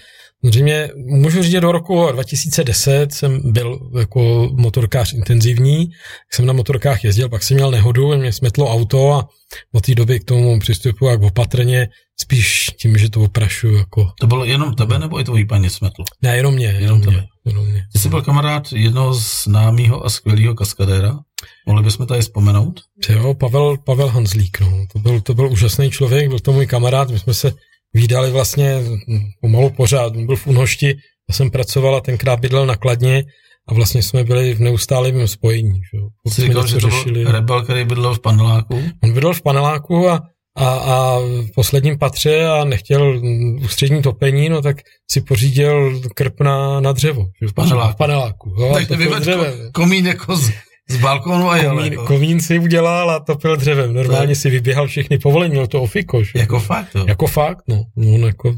samozřejmě můžu říct, že do roku 2010 jsem byl jako motorkář intenzivní, jsem na motorkách jezdil, pak jsem měl nehodu, mě smetlo auto a od té doby k tomu přistupuji jak opatrně, spíš tím, že to oprašuju jako, To bylo jenom tebe nebo i tvojí paní smetlo? ne, jenom mě, Jenom jenom mě, tebe. jenom mě. Ty jsi byl kamarád jednoho známého a skvělého kaskadéra. Mohli bychom tady vzpomenout? Jo, Pavel, Pavel Hanzlík, no. to, byl, to byl úžasný člověk, byl to můj kamarád, my jsme se výdali vlastně pomalu pořád, on byl v Unhošti, já jsem pracoval a tenkrát bydlel na Kladně a vlastně jsme byli v neustálém spojení. Že? Jsi jsme říkal, že to řešili. byl rebel, který bydlel v paneláku. On bydlel v paneláku a, a, a v posledním patře a nechtěl ústřední topení, no tak si pořídil krp na, na dřevo. Že? V paneláku. V paneláku. Jo, Tak vyvedl komín jako z, z balkónu a jel. Komín, Jako, komín si udělal a topil dřevem. Normálně si vyběhal všechny povolení, měl to ofiko. že? jako fakt, jo. Jako fakt, no. no on jako,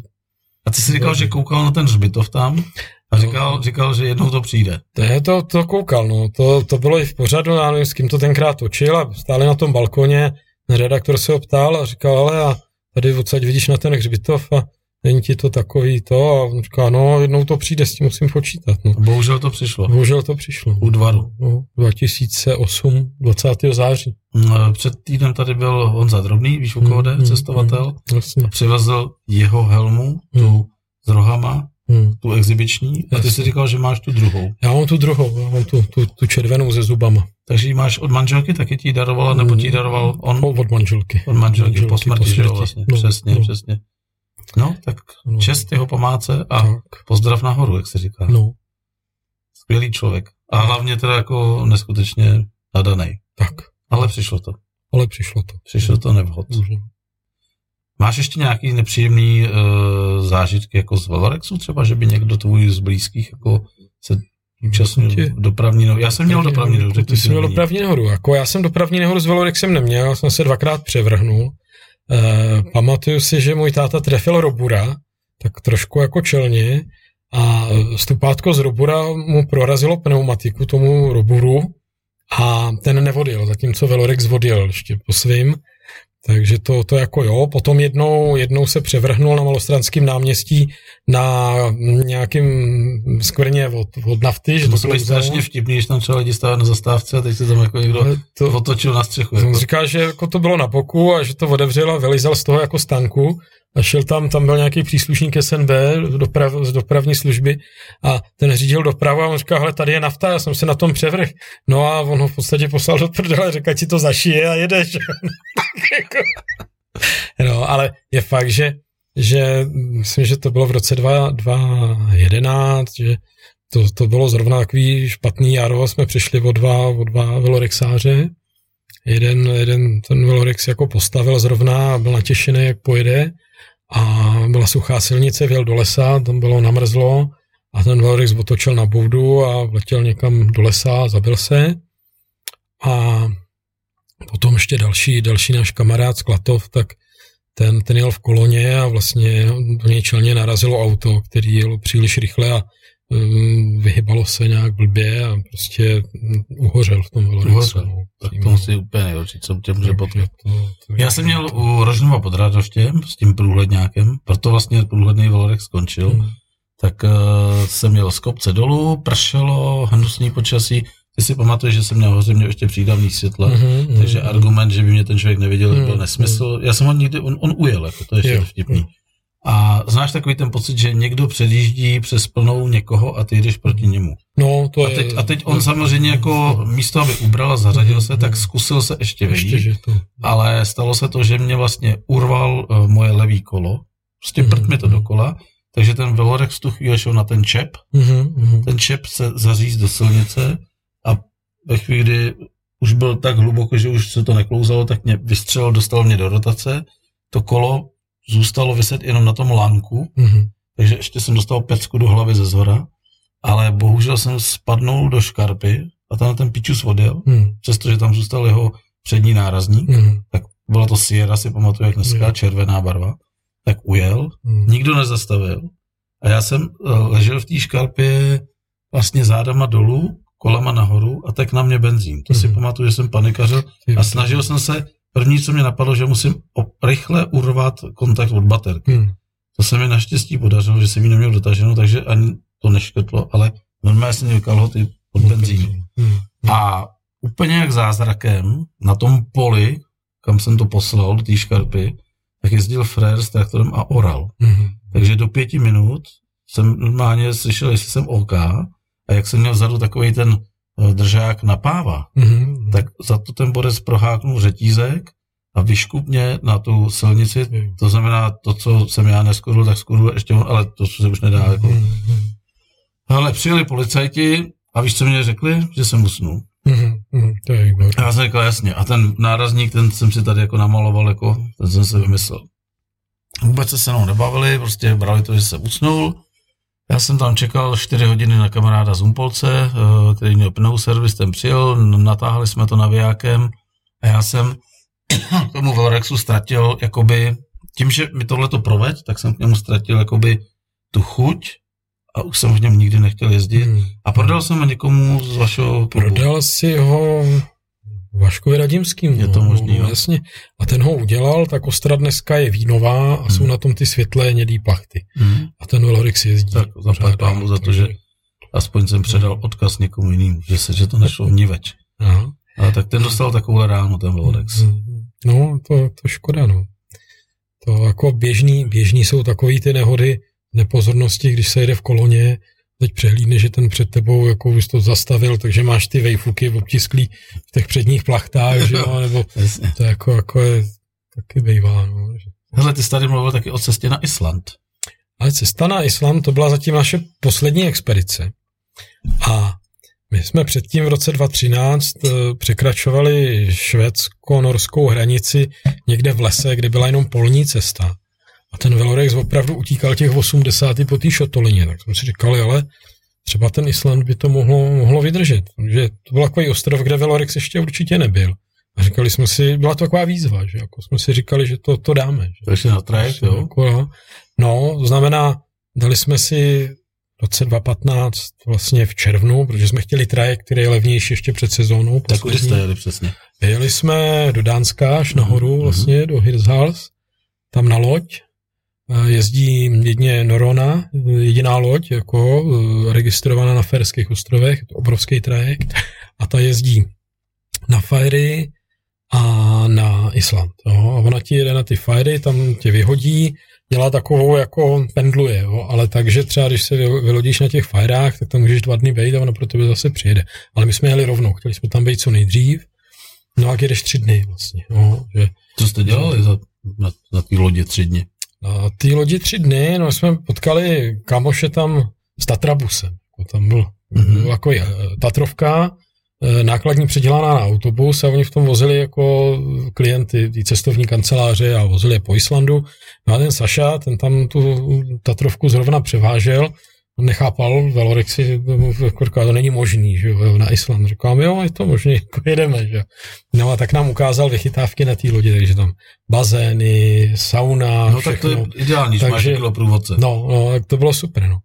A ty jsi říkal, že koukal na ten hřbitov tam a říkal, říkal že jednou to přijde. to, je to, to koukal, no. To, to bylo i v pořadu, já nevím, s kým to tenkrát točil a stáli na tom balkoně, redaktor se ho ptal a říkal, ale a tady odsaď vidíš na ten hřbitov a není ti to takový to a on říká, no jednou to přijde, s tím musím počítat, no. A bohužel to přišlo. Bohužel to přišlo. U dvaru. No, 2008, 20. září. Mm, Před týdnem tady byl Honza Drobný, víš, u koho jde, Mm, mm, cestovatel. mm, Vlastně. Přivezl jeho helmu, tu s rohama, Hmm. tu exibiční, a ty Jasně. si říkal, že máš tu druhou. Já mám tu druhou, já mám tu, tu, tu červenou se zubama. Takže ji máš od manželky, taky ti ji darovala, nebo ti ji daroval on od manželky. od manželky, po smrti, že jo, vlastně. No, přesně, no, přesně. No, tak no. čest jeho památce a Tak, pozdrav nahoru, jak se říká. no, Skvělý člověk. A hlavně teda jako neskutečně nadaný. tak. Ale přišlo to. Ale přišlo to. Přišlo to nevhod. Můžem. Máš ještě nějaký nepříjemný uh, zážitky jako z Velorexu třeba, že by někdo tvůj z blízkých jako se účastnil Tě- dopravní nehodu? Já jsem měl dopravní nehodu. Ty jsi měl dopravní nehodu. Jako já jsem dopravní nehodu s Velorexem neměl, já jsem se dvakrát převrhnul. E, pamatuju si, že můj táta trefil robura, tak trošku jako čelně a stupátko z robura mu prorazilo pneumatiku tomu roburu a ten nevodil, zatímco Velorex vodil ještě po svým. Takže to, to jako jo. Potom jednou, jednou se převrhnul na malostranském náměstí na nějakým skvrně od, od nafty. Že to bylo strašně vtipný, když tam třeba lidi na zastávce a teď se tam jako někdo to, otočil na střechu. Jako. říká, že jako to bylo na boku a že to otevřel a vylizal z toho jako stanku a šel tam, tam byl nějaký příslušník SNB doprav, z dopravní služby a ten řídil dopravu a on říkal, hele, tady je nafta, já jsem se na tom převrh. No a on ho v podstatě poslal do prdele, řekl, ti to zašije a jedeš. no, ale je fakt, že, že myslím, že to bylo v roce 2011, že to, to bylo zrovna takový špatný jaro, jsme přišli o dva, o dva velorexáře. Jeden, jeden ten velorex jako postavil zrovna a byl natěšený, jak pojede a byla suchá silnice, vjel do lesa, tam bylo namrzlo a ten Velrix otočil na boudu a letěl někam do lesa zabil se. A potom ještě další, další náš kamarád z Klatov, tak ten, ten jel v koloně a vlastně do něj čelně narazilo auto, který jel příliš rychle a vyhybalo se nějak blbě a prostě uhořel v tom Velorixu. No, tak to musí úplně nejhorší, co tě může potkat. To, to Já jsem měl u Rožnova pod Radoštěm s tím průhledňákem, proto vlastně průhledný Velorex skončil. Hmm. Tak uh, jsem měl z kopce dolů, pršelo, hnusný počasí, ty si pamatuješ, že jsem měl hoře měl ještě přídavný světla, mm-hmm, takže mm-hmm. argument, že by mě ten člověk neviděl, mm-hmm. byl nesmysl. Já jsem ho nikdy, on, on ujel, jako to je ještě vtipný. A znáš takový ten pocit, že někdo předjíždí přes plnou někoho a ty jdeš proti němu. No, to a teď, je, a teď on samozřejmě jako místo, aby ubral a zařadil se, tak zkusil se ještě vyjít, ale stalo se to, že mě vlastně urval uh, moje levý kolo, prostě mm-hmm. prd mi to dokola, takže ten Velorex tu chvíli šel na ten čep, mm-hmm. ten čep se zaříz do silnice a ve chvíli, kdy už byl tak hluboko, že už se to neklouzalo, tak mě vystřelil, dostal mě do rotace, to kolo zůstalo vyset jenom na tom lánku, mm-hmm. takže ještě jsem dostal pecku do hlavy ze zhora, ale bohužel jsem spadnul do škarpy a tam ten pičus odjel, mm. přestože tam zůstal jeho přední nárazník, mm. tak byla to Sierra, si pamatuju, jak dneska, mm. červená barva, tak ujel, mm. nikdo nezastavil a já jsem eh, ležel v té škarpě vlastně zádama dolů, kolama nahoru a tak na mě benzín. To mm. si mhm. pamatuju, že jsem panikařil a snažil jsem se První, co mě napadlo, že musím rychle urvat kontakt od baterky. Hmm. To se mi naštěstí podařilo, že jsem ji neměl dotaženou, takže ani to neškrtlo, ale normálně jsem měl kalhoty od benzínu. Hmm. Hmm. A úplně jak zázrakem na tom poli, kam jsem to poslal, do té škarpy, tak jezdil frér s traktorem a oral. Hmm. Takže do pěti minut jsem normálně slyšel, jestli jsem OK, a jak jsem měl vzadu takový ten držák napáva, mm-hmm. tak za to ten borec proháknul řetízek a vyškup mě na tu silnici, mm-hmm. to znamená to, co jsem já neskuril, tak skuril ještě on, ale to se už nedá. Jako. Mm-hmm. Ale přijeli policajti a víš, co mě řekli? Že jsem usnul. Mm-hmm. To je já jsem řekl, jasně. A ten nárazník, ten jsem si tady jako namaloval, jako, ten jsem se vymyslel. Vůbec se se mnou nebavili, prostě brali to, že jsem usnul já jsem tam čekal 4 hodiny na kamaráda z Umpolce, eh, který měl pnou servis, ten přijel, natáhli jsme to navijákem a já jsem k tomu Velrexu ztratil jakoby, tím, že mi tohle to proved, tak jsem k němu ztratil jakoby tu chuť a už jsem v něm nikdy nechtěl jezdit. Hmm. A prodal jsem ho někomu z vašeho klubu. Prodal si ho Vaškovi Radimským. Je to no, možný, no, jasně. A ten ho udělal, tak Ostra dneska je vínová a hmm. jsou na tom ty světlé hnědý plachty. Hmm. A ten Velorix jezdí. Tak zaplať pámu za to, že aspoň jsem předal odkaz někomu jinému, že se, že to nešlo vníveč. Aha. Ale tak ten dostal takovou ránu, ten Velorex. Hmm, hmm. No, to, to škoda, no. To jako běžný, běžný jsou takový ty nehody nepozornosti, když se jede v koloně, teď přehlídne, že ten před tebou jako už to zastavil, takže máš ty vejfuky obtisklý v těch předních plachtách, že jo, nebo to jako, jako je taky bývá. No, že... Hele, ty jsi tady mluvil taky o cestě na Island. Ale cesta na Island, to byla zatím naše poslední expedice. A my jsme předtím v roce 2013 eh, překračovali švédsko-norskou hranici někde v lese, kde byla jenom polní cesta. A ten Velorex opravdu utíkal těch 80 po té šotolině, tak jsme si říkali, ale třeba ten Island by to mohlo, mohlo vydržet. Že to byl takový ostrov, kde Velorex ještě určitě nebyl. A říkali jsme si, byla to taková výzva, že jako jsme si říkali, že to, to dáme. Že? Takže na trajekt, jo? Jako, no, to znamená, dali jsme si roce 2015 vlastně v červnu, protože jsme chtěli trajekt, který je levnější ještě před sezónou. Tak kudy jste jeli přesně? Jeli jsme do Dánska až nahoru, mm-hmm. vlastně do Hirshals, tam na loď. Jezdí jedně Norona, jediná loď, jako registrovaná na Ferských ostrovech, to obrovský trajekt, a ta jezdí na Fairy a na Island. Jo. A ona ti jede na ty Fairy, tam tě vyhodí, dělá takovou, jako pendluje, jo, ale takže třeba, když se vylodíš na těch fajrách, tak tam můžeš dva dny být a ono pro tebe zase přijede. Ale my jsme jeli rovnou, chtěli jsme tam být co nejdřív, no a jedeš tři dny vlastně. Jo, že, co jste dělali za, na, na té lodi tři dny? Té lodi tři dny, no jsme potkali kamoše tam s Tatrabusem. Jako tam byl, mm-hmm. jako Tatrovka, Eh, nákladní předělaná na autobus a oni v tom vozili jako klienty té cestovní kanceláře a vozili je po Islandu. No a ten Saša, ten tam tu Tatrovku zrovna převážel, nechápal Velorexy, jako to není možný, že jo, na Island. Říkám, jo, je to možný, jako jedeme, že No a tak nám ukázal vychytávky na té lodi, takže tam bazény, sauna, No všechno. tak to je ideální, takže, že máš kilo průvodce. No, no, tak to bylo super, no.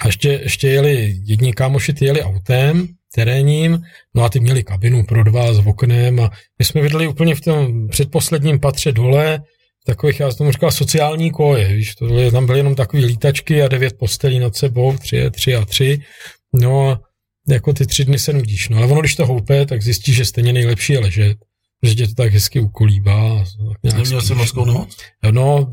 A ještě, ještě jeli, jedni kámoši ty jeli autem, terénním, no a ty měli kabinu pro dva s oknem a my jsme bydleli úplně v tom předposledním patře dole, takových, já jsem tomu říkal, sociální koje, víš, to byly, tam byly jenom takové lítačky a devět postelí nad sebou, tři, tři a tři, no a jako ty tři dny se nudíš, no ale ono, když to houpe, tak zjistíš, že stejně nejlepší je ležet, že tě to tak hezky ukolíbá. Neměl jsi morskou nemoc? No,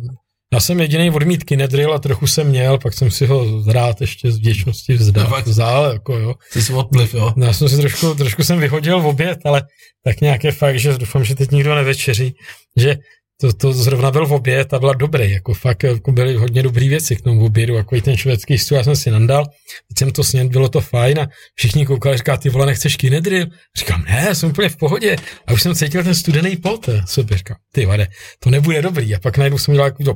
já jsem jediný odmít kinedril a trochu jsem měl, pak jsem si ho rád ještě z vděčnosti vzdal. No, vzal, jako jo. Ty jsi odpliv, jo? No, já jsem si trošku, trošku jsem vyhodil v oběd, ale tak nějak je fakt, že doufám, že teď nikdo nevečeří, že to, to zrovna byl v oběd a byla dobrý, jako fakt jako byly hodně dobré věci k tomu obědu, jako i ten švédský stůl, já jsem si nandal, teď jsem to sněd, bylo to fajn a všichni koukali, říká, ty vole, nechceš kinedril? Říkám, ne, jsem úplně v pohodě. A už jsem cítil ten studený pot, sobě říkám, ty vade, to nebude dobrý. A pak najednou jsem dělal jako to,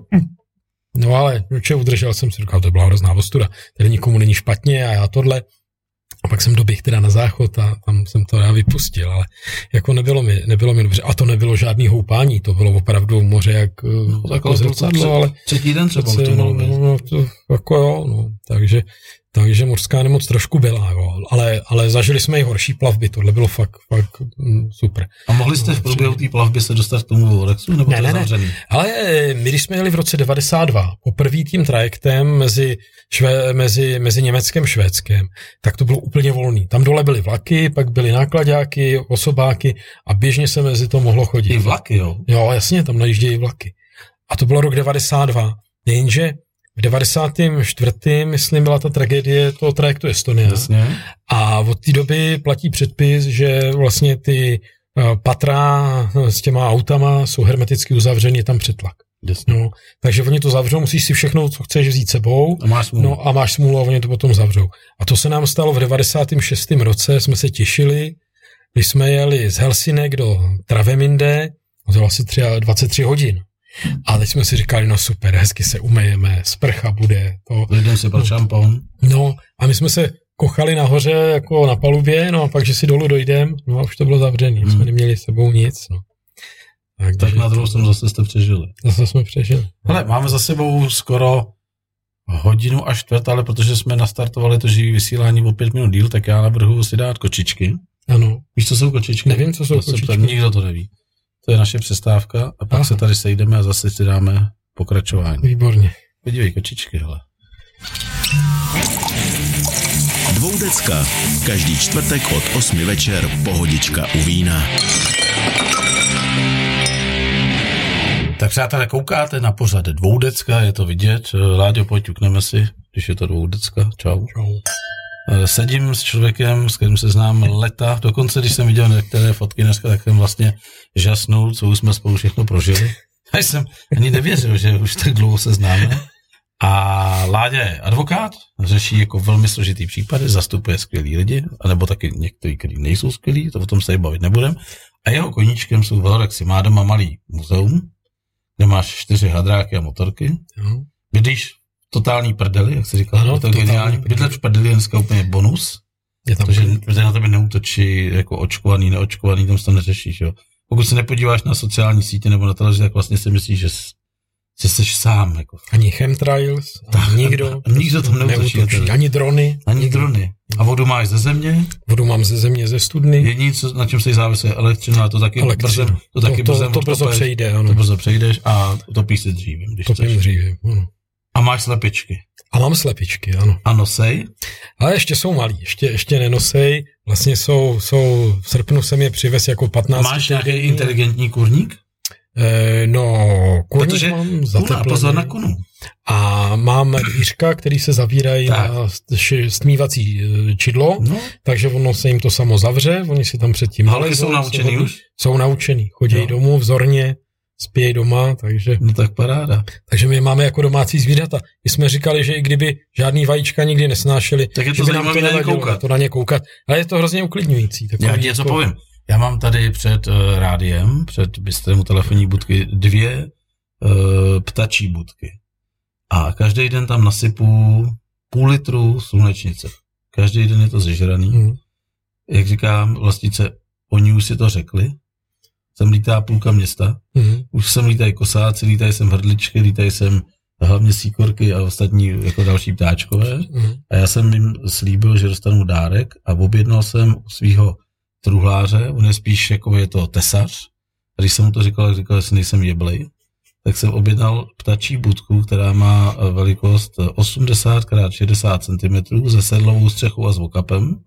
no ale, no, udržel jsem si, říkal, to byla hrozná ostuda, tady nikomu není špatně a já tohle, a pak jsem doběh teda na záchod a tam jsem to já vypustil, ale jako nebylo mi, nebylo mi dobře. A to nebylo žádný houpání, to bylo opravdu moře jak no, takhle zrcadlo, ale... Třetí den třeba to no, no, to, jako jo, no, takže takže mořská nemoc trošku byla, jo. Ale, ale zažili jsme i horší plavby, tohle bylo fakt, fakt mm, super. A mohli jste v průběhu té plavby se dostat k tomu Volexu, nebo ne, ne, ne. Ale eh, my, když jsme jeli v roce 92, poprvé tím trajektem mezi, šve, mezi, mezi Německem a Švédskem, tak to bylo úplně volný. Tam dole byly vlaky, pak byly nákladáky, osobáky a běžně se mezi to mohlo chodit. I vlaky, jo? Jo, jasně, tam najíždějí vlaky. A to bylo rok 92. Jenže v 94. myslím byla ta tragédie toho trajektu Estonia. Jasně. A od té doby platí předpis, že vlastně ty eh, patra eh, s těma autama jsou hermeticky uzavřeny, je tam přetlak. Jasně. No, takže oni to zavřou, musíš si všechno, co chceš vzít sebou. A máš smůlu. No a máš smůlu a oni to potom zavřou. A to se nám stalo v 96. roce, jsme se těšili, když jsme jeli z Helsinek do Traveminde, to bylo asi 23 hodin. A teď jsme si říkali, no super, hezky se umejeme, sprcha bude. To, Jdeme si pro šampon. No a my jsme se kochali nahoře jako na palubě, no a pak, že si dolů dojdem, no a už to bylo zavřený, hmm. jsme neměli s sebou nic, no. Tak, tak na druhou stranu zase jste přežili. Zase jsme přežili. Ale máme za sebou skoro hodinu a čtvrt, ale protože jsme nastartovali to živý vysílání o pět minut díl, tak já navrhuji si dát kočičky. Ano. Víš, co jsou kočičky? Nevím, co jsou to kočičky. Tam nikdo to neví. To je naše přestávka a pak Aha. se tady sejdeme a zase si dáme pokračování. Výborně. Podívej, kočičky, hele. Dvoudecka. Každý čtvrtek od 8 večer pohodička u vína. Tak přátelé, koukáte na pořad dvoudecka, je to vidět. Láďo, pojď, ukneme si, když je to dvoudecka. Čau. Čau. Eh, sedím s člověkem, s kterým se znám leta. Dokonce, když jsem viděl některé fotky dneska, tak jsem vlastně žasnul, co už jsme spolu všechno prožili. A jsem ani nevěřil, že už tak dlouho se známe. A Láďa je advokát, řeší jako velmi složitý případy, zastupuje skvělý lidi, anebo taky někteří, kteří nejsou skvělí, to o tom se bavit nebudem. A jeho koníčkem jsou Velorexy. Má doma malý muzeum, kde máš čtyři hadráky a motorky. Bydlíš totální prdeli, jak se říká. Ano, to je geniální. Bydlet v prdeli je dneska úplně bonus. Je tam protože, protože na tebe neútočí jako očkovaný, neočkovaný, tam se to neřešíš. Jo. Pokud se nepodíváš na sociální sítě nebo na televizi, tak vlastně si myslíš, že že jsi sám. Jako. Ani chemtrails, ani nikdo. Nikdo tam neútočí. neútočí. Ani drony. Ani nikdo. drony. A vodu máš ze země? Vodu mám ze země, ze studny. Jediné, co, na čem se závisí, je elektřina, to taky brzo, to, taky to, to, to brzo přejde, ano. To brzo přejdeš a utopíš se dřívím, když Topím chceš. dřívím, ano. A máš slepičky. A mám slepičky, ano. A nosej? Ale ještě jsou malí, ještě, ještě nenosej. Vlastně jsou, jsou, v srpnu jsem je přivez jako 15. Máš nějaký inteligentní kurník? Eh, no, kurník Protože mám kuna, pozor na kunu. A mám dvířka, který se zavírají Tak. na stmívací eh, čidlo, No, takže ono se jim to samo zavře, oni si tam předtím nalezou, jsou naučený už? Jsou naučený, chodí Jo. domů vzorně, spějí doma, takže, No tak paráda. takže my máme jako domácí zvířata. My jsme říkali, že i kdyby žádný vajíčka nikdy nesnášeli, Tak je to že by nám to na ně koukat. to na ně koukat. Ale je to hrozně uklidňující. Já ti něco jako- povím. Já mám tady před uh, rádiem, před bystrem u telefonní budky, dvě uh, ptačí budky. A každý den tam nasypu půl litru slunečnice. Každý den je to zežraný. Mhm. Jak říkám, vlastnice, oni už si to řekli. Sem lítá půlka města. Mhm. Už sem lítají kosáci, lítají sem hrdličky, lítají sem hlavně síkorky a ostatní jako další ptáčkové. Mhm. A já jsem jim slíbil, že dostanu dárek a objednal jsem u svého truhláře, on je spíš jako je to tesař. A když jsem mu to říkal, tak říkal, že nejsem jeblej. Tak jsem objednal ptačí budku, která má eh, velikost 80 x 60 cm se sedlovou střechou a zvukapem.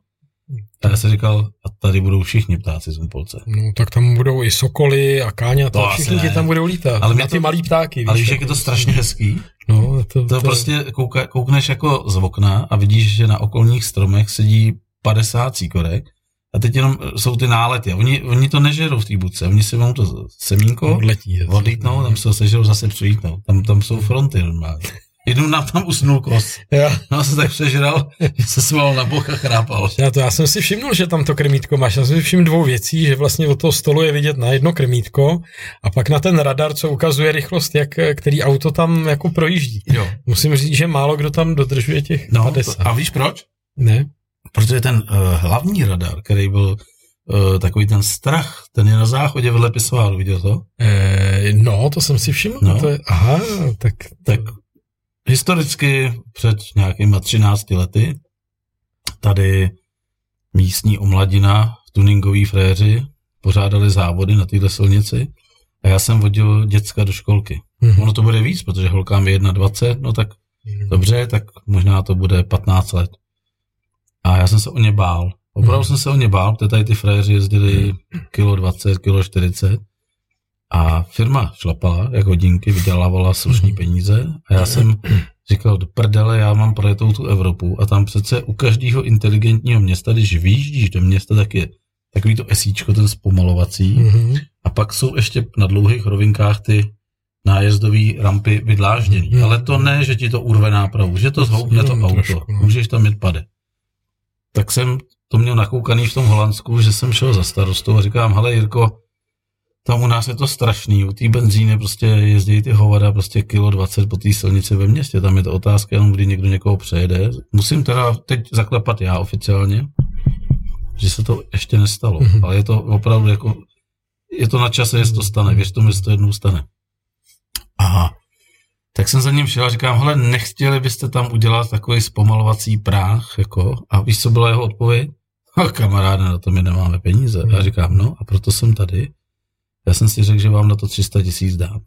A já jsem říkal, a tady budou všichni ptáci z Humpolce. No, tak tam budou i sokoly a káňata, To to asi všichni ti tam budou lítat. Ale na ty to- malý ptáky. Ale víš, jak jako je to strašně hezký? No, to, To prostě kouka, koukneš jako z okna a vidíš, že na okolních stromech sedí 50 cíkorek a teď jenom eh, jsou ty nálety. Oni, oni to nežerou v té budce, oni si vemou to semínko, odletí. odlítnou, tam se ho sežerou, zase přijítnou. Tam, tam jsou fronty normálně. Jednou nám tam usnul kos. Já, No se tak přežral, že se sval na bok a chrápal. já, to, já jsem si všimnul, že tam to krmítko máš. Já jsem si všiml dvou věcí, že vlastně od toho stolu je vidět na jedno krmítko a pak na ten radar, co ukazuje rychlost, jak, který auto tam jako projíždí. Jo. Musím říct, že málo kdo tam dodržuje těch No, 50. to, a víš proč? Ne? Protože ten uh, hlavní radar, který byl uh, takový ten strach, ten je na záchodě vedle pisoáru, viděl to? E, no, to jsem si všiml. No. To je, aha, tak, Tak historicky před nějakýma 13 lety tady místní omladina v tuningové fréři pořádali závody na této silnici a já jsem vodil děcka do školky. Mhm. Ono to bude víc, protože holkám je 21, no tak Mhm. dobře, tak možná to bude 15 let. A já jsem se o ně bál. Opravdu Mhm. jsem se o ně bál, protože tady ty fréři jezdili kilo 20, kilo 40 a firma šlapala, jak hodinky, vydělávala slušní Mhm. peníze a já jsem říkal, do prdele, já mám projetou tu Evropu a tam přece u každého inteligentního města, když vyjíždíš do města, tak je takový to esíčko, ten zpomalovací Mhm. a pak jsou ještě na dlouhých rovinkách ty nájezdové rampy vydlážděný. Mhm. Ale to ne, že ti to urve nápravu, že to zhoupne to Jenom auto. trošku, no. Můžeš tam jet pade. Tak jsem to měl nakoukaný v tom Holandsku, že jsem šel za starostou a říkám, hele Jirko, tam u nás je to strašný, u té benzíny prostě jezdí ty hovada prostě kilo 20 po té silnici ve městě, tam je to otázka jenom, kdy někdo někoho přejede. Musím teda teď zaklepat já oficiálně, že se to ještě nestalo, Mhm. ale je to opravdu jako, je to na čase, jestli to stane, věř tomu, že to jednou stane. Aha. Tak jsem za ním šel a říkám, hele, nechtěli byste tam udělat takový zpomalovací práh, jako, a víš, co byla jeho odpověď? A kamaráde, na to my nemáme peníze. A já říkám, no, a proto jsem tady. Já jsem si řekl, že vám na to 300 tisíc dám.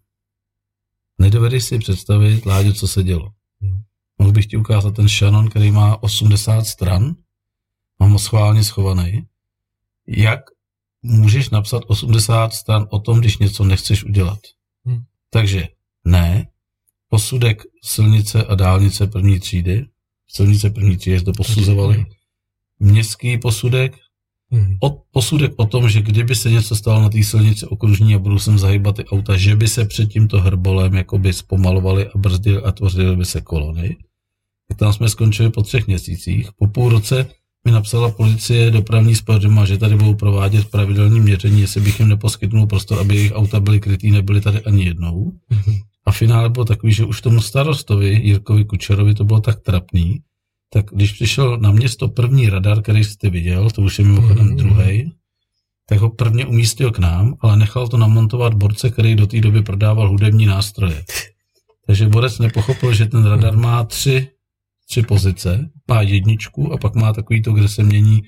Nedovedeš si představit, Láďo, co se dělo. Hmm. Mohl bych ti ukázat ten Shannon, který má 80 stran, mám ho schválně schovaný. Jak můžeš napsat 80 stran o tom, když něco nechceš udělat? Hmm. Takže ne, posudek silnice a dálnice první třídy, silnice první třídy to posuzovali, městský posudek, Mhm. o, posudek o tom, že kdyby se něco stalo na té silnici okružní a budou sem zahybat ty auta, že by se před tímto hrbolem jakoby zpomalovali a brzdili a tvořily by se kolony. Tak tam jsme skončili po třech měsících. Po půl roce mi napsala policie dopravní s že tady budou provádět pravidelní měření, jestli bych jim neposkytnul prostor, aby jejich auta byly krytý, nebyly tady ani jednou. Mhm. A finále bylo takový, že už tomu starostovi Jirkovi Kučerovi to bylo tak trapný, tak když přišel na město první radar, který jste viděl, to už je mimochodem Mhm. druhý, tak ho prvně umístil k nám, ale nechal to namontovat borce, který do té doby prodával hudební nástroje. Takže borec nepochopil, že ten radar má tři, tři pozice, má jedničku a pak má takový to, kde se mění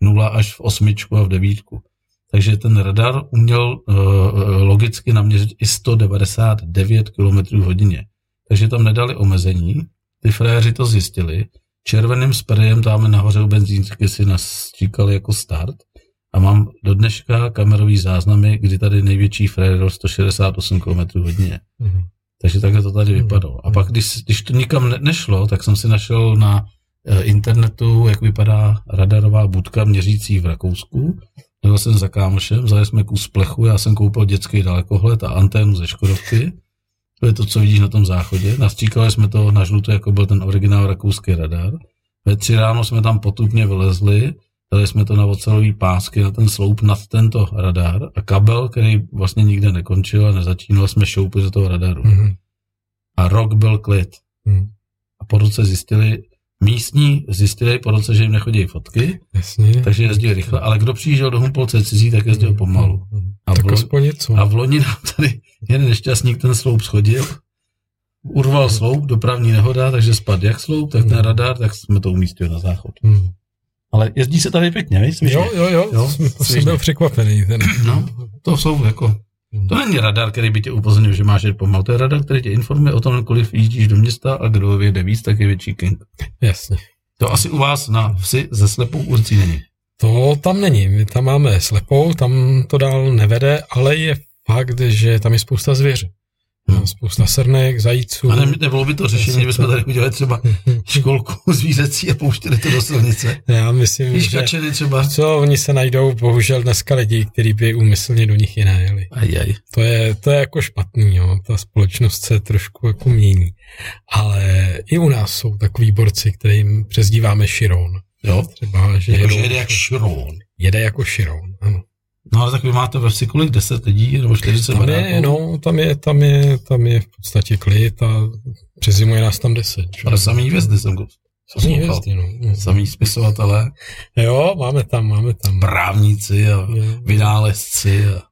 nula až v osmičku a v devítku. Takže ten radar uměl uh, logicky naměřit i 199 km hodině. Takže tam nedali omezení, ty fréři to zjistili, červeným sprejem tam nahoře u benzínky si nastíkali jako start a mám do dneška kamerový záznamy, kdy tady největší frér 168 km hodině. Mm-hmm. Takže takhle to tady vypadalo. A pak, když, když to nikam ne, nešlo, tak jsem si našel na e, internetu, jak vypadá radarová budka měřící v Rakousku. Jel jsem za kámošem, vzali jsme kus plechu, já jsem koupil dětský dalekohled a anténu ze Škodovky. To je to, co vidíš na tom záchodě. Nastříkali jsme to na žluto, jako byl ten originál rakouský radar. Ve tři ráno jsme tam potupně vylezli, dali jsme to na ocelový pásky, na ten sloup nad tento radar a kabel, který vlastně nikde nekončil a nezačínal, jsme šoupli do toho radaru. Mm-hmm. A rok byl klid. Mm. A po roce zjistili, místní zjistili po roce, že jim nechodí fotky, Jasně. takže jezdili rychle, ale kdo přijížděl do Humpolce cizí, tak jezdil mm. pomalu. Mm. A tak v, aspoň něco. A v loni nám tady jeden nešťastník ten sloup schodil, urval sloup, dopravní nehoda, takže spadl jak sloup, tak ten mm. radar, tak jsme to umístili na záchod. Mm. Ale jezdí se tady pěkně, víš? Jo, jo, jo, jo jsem byl překvapený. Ten. No, to jsou jako, to není radar, který by tě upozornil, že máš jet pomalu. To je radar, který tě informuje o tom, kolik jíždíš do města a kdo vyjede víc, tak je větší king. Jasně. To asi u vás na vsi ze slepou ulicí není. To tam není. My tam máme slepou, tam to dál nevede, ale je fakt, že tam je spousta zvěře. Hmm. Spousta srnek, zajíců. A ne, nebylo by to řešení, kdybychom tady udělali třeba školku zvířecí a pouštěli to do silnice. Já myslím, Víš, že třeba. co oni se najdou, bohužel dneska lidi, kteří by úmyslně do nich jiné jeli. Ajaj. To je, to je jako špatný, jo. ta společnost se trošku jako mění. Ale i u nás jsou takový borci, kterým přezdíváme Širon. Jo? Třeba, že jako, jedou, jede jak Širon. Jede jako Širon, ano. No ale tak vy máte ve vsi kolik? 10 lidí nebo 40 tam je, no, tam je, tam je, tam je v podstatě klid a přezimuje nás tam 10. Ale samý hvězdy jsem Samý hvězdy, no. no. Samý spisovatelé. Jo, máme tam, máme tam. Právníci a jo. vynálezci a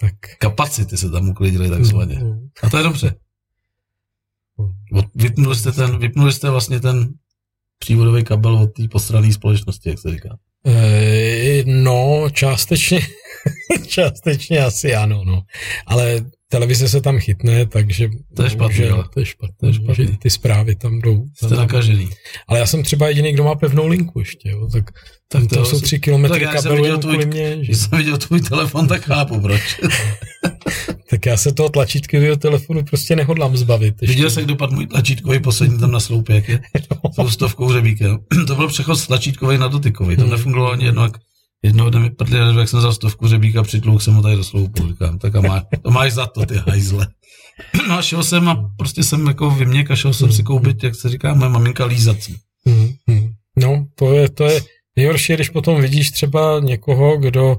tak. kapacity se tam uklidili takzvaně. No. A to je dobře. No. Vypnuli jste, ten, vypnuli jste vlastně ten přívodový kabel od té postranné společnosti, jak se říká. E, no, částečně, částečně asi ano, no. Ale televize se tam chytne, takže... To je špatný, že, to je špatný, to je špatný. Že ty zprávy tam jdou. Jste tam, nakažený. Ale já jsem třeba jediný, kdo má pevnou linku ještě, jo, tak, tak to, to jsou tři kilometry kabelu jen kvůli mě. Že... jsem viděl tvůj telefon, tak chápu proč. tak já se toho tlačítkového telefonu prostě nehodlám zbavit. Ještě. Viděl jsi, kdo padl můj tlačítkový poslední tam na sloupě, jak je? No. stovkou řebíkem. to byl přechod z tlačítkový na dotykový. To hmm. nefungovalo ani jedno, jak Jednoho dne mi prdli, jak jsem vzal stovku řebíka, přitlouk jsem mu tady do sloupu, říkám, tak a má, to máš za to, ty hajzle. No a šel jsem a prostě jsem jako vyměk a šel jsem si koupit, jak se říká, moje maminka lízací. Hmm, hmm. No, to je, to je nejhorší, když potom vidíš třeba někoho, kdo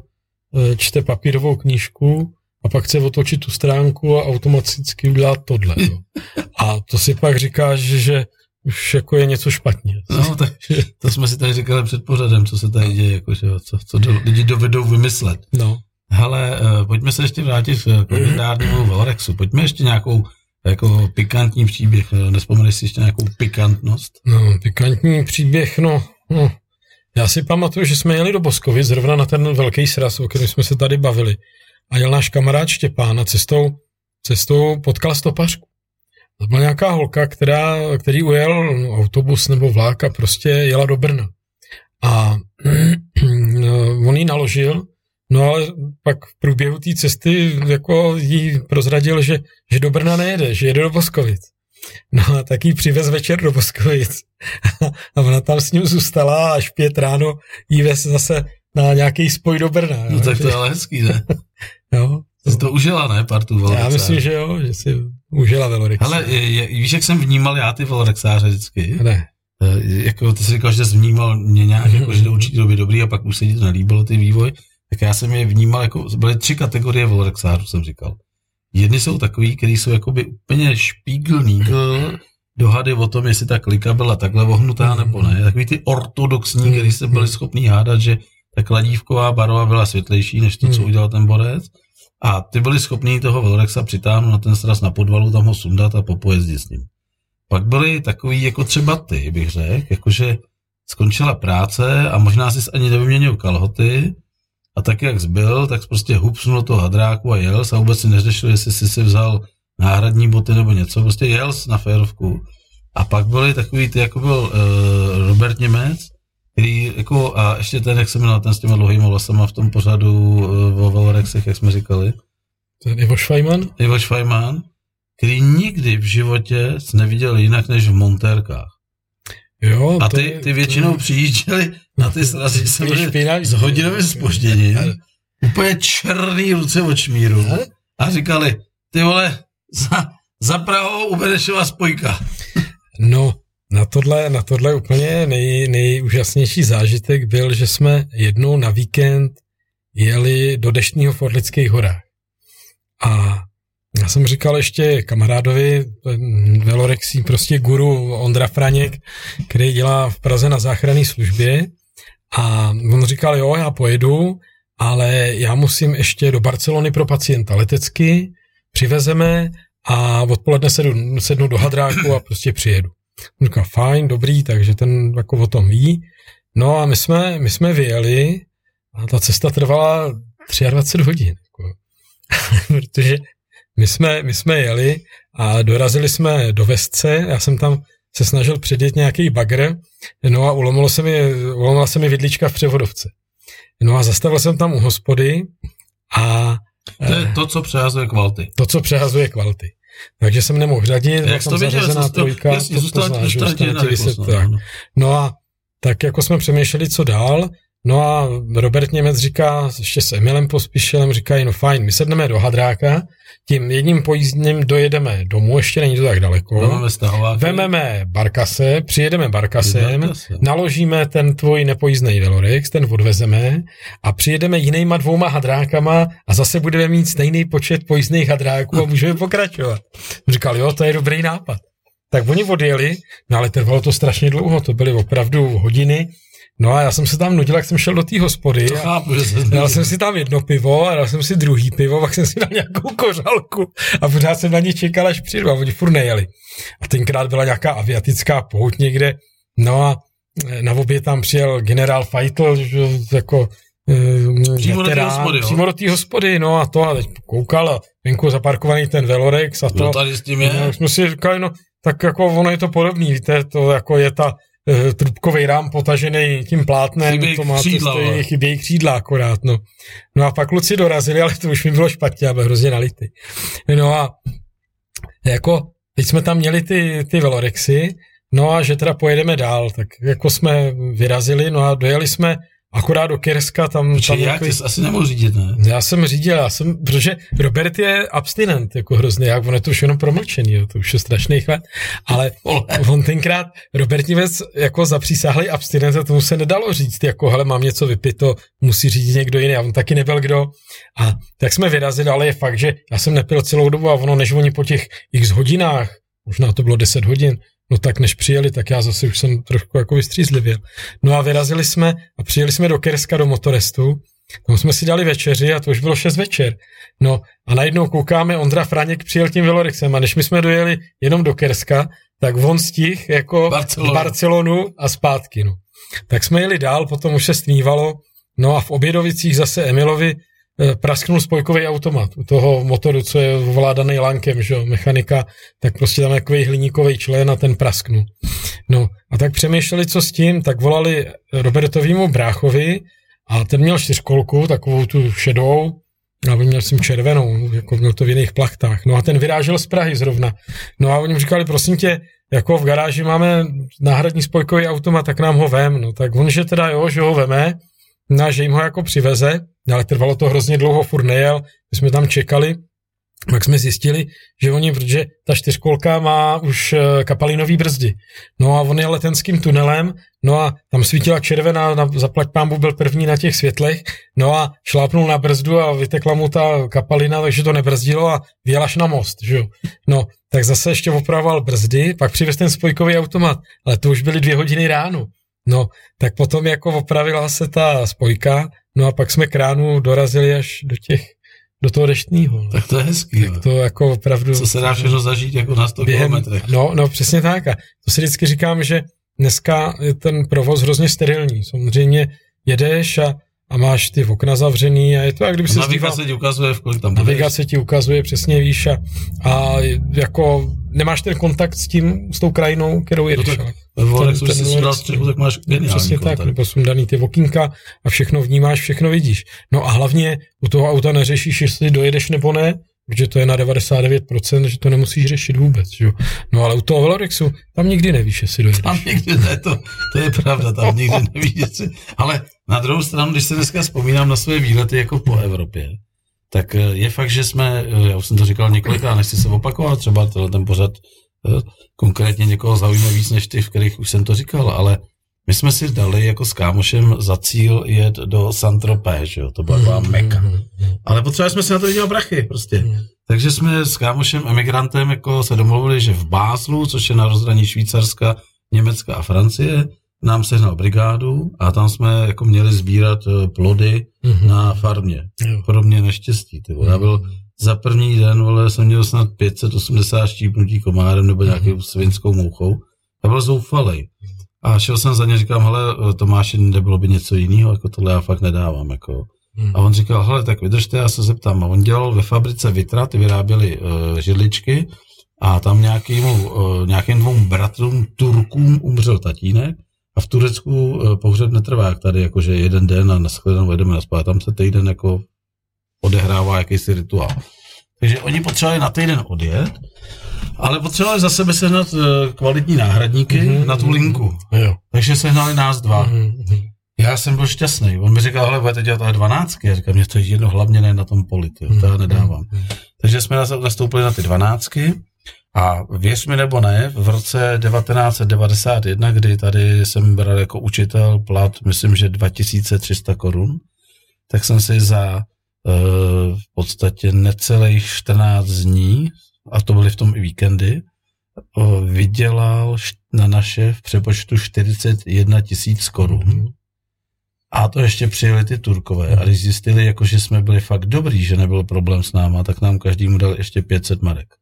e, čte papírovou knížku a pak chce otočit tu stránku a automaticky udělá tohle. No. A to si pak říkáš, že už jako je něco špatně. No, tak to jsme si tady říkali před pořadem, co se tady děje, jako, že, co, co do, lidi dovedou vymyslet. No. Hele, uh, pojďme se ještě vrátit k legendárnímu Valorexu. Pojďme ještě nějakou jako pikantní příběh. Eh, nespomeneš si ještě nějakou pikantnost? No, pikantní příběh, no, no. Já si pamatuju, že jsme jeli do Boskovy zrovna na ten velký sraz, o kterém jsme se tady bavili. A jel náš kamarád Štěpán a cestou, cestou potkal stopařku. To byla nějaká holka, která, který ujel autobus nebo vlák a prostě jela do Brna. A on ji naložil, no ale pak v průběhu té cesty jako jí prozradil, že, že do Brna nejede, že jede do Boskovic. No a tak jí přivez večer do Boskovic. a ona tam s ním zůstala až pět ráno jí vez zase na nějaký spoj do Brna. No jo, tak to je ale hezký, ne? jo. Jsi to užila, ne, partu? Já myslím, že jo, že si užila Velorexář. Ale víš, jak jsem vnímal já ty Velorexáře vždycky? Ne. E, jako ty jsi říkal, že jsi vnímal mě nějak, jako, že do určitě době dobrý a pak už se ti to nelíbilo, ty vývoj. Tak já jsem je vnímal, jako byly tři kategorie Velorexářů, jsem říkal. Jedny jsou takový, který jsou jakoby úplně špígl, nígl, dohady o tom, jestli ta klika byla takhle vohnutá nebo ne. Takový ty ortodoxní, který se byli schopní hádat, že ta kladívková barva byla světlejší než to, co udělal ten borec. A ty byli schopní toho Velorexa přitáhnout na ten sraz na podvalu, tam ho sundat a popojezdit s ním. Pak byli takový jako třeba ty, bych řekl, jakože skončila práce a možná si ani nevyměnil kalhoty a tak, jak zbyl, tak prostě hupsnul toho hadráku a jel a vůbec si neřešil, jestli si si vzal náhradní boty nebo něco, prostě jel na férovku. A pak byli takový ty, jako byl uh, Robert Němec, který jako, a ještě ten, jak se jmenoval, ten s těma dlouhýma vlasama v tom pořadu uh, o Valorexech, jak jsme říkali. Ten Ivo Švajman? Ivo Švajman, který nikdy v životě neviděl jinak než v montérkách. Jo, a ty, ty většinou to... přijížděli na ty srazy, jsem s hodinovým spožděním, úplně černý ruce od šmíru a říkali, ty vole, za, za Prahou u Benešova spojka. No, na tohle, na tohle úplně nej, nejúžasnější zážitek byl, že jsme jednou na víkend jeli do deštního v Orlických horách. A já jsem říkal ještě kamarádovi, velorexí, prostě guru Ondra Franěk, který dělá v Praze na záchranné službě a on říkal, jo, já pojedu, ale já musím ještě do Barcelony pro pacienta letecky, přivezeme a odpoledne sedu, sednu do hadráku a prostě přijedu. On říkal, fajn, dobrý, takže ten jako o tom ví. No a my jsme, my jsme vyjeli a ta cesta trvala 23 hodin. Jako. Protože my jsme, my jsme jeli a dorazili jsme do Vesce, já jsem tam se snažil předjet nějaký bagr, no a ulomilo se mi, ulomila se mi vidlička v převodovce. No a zastavil jsem tam u hospody a... To je to, co přehazuje kvality. To, co přehazuje kvality. Takže jsem nemohl řadit, Jak tam zařazená trojka, jasně, to, to znáš, to, tak. No a tak jako jsme přemýšleli, co dál, No a Robert Němec říká, ještě s Emilem Pospíšilem říkají, no fajn, my sedneme do Hadráka, tím jedním pojízdním dojedeme domů, ještě není to tak daleko. Vememe, Vememe Barkase, přijedeme Barkasem, Barkase. naložíme ten tvůj nepojízdný Velorex, ten odvezeme a přijedeme jinýma dvouma hadrákama a zase budeme mít stejný počet pojízdných hadráků a můžeme pokračovat. Říkal, jo, to je dobrý nápad. Tak oni odjeli, no ale trvalo to strašně dlouho, to byly opravdu hodiny, No a já jsem se tam nudil, jak jsem šel do té hospody. To chápu, že jsem dal jsem si tam jedno pivo a dal jsem si druhý pivo, pak jsem si dal nějakou kořalku a pořád jsem na ně čekal, až přijdu a oni furt nejeli. A tenkrát byla nějaká aviatická pouť někde, no a eh, na obě tam přijel generál Feitel, jako eh, přímo do té hospody, přímo do té hospody, no a to a teď koukal a venku zaparkovaný ten Velorex a to. No tady s tím je. No, jsme si říkali, no tak jako ono je to podobný, víte, to jako je ta trubkový rám potažený tím plátnem, chybějí to má křídla, stojí, chybějí křídla akorát, no. No a pak kluci dorazili, ale to už mi bylo špatně, aby hrozně nality. No a jako, teď jsme tam měli ty, ty velorexy, no a že teda pojedeme dál, tak jako jsme vyrazili, no a dojeli jsme akorát do Kirska, tam... Počkej, tam jako, ty asi nemohl řídit, ne? Já jsem řídil, já jsem, protože Robert je abstinent, jako hrozný, jak on je to už jenom promlčený, jo, to už je strašný chvat, ale on tenkrát, Robert Nivec jako zapřísáhlý abstinent, a tomu se nedalo říct, jako hele, mám něco vypito, musí řídit někdo jiný, a on taky nebyl kdo. A tak jsme vyrazili, ale je fakt, že já jsem nepil celou dobu a ono, než oni po těch x hodinách, možná to bylo 10 hodin, No tak než přijeli, tak já zase už jsem trošku jako vystřízlivěl. No a vyrazili jsme a přijeli jsme do Kerska do Motorestu, tam jsme si dali večeři a to už bylo 6 večer. No a najednou koukáme, Ondra Franěk přijel tím Velorexem a než my jsme dojeli jenom do Kerska, tak on stih jako Barcelonu. Barcelonu a zpátky. No. Tak jsme jeli dál, potom už se stmívalo, no a v Obědovicích zase Emilovi prasknul spojkový automat u toho motoru, co je ovládaný lankem, že jo, mechanika, tak prostě tam takový hliníkový člen a ten prasknul. No a tak přemýšleli, co s tím, tak volali Robertovému bráchovi a ten měl čtyřkolku, takovou tu šedou, a měl jsem červenou, jako měl to v jiných plachtách. No a ten vyrážel z Prahy zrovna. No a oni mu říkali, prosím tě, jako v garáži máme náhradní spojkový automat, tak nám ho vem. No tak on, že teda jo, že ho veme, no a že jim ho jako přiveze, ale trvalo to hrozně dlouho, furt nejel, my jsme tam čekali, pak jsme zjistili, že oni, protože ta čtyřkolka má už eh, kapalinový brzdy. No a on je letenským tunelem, no a tam svítila červená, na, zaplať pámbu byl první na těch světlech, no a šlápnul na brzdu a vytekla mu ta kapalina, takže to nebrzdilo a vyjel až na most, že jo. No, tak zase ještě opravoval brzdy, pak přivez ten spojkový automat, ale to už byly dvě hodiny ráno. No, tak potom jako opravila se ta spojka, no a pak jsme kránu dorazili až do těch do toho deštního. Tak to je hezký. Tak to jako opravdu... Co se dá všechno zažít jako na 100 během, kilometrech. No, no, přesně tak. A to si vždycky říkám, že dneska je ten provoz hrozně sterilní. Samozřejmě jedeš a, a máš ty okna zavřený a je to, jak kdyby se Navigace ti ukazuje, v kolik tam budeš. Navigace ti ukazuje, přesně víš a, a jako nemáš ten kontakt s tím, s tou krajinou, kterou jedeš. No tak, Volek, ten, ten, si dal střechu, tak máš Přesně kontakt. tak, nebo sundaný ty okýnka a všechno vnímáš, všechno vidíš. No a hlavně u toho auta neřešíš, jestli dojedeš nebo ne, protože to je na 99%, že to nemusíš řešit vůbec. Že? No ale u toho Velorexu, tam nikdy nevíš, jestli dojedeš. Tam nikdy ne, to, to je pravda, tam nikdy nevíš, jestli... Ale na druhou stranu, když se dneska vzpomínám na své výlety jako po Evropě, tak eh, je fakt, že jsme, eh, já už jsem to říkal několikrát, nechci se opakovat, třeba tenhle ten pořad eh, konkrétně někoho zaujme víc než ty, v kterých už jsem to říkal, ale my jsme si dali jako s kámošem za cíl jet do Saint-Tropez, že jo, to byla taková meka. Ale potřebovali jsme si na to vydělat brachy, prostě. Takže jsme s kámošem emigrantem jako se domluvili, že v Báslu, což je na rozhraní Švýcarska, Německa a Francie, nám sehnal brigádu a tam jsme jako měli sbírat plody mm-hmm. na farmě. Jo. Mě neštěstí. Ty vole. Já byl za první den, vole, jsem měl snad 580 štípnutí komárem nebo nějakou mm-hmm. svinskou mouchou. Já byl zoufalej. A šel jsem za ně, říkám, hele, Tomáši, nebylo by něco jiného, jako tohle já fakt nedávám, jako. Hmm. A on říkal, hele, tak vydržte, já se zeptám. A on dělal ve fabrice Vitra, ty vyráběli uh, židličky a tam nějakýmu, uh, nějakým dvou bratrům Turkům umřel tatínek a v Turecku uh, pohřeb netrvá, jak tady, jakože jeden den a nashledanou jedeme na spát. Tam se týden jako odehrává jakýsi rituál. Takže oni potřebovali na týden odjet ale potřebovali za sebe sehnat uh, kvalitní náhradníky mm-hmm, na tu linku. Jo. Takže sehnali nás dva. Mm-hmm. Já jsem byl šťastný. On mi říkal, hele, budete dělat ale dvanáctky. Já říkám, mě to je jedno hlavně ne na tom poli, tyjo, to já nedávám. Mm-hmm. Takže jsme nastoupili na ty dvanáctky a věř mi nebo ne, v roce 1991, kdy tady jsem bral jako učitel plat, myslím, že 2300 korun, tak jsem si za uh, v podstatě necelých 14 dní a to byly v tom i víkendy, vydělal na naše v přepočtu 41 tisíc korun. Mm-hmm. A to ještě přijeli ty Turkové a když zjistili, jako, že jsme byli fakt dobrý, že nebyl problém s náma, tak nám každý mu dal ještě 500 marek.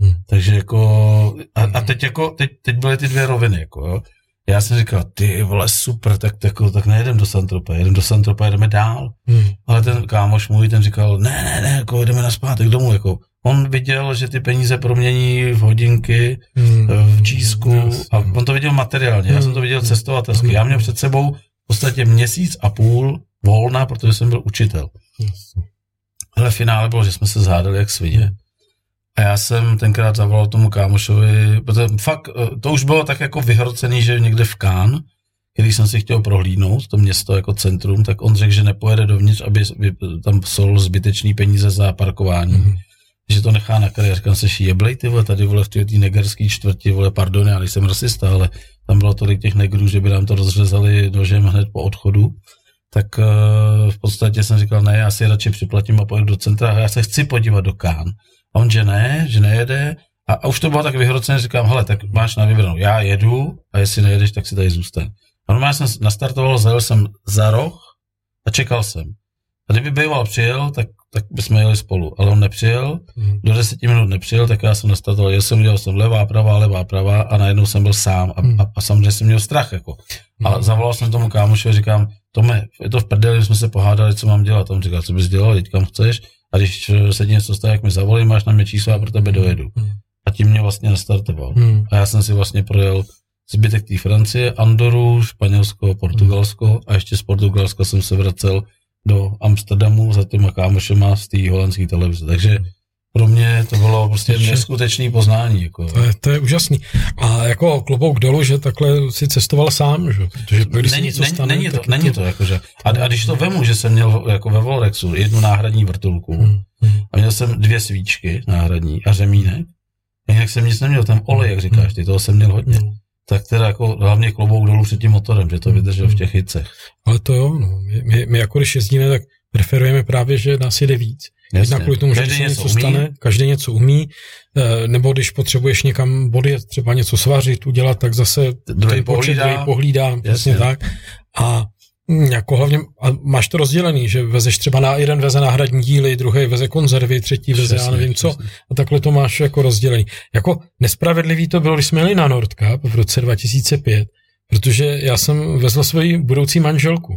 Mm-hmm. Takže jako, a, a teď jako, teď, teď byly ty dvě roviny, jako jo. Já jsem říkal, ty vole, super, tak, tak, tak nejedem do Santropa, jedem do Santropa, jedeme dál. Hmm. Ale ten kámoš můj, ten říkal, ne, ne, ne, jako jdeme na zpátek domů, jako on viděl, že ty peníze promění v hodinky, hmm. v čísku a on to viděl materiálně, já jsem to viděl hmm. cestovatelsky. Já měl před sebou v podstatě měsíc a půl volna, protože jsem byl učitel. Ale finále bylo, že jsme se zhádali jak svině. A já jsem tenkrát zavolal tomu kámošovi, protože fakt, eh, to už bylo tak jako vyhrocený, že někde v Kán, když jsem si chtěl prohlídnout to město jako centrum, tak on řekl, že nepojede dovnitř, aby tam sol zbytečný peníze za parkování. Mm-hmm že to nechá na kraji. Říkám se, jeblej ty vole, tady vole v té negerské čtvrti, vole, pardon, já nejsem rasista, ale tam bylo tolik těch negrů, že by nám to rozřezali nožem hned po odchodu. Tak uh, v podstatě jsem říkal, ne, já si radši připlatím a pojedu do centra a já se chci podívat do Kán. A on, že ne, že nejede. A, a už to bylo tak vyhrocené, říkám, hele, tak máš na vybranou, já jedu a jestli nejedeš, tak si tady zůstaň. A normálně jsem nastartoval, zajel jsem za roh a čekal jsem. A kdyby býval přijel, tak tak bychom jeli spolu. Ale on nepřijel, hmm. do deseti minut nepřijel, tak já jsem nastartoval, já jsem udělal jsem levá, pravá, levá, pravá a najednou jsem byl sám a, hmm. a, a samozřejmě jsem měl strach. Jako. A zavolal jsem tomu kámoši a říkám, Tome, je to v prdeli, jsme se pohádali, co mám dělat. On říkal, co bys dělal, teď kam chceš a když se ti něco stane, jak mi zavolí, máš na mě číslo a pro tebe dojedu. Hmm. A tím mě vlastně nastartoval. Hmm. A já jsem si vlastně projel zbytek té Francie, Andoru, Španělsko, Portugalsko a ještě z Portugalska jsem se vracel do Amsterdamu za těma kámošema z té holandské televize. Takže pro mě to bylo prostě neskutečné poznání. Jako. To, je, to je úžasný. A jako klobouk dolů, že takhle si cestoval sám, že? Protože když není, není, stane, není to, není to, to jakože. A, a, když to vemu, že jsem měl jako ve Volrexu jednu náhradní vrtulku hmm, hmm. a měl jsem dvě svíčky náhradní a řemínek, jinak jsem nic neměl, ten olej, jak říkáš, ty toho jsem měl hodně. Hmm tak teda jako hlavně klobouk dolů před tím motorem, že to vydržel v těch hitcech. Ale to jo, no. my, my, my jako když jezdíme, tak preferujeme právě, že nás jede víc. Jasně. kvůli tomu, že každý se něco umí. stane, každý něco umí, eh, nebo když potřebuješ někam body, třeba něco svařit, udělat, tak zase druhý pohlídá, pohlídá, přesně tak. A Mm, jako hlavně, a máš to rozdělený, že vezeš třeba na jeden veze náhradní díly, druhý veze konzervy, třetí veze já nevím co, a takhle to máš jako rozdělený. Jako nespravedlivý to bylo, když jsme jeli na Nordcup v roce 2005, protože já jsem vezl svoji budoucí manželku.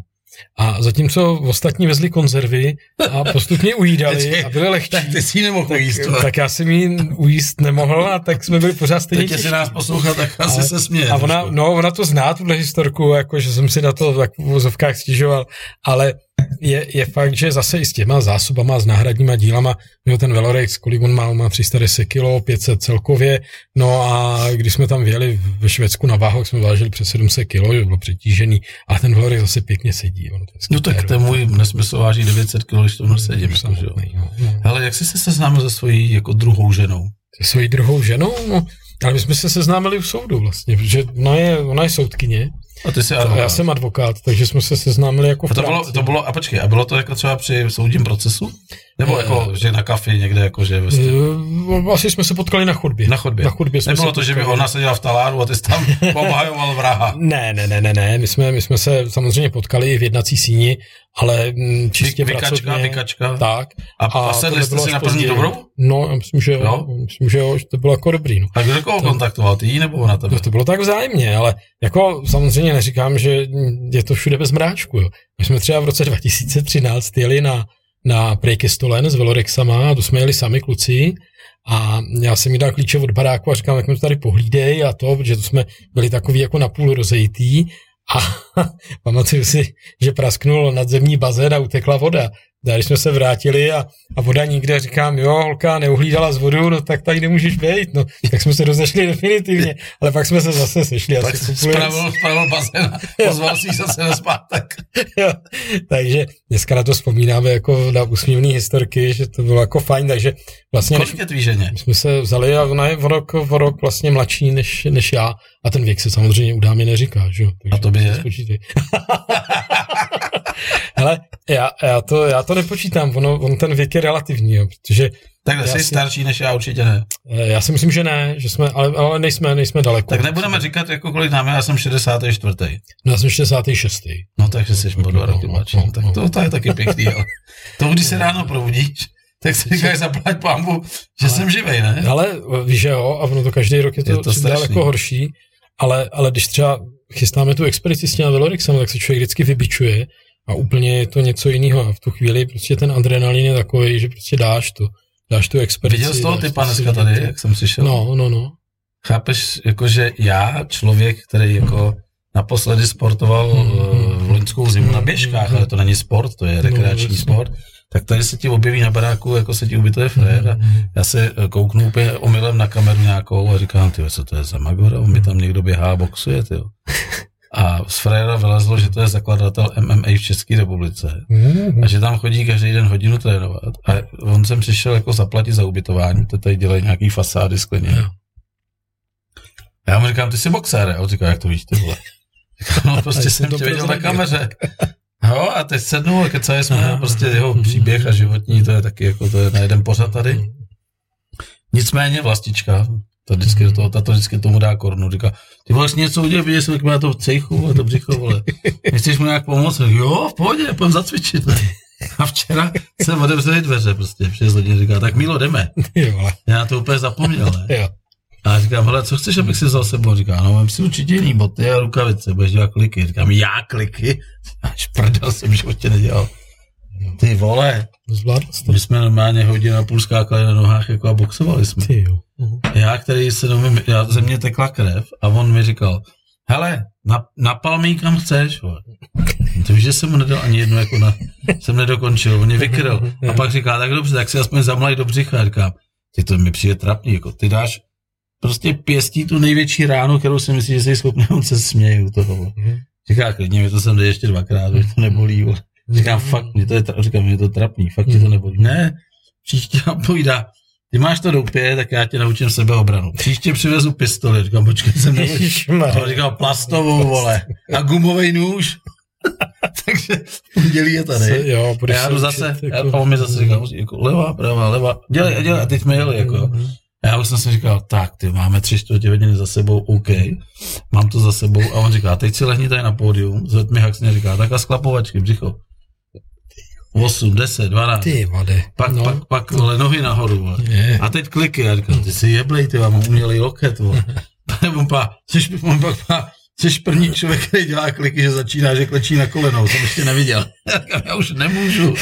A zatímco ostatní vezli konzervy a postupně ujídali a byli lehčí. Tak ty si nemohl tak, ujíst. tak já jsem ji ujíst nemohl a tak jsme byli pořád stejně Teď si nás poslouchat, tak asi Ale- se směje. a ona, no, ona to zná, tuhle historku, jako, že jsem si na to tak v vozovkách stěžoval, ale je, je fakt, že zase i s těma zásobama, s náhradníma dílama, jo, ten Velorex, kolik on má, on má 310 kg, 500 celkově, no a když jsme tam vyjeli ve Švédsku na váhu, jsme vážili přes 700 kg, že bylo přetížený, ale ten Velorex zase pěkně sedí. On to je No tak ten můj nesmysl váží 900 kg, když to že jo. samotný, no, no. Hele, jak jsi se seznámil se svojí jako druhou ženou? Se svojí druhou ženou, no, ale my jsme se seznámili u soudu vlastně, protože ona je, ona je soudkyně, A ty jsi advokát. já jsem advokát, takže jsme se seznámili jako v A to bylo, to bylo, a počkej, a bylo to jako třeba při soudním procesu? Nebo Eh, jako, že na kafi někde, jako, že ve stylu- Eh, Asi jsme se potkali na chodbě. na chodbě? Na chodbě jsme Nebylo se to, že by ona seděla v taláru a ty jsi tam obhajoval vraha. Ne, ne, ne, ne, ne. My jsme, my jsme se samozřejmě potkali i v jednací síni, ale mm, čistě Vy- vykačka, pracovně. vykačka. Tak. A, a sedli jste si na první dobrou? No, já myslím, že jo. Jo? Myslím, že jo, že to bylo jako dobrý. No. A kdo koho kontaktoval? Ty jí nebo ona tebe? To bylo tak vzájemně, ale jako samozřejmě neříkám, že je to všude bez mráčku. Jo. My jsme třeba v roce 2013 jeli na, na Prejkestolen s Velorexama a to jsme jeli sami kluci a já jsem jí dal klíče od baráku a říkám, jak mi to tady pohlídej a to, protože to jsme byli takový jako napůl rozejtý a pamatuju si, že prasknul nadzemní bazén a utekla voda. A když jsme se vrátili a, a voda nikde, říkám, jo, holka neuhlídala z vodu, no tak tady nemůžeš být, no. Tak jsme se rozešli definitivně, ale pak jsme se zase sešli. Tak asi spravil, spravil bazén pozval si zase na zpátek. Jo, takže dneska na to vzpomínáme jako na úsměvné historky, že to bylo jako fajn, takže vlastně Kolik je tvý ženě? my jsme se vzali a ona je v rok, v rok vlastně mladší než, než já a ten věk se samozřejmě u dámy neříká, že jo. A tobě je? Spočítej. Hele, já, já, to, já to nepočítám, ono, on ten věk je relativní, jo, protože Takhle, jsi si- starší než já, určitě ne. eh, já si myslím, že ne, že jsme, ale, ale nejsme, nejsme daleko. Tak nebudeme říkat, jako kolik nám je, já jsem 64. No, já jsem 66. No takže jsi o dva roky mladší. Tak no. to, to je taky pěkný, ale to, když se ráno probudíš, tak si říkáš zaplať pámbu, že jsem živej, ne? Ale víš, že jo, a ono to každý rok je to, Je to strašný. jako horší, ale, ale když třeba chystáme tu expedici s těma Velorixem, tak se člověk vždycky vybičuje a úplně je to něco jiného a v tu chvíli prostě ten adrenalin je takový, že prostě dáš to, dáš tu expedici. Viděl jsi toho typa si dneska tady, jak jsem přišel? No, no, no. Chápeš, jakože já, člověk, který jako naposledy sportoval eh, v loňskou zimu na běžkách, ale to není sport, to je rekreační jasně. sport, tak tady se ti objeví na baráku, jako se ti ubytuje frér a já se eh, kouknu úplně omylem na kameru nějakou a říkám, ty co to je za magora, on mi tam někdo běhá a boxuje, ty. A z fréra vylezlo, že to je zakladatel MMA v České republice Mhm. a že tam chodí každý den hodinu trénovat. A on sem přišel jako zaplatit za ubytování, to tady dělají nějaký fasády skleně. Já mu říkám, ty jsi boxer, a on říká, jak to víš, ty vole. Říkám, no prostě jsem tě viděl na kameře. Jo, a teď sednu a kecali jsme, prostě jeho příběh a životní, to je taky jako, to je na jeden pořad tady. Nicméně vlastička, to vždycky do toho, tato vždycky tomu dá korunu, říká, ty jsi něco udělal, viděl jsem, jak má to v cejchu a to břicho, vole. Nechceš mu nějak pomoct? Jo, v pohodě, pojďme zacvičit. A včera se otevřeli dveře, prostě, přes hodin říká, tak Mílo, jdeme. Já to úplně zapomněl, ne? jo. A já říkám, hele, co chceš, abych si vzal sebou? Říká, no, mám si určitě jiný boty a rukavice, budeš dělat kliky. Říkám, já kliky? Až prdel jsem v životě nedělal. Ty vole, Zvládl jsi to. my jsme normálně hodinu a půl skákali na nohách jako a boxovali jsme. Ty jo. Mhm. Já, který se domím, já, ze mě tekla krev a on mi říkal, hele, na, napal mi kam chceš, vole. To víš, že jsem mu nedal ani jednu, jako na, jsem nedokončil, on mě vykryl. A pak říká, tak dobře, tak si aspoň zamlej do břicha. A říkám, ty to mi přijde trapný, jako ty dáš prostě pěstí tu největší ránu, kterou si myslíš, že jsi schopný, on se směje u toho. Mhm. Říká, klidně mi to sem jde ještě dvakrát, už to nebolí. vole. Říkám, fakt, mě to je, říkám, mě je to trapný, fakt ti to nebolí. Ne, příště nám povídá, ty máš to doupě, tak já tě naučím sebeobranu. Příště přivezu pistoli, říkám, počkej, jsem on říkal plastovou, vole, a gumový nůž. Takže v pondělí je Se- tady. Jo, A budeš já se jdu zase, jako- a on mi zase říkal, jako levá, pravá, levá, dělej, dělej, a teď jsme jeli, jako. Mhm. A já už jsem si říkal, tak, ty máme tři čtvrtě hodiny za sebou, OK, mám to za sebou. A on říká, teď si lehni tady na pódium, zvedl mi haxně, říká, tak a sklapovačky, břicho. 8, 10, 12. Ty vade. Pak, no. pak, pak, vole, nohy nahoru, vole. Je. A teď kliky, a říkám, ty si jeblej, ty mám umělej loket, vole. pa, jsi, on pak jsi první člověk, který dělá kliky, že začíná, že klečí na kolenou, jsem ještě neviděl. Já říkám, já už nemůžu.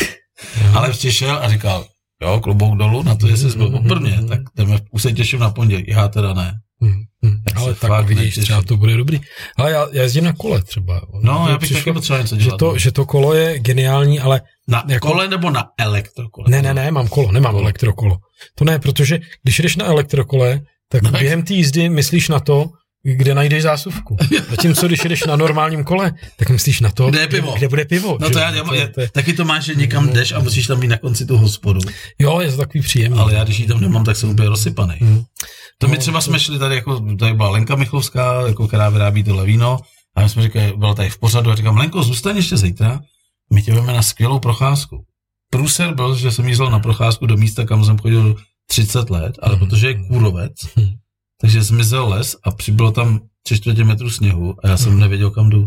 Ale přišel a říkal, jo, klobouk dolů, na to, jestli jsi byl poprvně, tak jdeme, už se těším na pondělí, já teda ne. Hmm, hmm. Ale se tak vidíš, netěším. třeba to bude dobrý. Ale já, já jezdím na kole třeba. No, já bych přišlo, taky potřeboval něco že dělat. to, že to kolo je geniální, ale Na jako- kole nebo na elektrokole? ne, ne, ne, mám kolo, nemám Kolo. elektrokolo. To ne, protože když jdeš na elektrokole, tak No, během té jízdy myslíš na to, kde najdeš zásuvku. Zatímco když jedeš na normálním kole, tak myslíš na to, Kde je pivo. kde bude pivo. No to já, já, já, taky to máš, že někam jdeš a musíš tam být na konci tu hospodu. jo, je to takový příjemný. Ale já, když ji tam nemám, tak jsem úplně rozsypaný. Hmm. To my No, třeba to- jsme šli tady, jako, tady byla Lenka Michlovská, jako, která vyrábí tohle víno, a my jsme říkali, byla tady v pořadu, a říkám, Lenko, zůstaň ještě zítra, my tě na skvělou procházku. Průser byl, že jsem jízdil na procházku do místa, kam jsem chodil 30 let, ale Mhm. protože je kůrovec, Mhm. Takže zmizel les a přibylo tam tři čtvrtě metru sněhu a já jsem Mhm. nevěděl, kam jdu.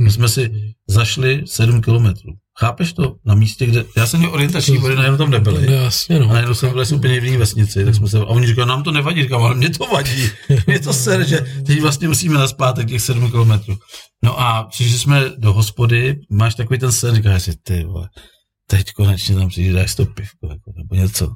My jsme si zašli 7 kilometrů. Chápeš to? Na místě, kde... Já jsem měl orientační body, najednou tam nebyli. No, jasně, no. A najednou jsme byli úplně v jiné vesnici, tak jsme se, a oni říkali, nám to nevadí, říkám, ale mě to vadí. Mě to ser, že teď vlastně musíme naspátek těch 7 kilometrů. No a přišli jsme do hospody, máš takový ten sen, říkáš si, ty vole, teď konečně tam přijde, dáš to pivko, jako, nebo něco.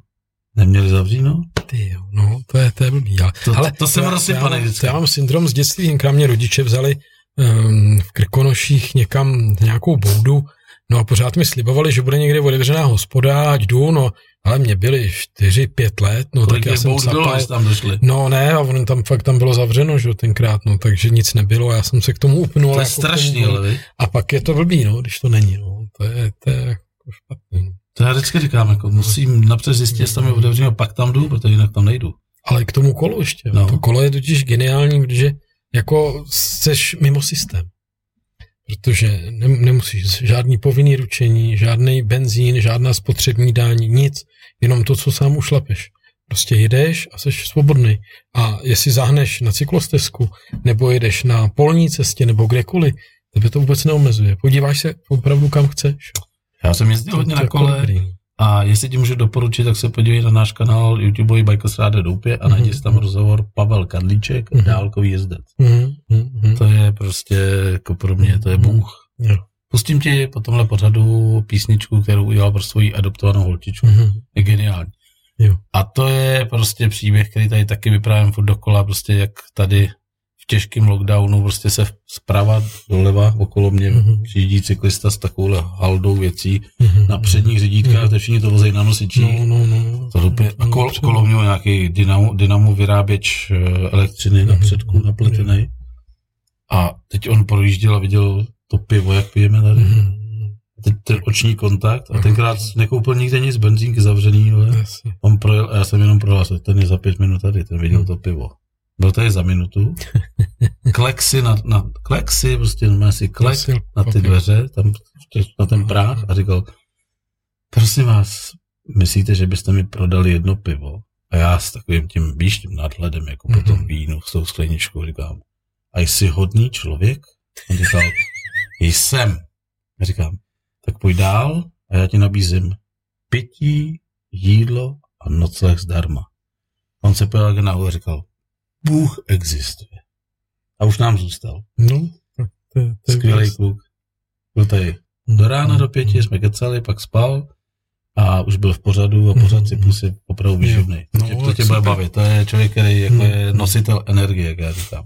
Neměli zavřít, no? Ty jo, no, to je, to je blbý. Ale, To- ale to jsem já- rozsypaný já, vždycky. já mám syndrom z dětství, jenkrát mě rodiče vzali um, v Krkonoších někam nějakou boudu, no a pořád mi slibovali, že bude někde otevřená hospoda, ať jdu, no, ale mě byly 4-5 let, no Kolik tak já jsem bout bylo, tam došli? No ne, a on tam fakt tam bylo zavřeno, že jo, tenkrát, no, takže nic nebylo, já jsem se k tomu upnul. To je jako tomu strašný, bodu. ale vy. A pak je to blbý, no, když to není, no, to je, to je jako špatný. no. To já vždycky říkám, jako musím napřed zjistit, jestli tam je otevřeno, pak tam jdu, protože jinak tam nejdu. Ale k tomu kolu ještě. No. To kolo je totiž geniální, protože jako seš mimo systém. Protože ne, nemusíš žádný povinný ručení, žádný benzín, žádná spotřební daň, nic. Jenom to, co sám ušlapeš. Prostě jedeš a jsi svobodný. A jestli zahneš na cyklostezku, nebo jedeš na polní cestě, nebo kdekoliv, tebe to vůbec neomezuje. Podíváš se opravdu kam chceš. Já jsem jezdil To- hodně to na kole, dobrý. A jestli ti můžu doporučit, tak se podívej na náš kanál YouTubeový Bajkos Ráde Doupě a najdi si tam rozhovor Pavel Kadlíček, Mhm. dálkový jezdec. Mhm, mhm, mhm. To je prostě, jako pro mě, to je bůh. Jo. Pustím ti po tomhle pořadu písničku, kterou udělal pro svoji adoptovanou holčičku. Mhm. Je geniální. Jo. A to je prostě příběh, který tady taky vyprávím furt dokola, prostě jak tady v těžkém lockdownu prostě se zprava doleva okolo mě Mhm. přijíždí cyklista s takovouhle haldou věcí Mhm. na předních řidítkách, Mhm. kde všichni to vozejí na nosičích. No, no, no. To úplně, a kol, kolo mělo nějaký dynamo, dynamo vyráběč eh, elektřiny na Mhm. předku napletený. A teď on projížděl a viděl to pivo, jak pijeme tady. Mhm. A teď ten oční kontakt a Mhm. tenkrát nekoupil nikde nic, benzínky zavřený. Ale on projel a já jsem jenom prohlásil, ten je za pět minut tady, ten viděl to pivo. Byl tady za minutu. Kleksy na, na kleksy, prostě normálně si klek Klasil na ty papír. dveře, tam na ten práh a říkal, prosím vás, myslíte, že byste mi prodali jedno pivo? A já s takovým tím, víš, tím nadhledem, jako po tom Mhm. vínu, s tou skleničkou, říkám, a jsi hodný člověk? On říkal, jsem. Já říkám, tak pojď dál a já ti nabízím pití, jídlo a nocleh zdarma. On se pojel nahoru a říkal, Bůh existuje. A už nám zůstal. No, tak to, je- to je Skvělý kluk. Byl tady do rána do pěti, jsme kecali, pak spal a už byl v pořadu a pořád si plus je opravdu výživný. No, To tě, bude bavit. To je člověk, který jako Hmm. je nositel energie, jak já říkám.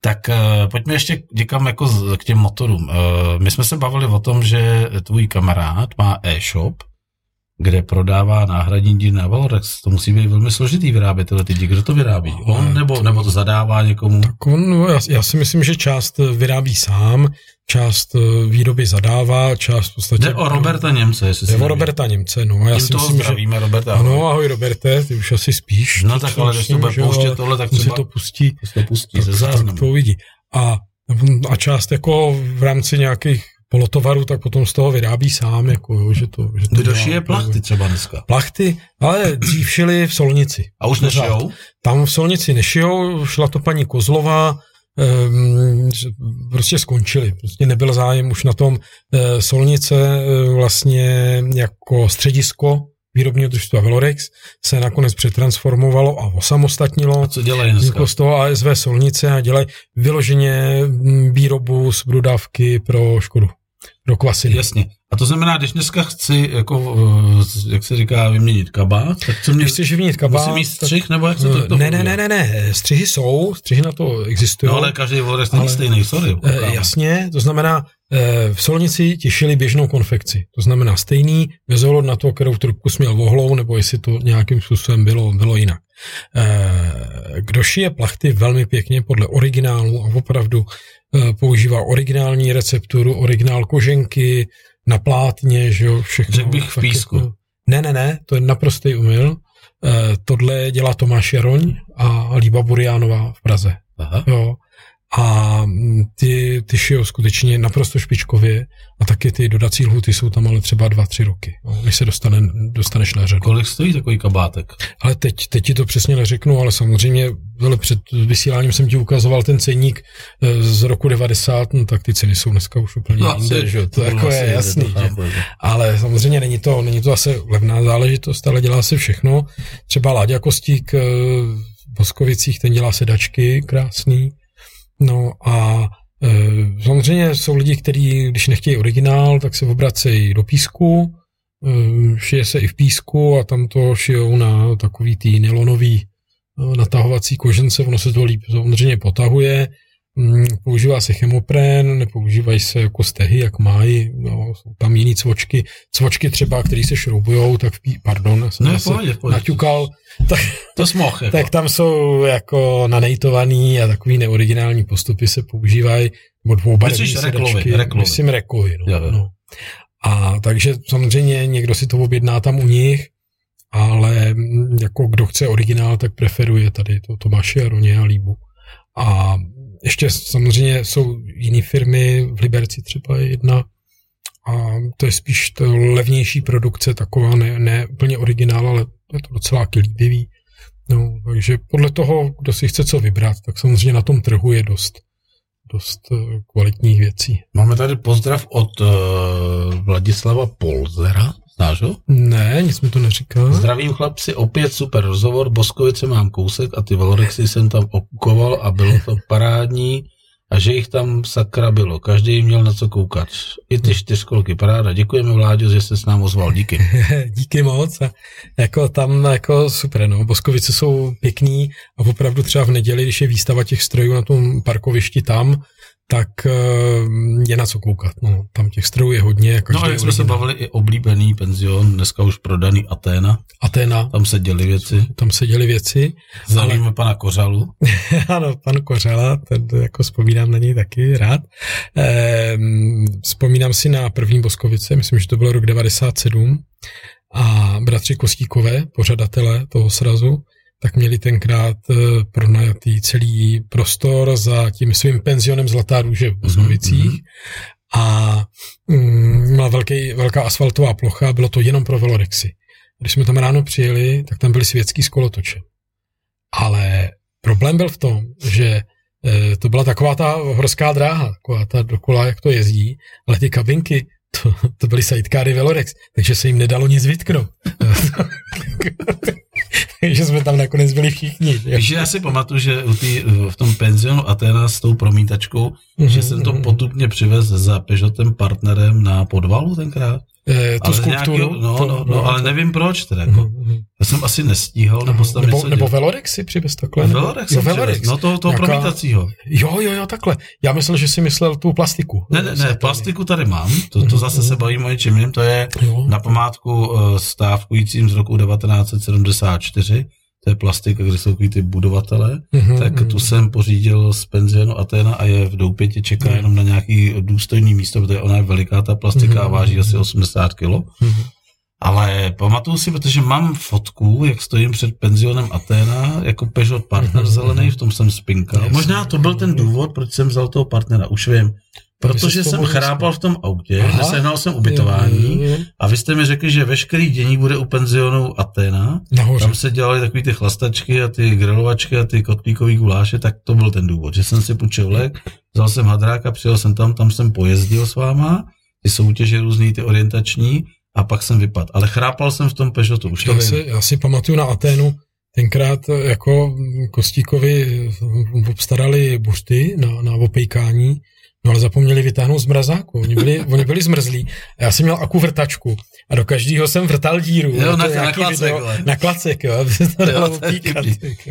Tak uh, pojďme ještě někam jako k těm motorům. Uh, my jsme se bavili o tom, že tvůj kamarád má e-shop, kde prodává náhradní díly na Valorex. To musí být velmi složitý vyrábět tyhle ty díly. Kdo to vyrábí? On nebo, nebo to zadává někomu? Tak on, no, já, já si myslím, že část eh, vyrábí sám, část eh, výroby zadává, část v podstatě... Jde o Roberta Němce, jestli Jde o. Roberta Němce, no. a Já Tím si myslím, že... zdravíme, Roberta. Ano, ahoj Roberte, ty už asi spíš. No tak ale když to bude že pouštět tohle, tak třeba to pustí, to, to pustí tak, ze záznamu. to uvidí. A, a část jako v rámci nějakých polotovaru, tak potom z toho vyrábí sám, jako jo, že to, že to Kdo šije opravdu. plachty třeba dneska? Plachty, ale dřív šili v Solnici. A už Pořád. nešijou? Tam v Solnici nešijou, šla to paní Kozlová, ehm, že prostě skončili. Prostě nebyl zájem už na tom. Eh, Solnice eh, vlastně jako středisko výrobního družstva Velorex se nakonec přetransformovalo a osamostatnilo. A co dělají dneska? z toho ASV Solnice a dělají vyloženě mm, výrobu z brudávky pro Škodu, pro kvasiny. Jasně. A to znamená, když dneska chci, jako, eh, jak se říká, vyměnit kabát, tak co mě... Když chceš vyměnit kabát, Musím mít tak- střih, nebo jak se to, to ne, ne, ne, ne, ne, střihy jsou, střihy na to existují. No ale každý volex není stejný, sorry. Eh, jasně, to znamená, eh, v solnici těšili běžnou konfekci. To znamená stejný, bez ohledu na to, kterou trubku směl vohlou, nebo jestli to nějakým způsobem bylo, bylo jinak. Eh, Kdo šije plachty velmi pěkně podle originálu a opravdu eh, používá originální recepturu, originál koženky, na plátně, že jo, všechno. Řekl bych v písku. Jako, ne, ne, ne, to je naprostý umyl. Eh, Tohle dělá Tomáš Jaroň a Líba Buriánová v Praze. Aha. Jo. A mm, ty, ty šijou skutečně naprosto špičkově a taky ty dodací lhuty jsou tam ale třeba dva, tři roky, jo, než se dostane, dostaneš na řadu. Kolik stojí takový kabátek? Ale teď, teď ti to přesně neřeknu, ale samozřejmě vele před vysíláním jsem ti ukazoval ten ceník eh, z roku 90, no tak ty ceny jsou dneska už úplně no, jinde, že? to jako asi je jde, jasný. to že? Ale samozřejmě není to, není to zase levná záležitost, ale dělá se všechno. Třeba Láďa Kostík eh, v Boskovicích, ten dělá sedačky krásný. No a e, samozřejmě jsou lidi, kteří, když nechtějí originál, tak se obracejí do písku, e, šije se i v písku a tam to šijou na takový tý nylonový e, natahovací kožence, ono se to líp samozřejmě potahuje, používá se chemopren, nepoužívají se jako stehy, jak mají, no, jsou tam jiný cvočky, cvočky třeba, které se šroubujou, tak v pí... pardon, jsem Ne, pohodě, v pohodě. naťukal, tak To smoh, jako. tak tam jsou jako nanejtovaný a takový neoriginální postupy se používají, nebo reklovy, sedačky. reklovy. Myslím reklovy, no, Jo, jo. no. A takže samozřejmě někdo si to objedná tam u nich, ale mm, jako kdo chce originál, tak preferuje tady to Tomáše Roně a Líbu. A ještě samozřejmě jsou jiné firmy, v Liberci třeba je jedna, a to je spíš to levnější produkce, taková ne, ne úplně originál, ale je to docela líbivý. No, takže podle toho, kdo si chce co vybrat, tak samozřejmě na tom trhu je dost, dost eh, kvalitních věcí. Máme tady pozdrav od uh, Vladislava Polzera. Znáš ho? Ne, nic mi to neříká. Zdravím chlapci, opět super rozhovor, Boskovice mám kousek a ty Valorexy jsem tam okukoval a bylo to parádní a že jich tam sakra bylo. Každý měl na co koukat. I ty čtyřkolky, paráda. Děkujeme Vláďo, že jste s nám ozval. Díky. Díky moc. A jako tam jako super, no. Boskovice jsou pěkný a opravdu třeba v neděli, když je výstava těch strojů na tom parkovišti tam, tak eh, je na co koukat. No. Tam těch strojů je hodně. No každý a jak jsme se bavili, i oblíbený penzion, dneska už prodaný Aténa. Aténa, Tam se děli věci. tam se děly věci. Zdravíme pana Kořalu. ano, pan Kořela, ten jako vzpomínám na něj taky rád. Ehm, vzpomínám si na první Boskovice, myslím, že to bylo rok 97 a bratři Kostíkové, pořadatelé toho srazu, tak měli tenkrát eh, pronajatý celý prostor za tím svým penzionem Zlatá růže v Boskovicích. mhm. A mm, byla velký, velká asfaltová plocha, bylo to jenom pro velorexy. Když jsme tam ráno přijeli, tak tam byly světský skolotoče. Ale problém byl v tom, že e, to byla taková ta horská dráha, taková ta dokola, jak to jezdí, ale ty kabinky, to, to byly sidecary Velorex, takže se jim nedalo nic vytknout. takže jsme tam nakonec byli všichni. že? Víš, že já si pamatuju, že u tý, v tom penzionu Aténa s tou promítačkou, že jsem to Mhm. potupně přivez za Peugeotem partnerem na podvalu tenkrát. E, tu Ale skulpturu. nějakýho- no, to, no, no, ale nevím proč teda. Jako. Mhm, mhm. Já jsem asi nestíhal, nebo jsem nebo, nebo. Velorex si přivez takhle? nebo- Velorex jo, Velorex. přivez, no toho, toho Nějaká- promítacího. Jo, jo, jo, takhle. Já myslel, že si myslel tu plastiku. Ne, ne, ne, plastiku tady mám, to, to zase se bavíme o něčem jiném, to je Jo. na památku eh, stávkujícím z roku 1974, to je plastika, kde jsou ty budovatelé, Mhm, tak mhm. tu jsem pořídil z penzionu Aténa a je v Doupěti, čeká jenom na nějaký důstojný místo, protože ona je veliká ta plastika a Mhm. váží asi 80 kilo. Mhm. Ale pamatuju si, protože mám fotku, jak stojím před penzionem Aténa, jako Peugeot partner Mhm, zelený, v tom jsem spinkal. Jasně. Možná to byl ten důvod, proč jsem vzal toho partnera, už vím. Protože jsem chrápal v tom autě, Aha. nesehnal jsem ubytování a vy jste mi řekli, že veškerý dění bude u penzionu Atena. Nahoře. Tam se dělali takový ty chlastačky a ty grilovačky a ty kotlíkový guláše, tak to byl ten důvod, že jsem si půjčil lek, vzal jsem hadráka, přijel jsem tam, tam jsem pojezdil s váma, ty soutěže různý, ty orientační a pak jsem vypadl. Ale chrápal jsem v tom Peugeotu, už to já si, já si pamatuju na Aténu, tenkrát jako Kostíkovi obstarali bušty na, na opejkání No ale zapomněli vytáhnout z mrazáku. Oni byli, oni byli zmrzlí. A já jsem měl aku vrtačku. A do každého jsem vrtal díru. Jo, na, na klacek. Video, na klacek, jo, aby se to dalo upíkat.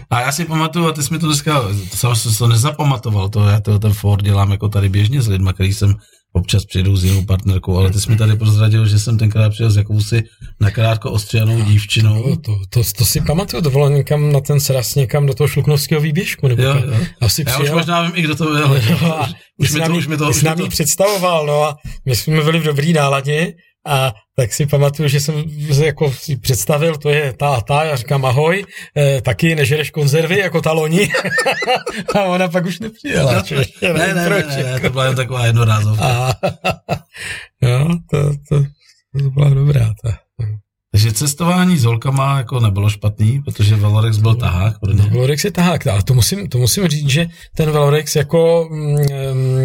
A já si pamatuju, a ty jsi mi to dneska, to jsem to nezapamatoval, to já to ten Ford dělám jako tady běžně s lidma, který jsem občas přijdu s jinou partnerkou, ale ty jsi mi tady prozradil, že jsem tenkrát přijel s jakousi nakrátko ostřenou dívčinou. To, to, to, to si pamatuju, to bylo někam na ten sraz někam do toho šluknovského výběžku. Nebo jo, jo. Asi Já už možná vím i kdo to byl. No, už, mi to, už mi to, už mi to. představoval, no a my jsme byli v dobrý náladě a tak si pamatuju, že jsem se jako si představil, to je ta a ta, já říkám ahoj, eh, taky nežereš konzervy jako ta loni. a ona pak už nepřijela. No, ne, ne, ne, ne, ne, to byla jen taková jednorázovka. no, to, to, to byla dobrá. Ta. Takže cestování s holkama jako nebylo špatný, protože Velorex byl tahák pro. No, Velorex je tahák, ale to musím, to musím říct, že ten Velorex jako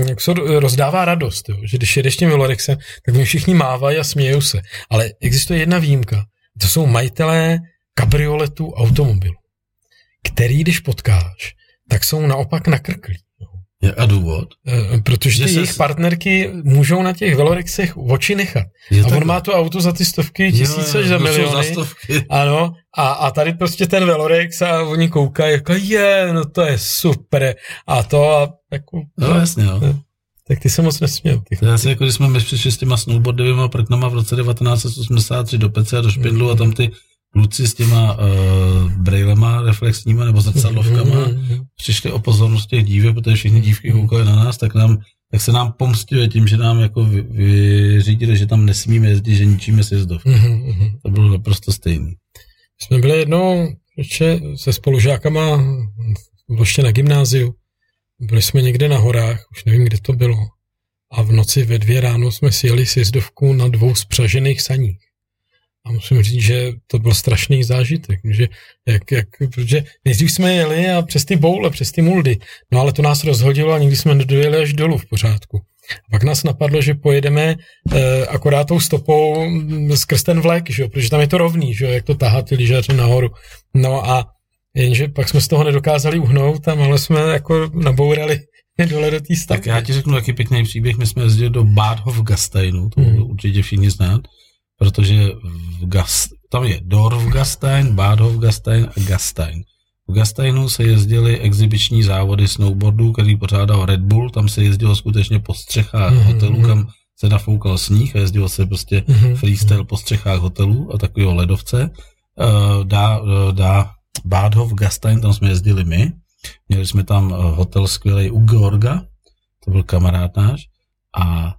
jak se rozdává radost, jo? že když jedeš tím Velorexem, tak mi všichni mávají a smějou se. Ale existuje jedna výjimka. To jsou majitelé kabrioletů automobilů, který, když potkáš, tak jsou naopak nakrklí. A důvod? Eh, protože ty jejich se... partnerky můžou na těch velorexech oči nechat. Je a on má to auto za ty stovky, tisíce, jo, za miliony. Za stovky. Ano, a, a tady prostě ten velorex a oni koukají, jako je, no to je super. A to a jako... No, no jasně, jo. No. Tak ty se moc nesměl. Ty to asi jako když jsme my přišli s těma snowboardovými prknama v roce 1983 do Pece a do Špindlu a tam ty kluci s těma uh, brejlema reflexníma nebo zrcadlovkama přišli o pozornost těch dívek, protože všichni dívky koukali na nás, tak nám tak se nám pomstili tím, že nám jako vyřídili, že tam nesmíme jezdit, že ničíme sjezdovky. Mm-hmm. To bylo naprosto stejný. Jsme byli jednou ještě se spolužákama ještě na gymnáziu. Byli jsme někde na horách, už nevím, kde to bylo. A v noci ve dvě ráno jsme si jeli sjezdovku na dvou spřažených saních. A musím říct, že to byl strašný zážitek, že jak, jak, protože nejdřív jsme jeli a přes ty boule, přes ty muldy, no ale to nás rozhodilo a nikdy jsme nedojeli až dolů v pořádku. A pak nás napadlo, že pojedeme eh, akorát tou stopou mm, skrz ten vlek, že jo, protože tam je to rovný, že jo, jak to tahá ty lyžaře nahoru. No a jenže pak jsme z toho nedokázali uhnout a ale jsme jako nabourali dole do té Tak já ti řeknu jaký pěkný příběh. My jsme jezdili do Bad Hofgasteinu, to hmm. určitě všichni znát protože v Gas, tam je Dorf Gastein, Badhof Gastein a Gastein. V Gasteinu se jezdily exibiční závody snowboardů, který pořádal Red Bull, tam se jezdilo skutečně po střechách mm-hmm. hotelů, kam se nafoukal sníh a jezdilo se prostě mm-hmm. freestyle po střechách hotelů a takového ledovce. Uh, dá, uh, dá Badhof Gastein, tam jsme jezdili my. Měli jsme tam uh, hotel skvělý u Georga, to byl kamarád náš. A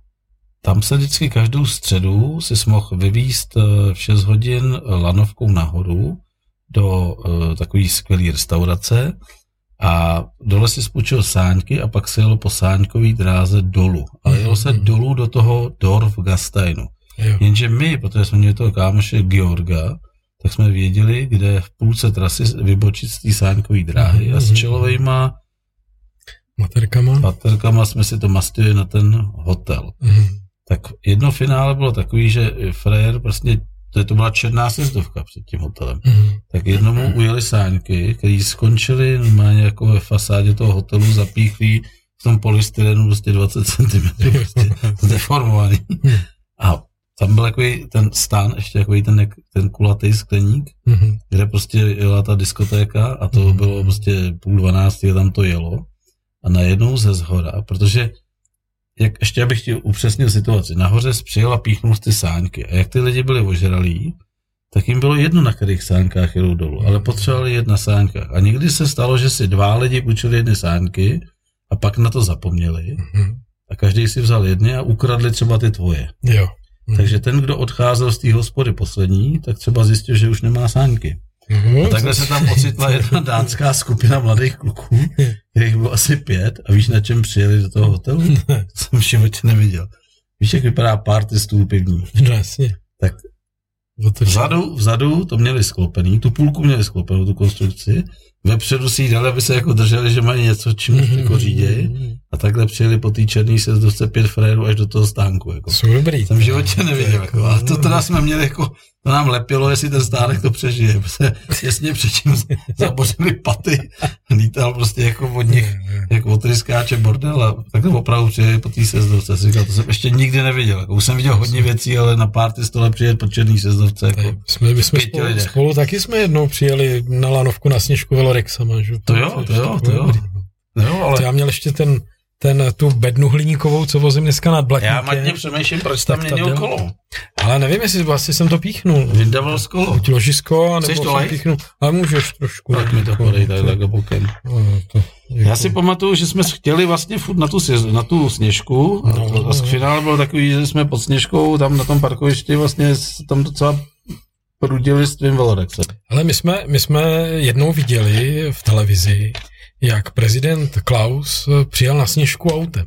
tam se vždycky každou středu si mohl vyvíst eh, v 6 hodin lanovkou nahoru do uh, takové skvělé restaurace a dole si spočil sáňky a pak se jelo po sáňkový dráze dolů. Ale jelo se mhm. dolů do toho Dorf Gasteinu. Jenže my, protože jsme měli toho kámoše Georga, tak jsme věděli, kde v půlce trasy vybočit z té sáňkové dráhy a s mhm. čelovejma Materkama? Materkama jsme si to mastili na ten hotel. Mm tak jedno finále bylo takový, že Frajer prostě, to, to byla černá sjezdovka před tím hotelem, mm-hmm. tak jednomu ujeli sáňky, které skončily normálně jako ve fasádě toho hotelu zapíchlí v tom polystyrenu prostě 20 cm, prostě deformovaný. A tam byl takový ten stán, ještě takový ten, ten kulatý skleník, mm-hmm. kde prostě jela ta diskotéka a to mm-hmm. bylo prostě půl dvanáctý a tam to jelo. A najednou ze zhora, protože jak, ještě abych ti upřesnil situaci. Nahoře přijel a píchnul ty sáňky. A jak ty lidi byli ožralí, tak jim bylo jedno, na kterých sáňkách jedou dolů, ale potřebovali jet na sáňkách. A někdy se stalo, že si dva lidi půjčili jedny sáňky a pak na to zapomněli. Mm-hmm. A každý si vzal jedny a ukradli třeba ty tvoje. Jo. Mm-hmm. Takže ten, kdo odcházel z té hospody poslední, tak třeba zjistil, že už nemá sáňky. A takhle se tam ocitla jedna dánská skupina mladých kluků, kterých bylo asi pět a víš, na čem přijeli do toho hotelu? Jsem v životě neviděl. Víš, jak vypadá party stůl pivní? No jasně. Tak vzadu, vzadu to měli sklopený, tu půlku měli sklopenou, tu konstrukci, vepředu si dali, aby se jako drželi, že mají něco, čím mm-hmm. jako řídějí. A takhle přijeli po té černý se z pět frérů až do toho stánku. Jako. Jsou dobrý. Jsem v životě neviděl. Jako. A to teda jsme měli jako, to nám lepilo, jestli ten stánek to přežije. Se těsně předtím zabořili paty, lítal prostě jako od nich, jako od ryskáče bordel a takhle opravdu přijeli po té sezdovce. Říkal, to jsem ještě nikdy neviděl. Jako, už jsem viděl hodně věcí, ale na párty stole přijet po černý sezdovce. Jako, jsme, my jsme spolu, spolu, taky jsme jednou přijeli na lanovku na sněžku Velorexama. Že? To jo, to jo, to jo. No, ale... To já měl ještě ten ten, tu bednu hliníkovou, co vozím dneska nad Blatníkem. Já matně přemýšlím, proč tam měnil kolo. Ale nevím, jestli asi jsem to píchnul. Vydával z kolo. Buď ložisko, nebo to jsem píchnul. Ale můžeš trošku. Tak mi to podej takhle bokem. No, to, Já si pamatuju, že jsme chtěli vlastně furt na tu, na tu sněžku no, a z finále bylo takový, že jsme pod sněžkou tam na tom parkovišti vlastně tam docela prudili s tvým Velorexem. Ale my jsme, my jsme jednou viděli v televizi, jak prezident Klaus eh, přijel na sněžku autem.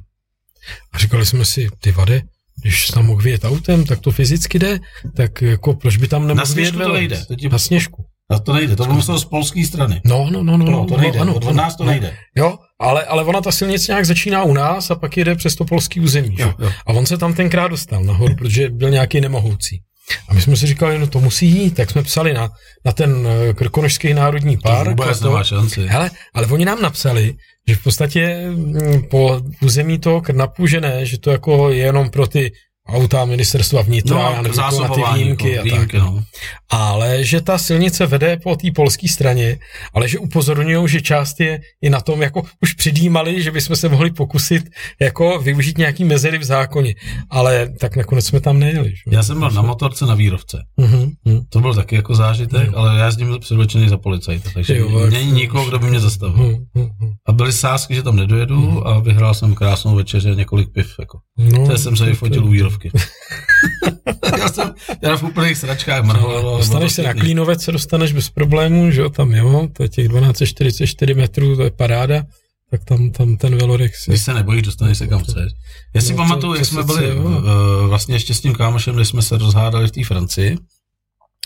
A říkali jsme si, ty vade, když tam mohl vyjet autem, tak to fyzicky jde, tak jako proč by tam nemohl vyjet to nejde. To ti... Na sněžku. A to nejde, to muselo z polské strany. No, no, no, no. no to nejde, ano, od nás to no. nejde. Jo, ale, ale ona ta silnice nějak začíná u nás a pak jede přes to polský území. Jo, jo. A on se tam tenkrát dostal nahoru, protože byl nějaký nemohoucí. A my jsme si říkali, no to musí jít, tak jsme psali na, na ten eh, Krkonožský národní park. To vůbec nemá šanci. Hele, ale oni nám napsali, že v podstatě mm, po území toho Krnapu, že ne, že to jako je jenom pro ty auta ministerstva vnitra, no, nevím, na ty výjimky jako, a výjimky, tak. No. Ale že ta silnice vede po té polské straně, ale že upozorňují, že část je i na tom, jako už předjímali, že bychom se mohli pokusit jako využít nějaký mezery v zákoně. Ale tak nakonec jsme tam nejeli. Že? Já jsem byl na motorce na výrovce. Uh-huh, uh-huh. To byl taky jako zážitek, uh-huh. ale já s ním předvečený za policajta, takže jo, není nikoho, kdo by mě zastavil. Uh-huh. A byly sázky, že tam nedojedu uh-huh. a vyhrál jsem krásnou večeři a několik piv. Jako. No, to jsem se vyfotil u výrovky stovky. já jsem já v úplných sračkách mrhol. Dostaneš se na Klínovec, se dostaneš bez problémů, že jo, tam jo, to je těch 1244 metrů, to je paráda, tak tam, tam ten Velorex. Když se nebojíš, dostaneš se kam chceš. Já si no, pamatuju, jak jsme byli uh, vlastně ještě s tím kámošem, když jsme se rozhádali v té Francii,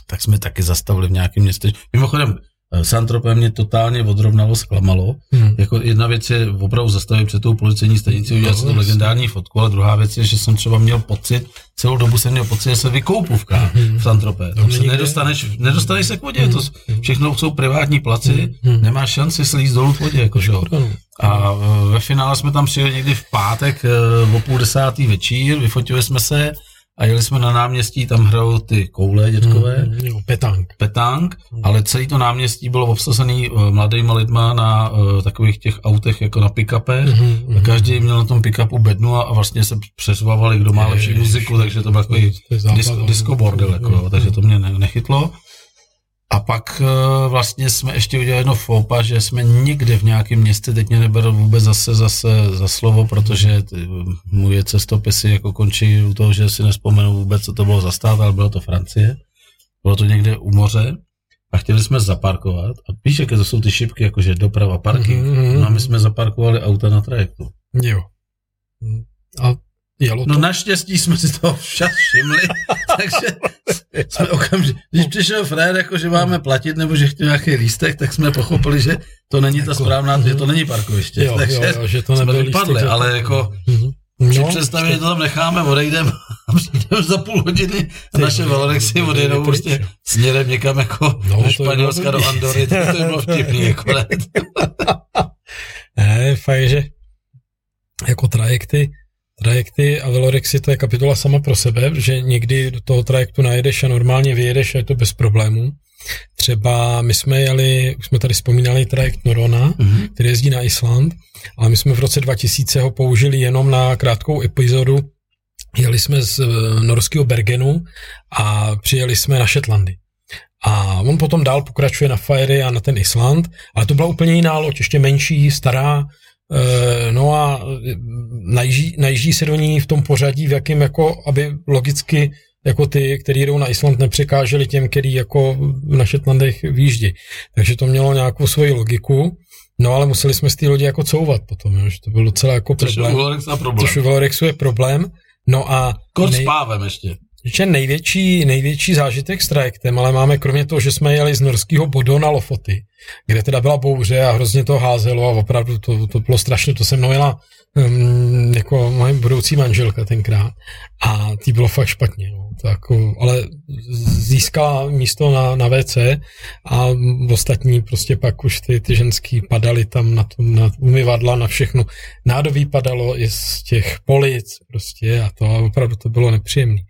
tak jsme taky zastavili v nějakém městě. Mimochodem, Santropem mě totálně odrovnalo, zklamalo. Hmm. Jako jedna věc je opravdu zastavit před tou policejní stanici, udělat si to legendární fotku, ale druhá věc je, že jsem třeba měl pocit, celou dobu jsem měl pocit, že se vykoupu v, hmm. v Santropé. Tam se nedostaneš, nedostaneš se k vodě, hmm. to všechno jsou privátní placi, hmm. nemáš šanci slízt dolů k vodě. Jako, že? A ve finále jsme tam přijeli někdy v pátek eh, o půl desátý večír, vyfotili jsme se, a jeli jsme na náměstí, tam hrajou ty koule dětkové. Mm, jo, petang. Petang, mm. ale celý to náměstí bylo obsazený uh, mladýma lidma na uh, takových těch autech jako na pick-upech. Mm, mm, každý měl na tom pick-upu bednu a, a vlastně se přesvávali, kdo má lepší muziku, takže to byl takový disco, disco bordel, jako, mm, takže to mě nechytlo. A pak uh, vlastně jsme ještě udělali jedno fopa, že jsme nikdy v nějakém městě, teď mě neberu vůbec zase, zase za slovo, protože ty, moje cestopisy jako končí u toho, že si nespomenu vůbec, co to bylo za stát, ale bylo to Francie. Bylo to někde u moře a chtěli jsme zaparkovat. A víš, jaké to jsou ty šipky, jakože doprava, parking. Mm-hmm. No a my jsme zaparkovali auta na trajektu. Jo. A Jelo no to? No naštěstí jsme si to včas všimli, takže jsme okamžitě, když přišel Frér, jako že máme platit, nebo že chtěl nějaký lístek, tak jsme pochopili, že to není ta jako, správná, že to není parkoviště. Jo, takže jo, jo, že to jsme vypadli, lístek, ale jako no, při že to tam necháme, odejdeme a přijdeme za půl hodiny a naše Valorexy odjedou prostě směrem někam jako no, do Španělska, do Andory, to je bylo vtipný, jako ne. ne, fakt, že jako trajekty, trajekty a velorexy to je kapitola sama pro sebe, protože někdy do toho trajektu najedeš a normálně vyjedeš a je to bez problémů. Třeba my jsme jeli, už jsme tady vzpomínali trajekt Norona, mm-hmm. který jezdí na Island, ale my jsme v roce 2000 ho použili jenom na krátkou epizodu. Jeli jsme z eh, norského Bergenu a přijeli jsme na Shetlandy. A on potom dál pokračuje na Fiery a na ten Island, ale to byla úplně jiná loď, ještě menší, stará, no a najíždí, najíždí se do ní v tom pořadí, v jakém jako, aby logicky jako ty, který jdou na Island, nepřekáželi těm, který jako na Shetlandech výjíždí. Takže to mělo nějakou svoji logiku. No ale museli jsme z té lodi jako couvat potom, jo, že to byl docela jako problém. Což u problém. Což u Valorexu je problém. No a... Kort nej... s pávem ještě. Že největší, největší zážitek s trajektem, ale máme kromě toho, že jsme jeli z norského Bodo na Lofoty, kde teda byla bouře a hrozně to házelo a opravdu to, to bylo strašné, to se mnou jela um, jako moje budoucí manželka tenkrát a tý bylo fakt špatně. No. Jako, ale získala místo na, na WC a ostatní prostě pak už ty, ty ženský padaly tam na, tom, na umyvadla, na všechno. Nádobí padalo i z těch polic prostě a to a opravdu to bylo nepříjemné.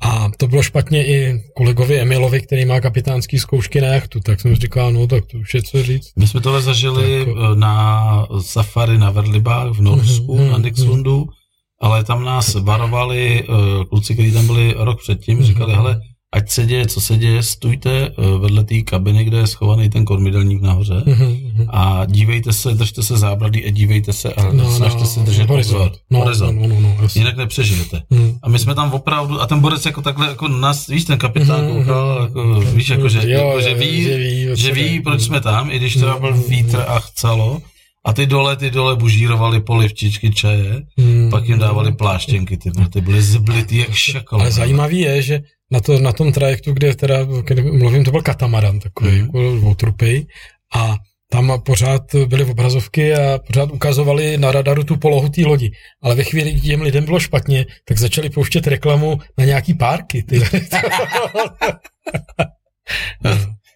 A to bylo špatně i kolegovi Emilovi, který má kapitánský zkoušky na jachtu, tak jsem říkal, no tak to už je co říct. My jsme tohle zažili jako... na safari na Verlibách v Norsku, mm-hmm, na Dixmundu. Mm-hmm ale tam nás varovali uh, kluci, kteří tam byli rok předtím, říkali, hele, ať se děje, co se děje, stůjte uh, vedle té kabiny, kde je schovaný ten kormidelník nahoře mm-hmm. a dívejte se, držte se zábradlí a dívejte se a no, snažte no, se držet horizont. No, horizont. No, no, no, no, Jinak nepřežijete. Mm. A my jsme tam opravdu, a ten borec jako takhle, jako nás, víš, ten kapitán mm-hmm. koukal, jako, víš, jako, že, jo, jako, že ví, že ví, že ví proč jsme tam, i když to byl vítr a chcelo, a ty dole, ty dole bužírovali polivčičky čaje, hmm. pak jim dávali pláštěnky, ty, ty byly zblitý jak šakal. Ale zajímavý je, že na, to, na tom trajektu, kde teda, kde mluvím, to byl katamaran takový, hmm. jako dvoutrupej, a tam pořád byly obrazovky a pořád ukazovali na radaru tu polohu té lodi. Ale ve chvíli, kdy těm lidem bylo špatně, tak začali pouštět reklamu na nějaký párky. Ty.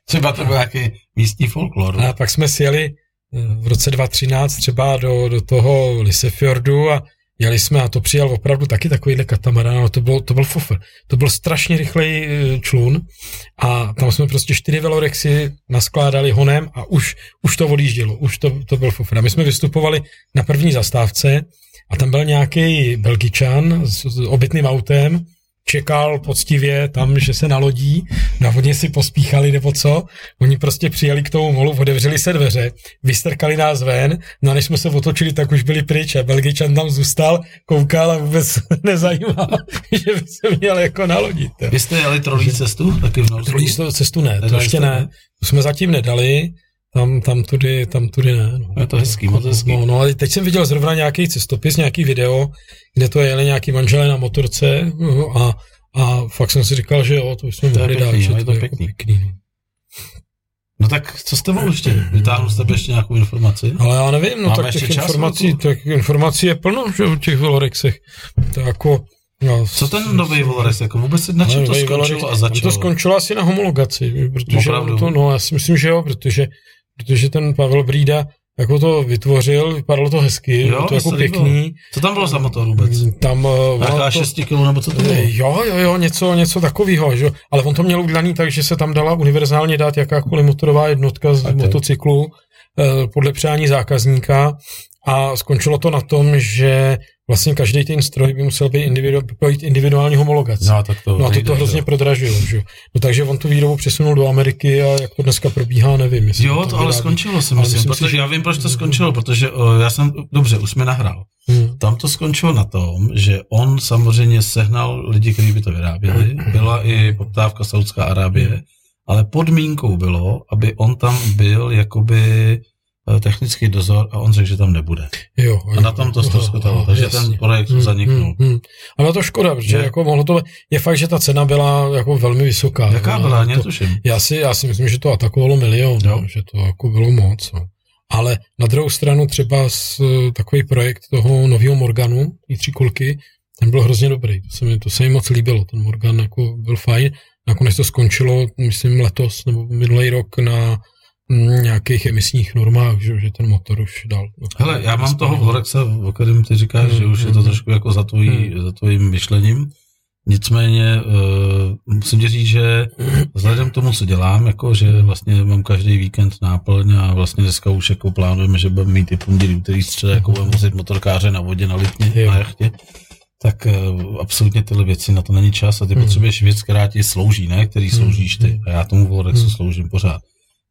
Třeba to byl nějaký místní folklor. A pak jsme si jeli v roce 2013 třeba do, do toho Lisefjordu a jeli jsme a to přijal opravdu taky takovýhle katamaran, ale to, bylo, to byl fufr. To byl strašně rychlej e, člun a tam jsme prostě čtyři velorexy naskládali honem a už, už to odjíždělo, už to, to byl fufr. A my jsme vystupovali na první zastávce a tam byl nějaký belgičan s, s obytným autem čekal poctivě tam, že se nalodí, na vodě si pospíchali nebo co. Oni prostě přijeli k tomu molu, otevřeli se dveře, vystrkali nás ven, no a než jsme se otočili, tak už byli pryč a Belgičan tam zůstal, koukal a vůbec nezajímal, že by se měl jako nalodit. Vy jste jeli trolí cestu taky v Norsku? Trolí cestu ne, to ještě ne. To jsme zatím nedali, tam, tam tudy, tam tudy ne. No. Je to hezký, moc hezký. No, no, ale teď jsem viděl zrovna nějaký cestopis, nějaký video, kde to jeli nějaký manželé na motorce no, a, a fakt jsem si říkal, že jo, to jsme mohli dát, že no, je to, to pěkný. Jako pěkný no. No tak co jste mohl ještě? Vytáhnu z tebe ještě nějakou informaci? Ale já nevím, no Máme tak těch informací, tak informací je plno, že o těch velorexech. To jako, No, Co ten nový Volorex, jako vůbec na čem to skončilo a začalo? To skončilo asi na homologaci, protože to, no, já si myslím, že jo, protože protože ten Pavel Brída jako to vytvořil, vypadalo to hezky, jo, to jako pěkný. Co tam bylo za motor vůbec? Tam, Nějaká to, 6 kg nebo co to bylo? Jo, jo, jo, něco, něco takového, že? ale on to měl udělaný tak, že se tam dala univerzálně dát jakákoliv motorová jednotka z motocyklu eh, podle přání zákazníka a skončilo to na tom, že vlastně každý ten stroj by musel být, individu, být individuální homologace. No, tak to no a to to hrozně prodražilo. Že? No, takže on tu výrobu přesunul do Ameriky a jak to dneska probíhá, nevím. Jo, to, to ale skončilo si myslím, myslím protože si, já vím, proč to skončilo, protože o, já jsem, dobře, už jsme nahrál. Hmm. Tam to skončilo na tom, že on samozřejmě sehnal lidi, kteří by to vyráběli. Byla i poptávka Saudská Arábie, ale podmínkou bylo, aby on tam byl jakoby Eh, technický dozor a on řekl, že tam nebude. Jo, a na tom to ztroskotalo, takže ten projekt hmm, zaniknul. Hmm, hmm. A na to škoda, protože je. jako mohlo to, je fakt, že ta cena byla jako velmi vysoká. Jaká no, byla, netuším. Já si, já si myslím, že to atakovalo milion, jo. že to jako bylo moc. No. Ale na druhou stranu třeba s, takový projekt toho nového Morganu, i tři kulky, ten byl hrozně dobrý. To se mi, to se mi moc líbilo. Ten Morgan jako byl fajn. Nakonec to skončilo, myslím, letos nebo minulý rok na nějakých emisních normách, že, že ten motor už dal. Hele, já mám toho Vorexa, o kterém ty říkáš, mm, že už je to mm, trošku jako za, tvojí, mm. za tvojím myšlením. Nicméně uh, musím ti říct, že vzhledem k tomu, co dělám, jako, že vlastně mám každý víkend náplň a vlastně dneska už jako plánujeme, že budeme mít i pondělí, úterý střed, jako budeme vozit motorkáře na vodě, na litně, na jachtě, tak uh, absolutně tyhle věci, na to není čas a ty hmm. potřebuješ věc, která ti slouží, ne, který sloužíš ty. A já tomu Vorexu hmm. sloužím pořád.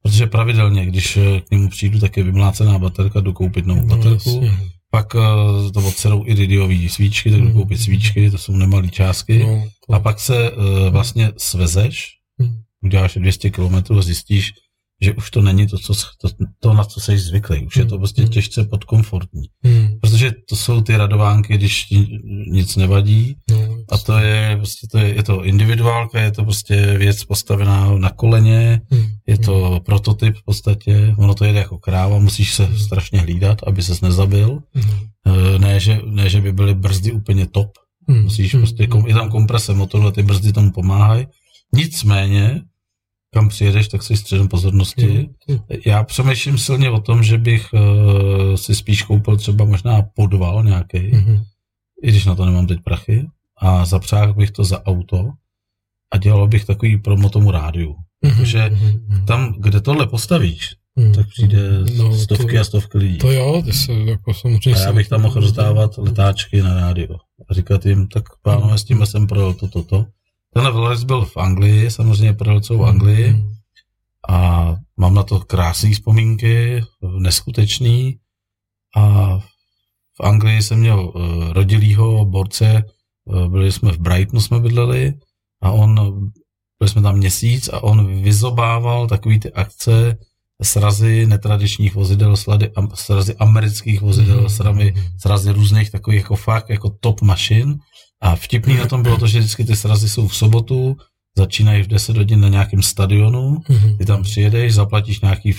Protože pravidelně, když eh, k němu přijdu, tak je vymlácená baterka, jdu koupit novou no, baterku. Jasně. pak uh, to odserou iridiový svíčky, tak jdu koupit svíčky, to jsou nemalé částky. No, to, A pak se uh, vlastně svezeš, Hmm. uděláš 200 km a zjistíš, že už to není to, co, to, to na co jsi zvyklý. Už je to prostě Hmm. těžce podkomfortní. hm, Protože to jsou ty radovánky, když nic nevadí. no, A to je prostě, to je, je to individuálka, je to prostě věc postavená na koleně, je to prototyp v podstatě, ono to jede jako kráva, musíš se strašně hlídat, aby ses nezabil. hm, Eh, Ne že, ne, že by byly brzdy úplně top, musíš prostě, je tam komprese motoru a ty brzdy tomu pomáhají. Nicméně, kam přijedeš, tak jsi středem pozornosti. hm, Já přemýšlím silně o tom, že bych uh, si spíš koupil třeba možná podval nějaký, hm, i když na to nemám teď prachy, a zapřáhl bych to za auto a dělal bych takový promo tomu rádiu. hm, Protože hm, hm, Tam, kde tohle postavíš, hm, tak přijde no, stovky to, a stovky lidí. To jo, ty se jako samozřejmě... A já bych tam mohl rozdávat letáčky na rádio. A říkat jim, tak pánové, s tím jsem projel to, to, to. Tenhle Vlorex byl v Anglii, samozřejmě projel celou Anglii Hm, a mám na to krásné vzpomínky, neskutečný. A v Anglii jsem měl uh, rodilýho borce, uh, byli jsme v Brightonu, jsme bydleli a on, byli jsme tam měsíc a on vyzobával takový ty akce, srazy netradičních vozidel, slady, am, srazy amerických vozidel, Mhm. srazy, srazy různých takových jako fakt jako top mašin. A vtipný na tom bylo to, že vždycky ty srazy jsou v sobotu, začínají v 10 hodin na nějakém stadionu, hm, ty tam přijedeš, zaplatíš nějaký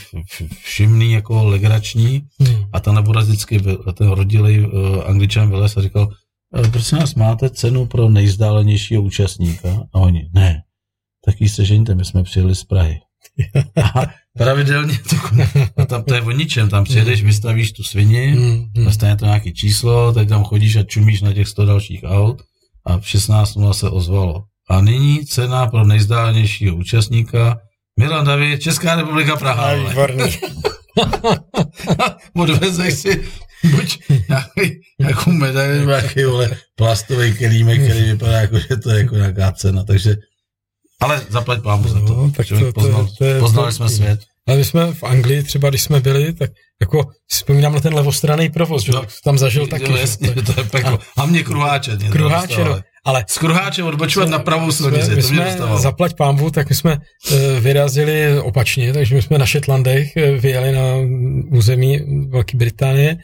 všimný jako legrační hm, a ten nebude vždycky, ten rodilý uh, angličan vylez a říkal, "Eh, prosím vás, máte cenu pro nejzdálenějšího účastníka? A oni, ne, tak jí se žeňte, my jsme přijeli z Prahy. A pravidelně to, a tam to je o ničem, tam přijedeš, vystavíš tu svini, hm, hm. dostane to nějaký číslo, teď tam chodíš a čumíš na těch 100 dalších aut a v 16.00 se ozvalo. A nyní cena pro nejzdálenějšího účastníka Milan David, Česká republika Praha. A výborný. Odvezeš si buď nějaký, nějakou medaili nebo nějaký vole, plastový kelímek, který vypadá jako, že to je jako nějaká cena, takže ale zaplať pámu za to. No, tak Člověk to- to- poznal, to je- poznali to- jsme svět. Ale my jsme v Anglii třeba, když jsme byli, tak jako si vzpomínám na ten levostranný provoz, že No. tam zažil taky. jo, že? jasně, to je peklo. A mě kruháče. Mě Kruháče, no. Ale Z kruháče odbočovat na pravou silnici, my to mě jsme dostalo. zaplať pámbu, tak my jsme uh, vyrazili opačně, takže my jsme na Shetlandech uh, vyjeli na území Velké Británie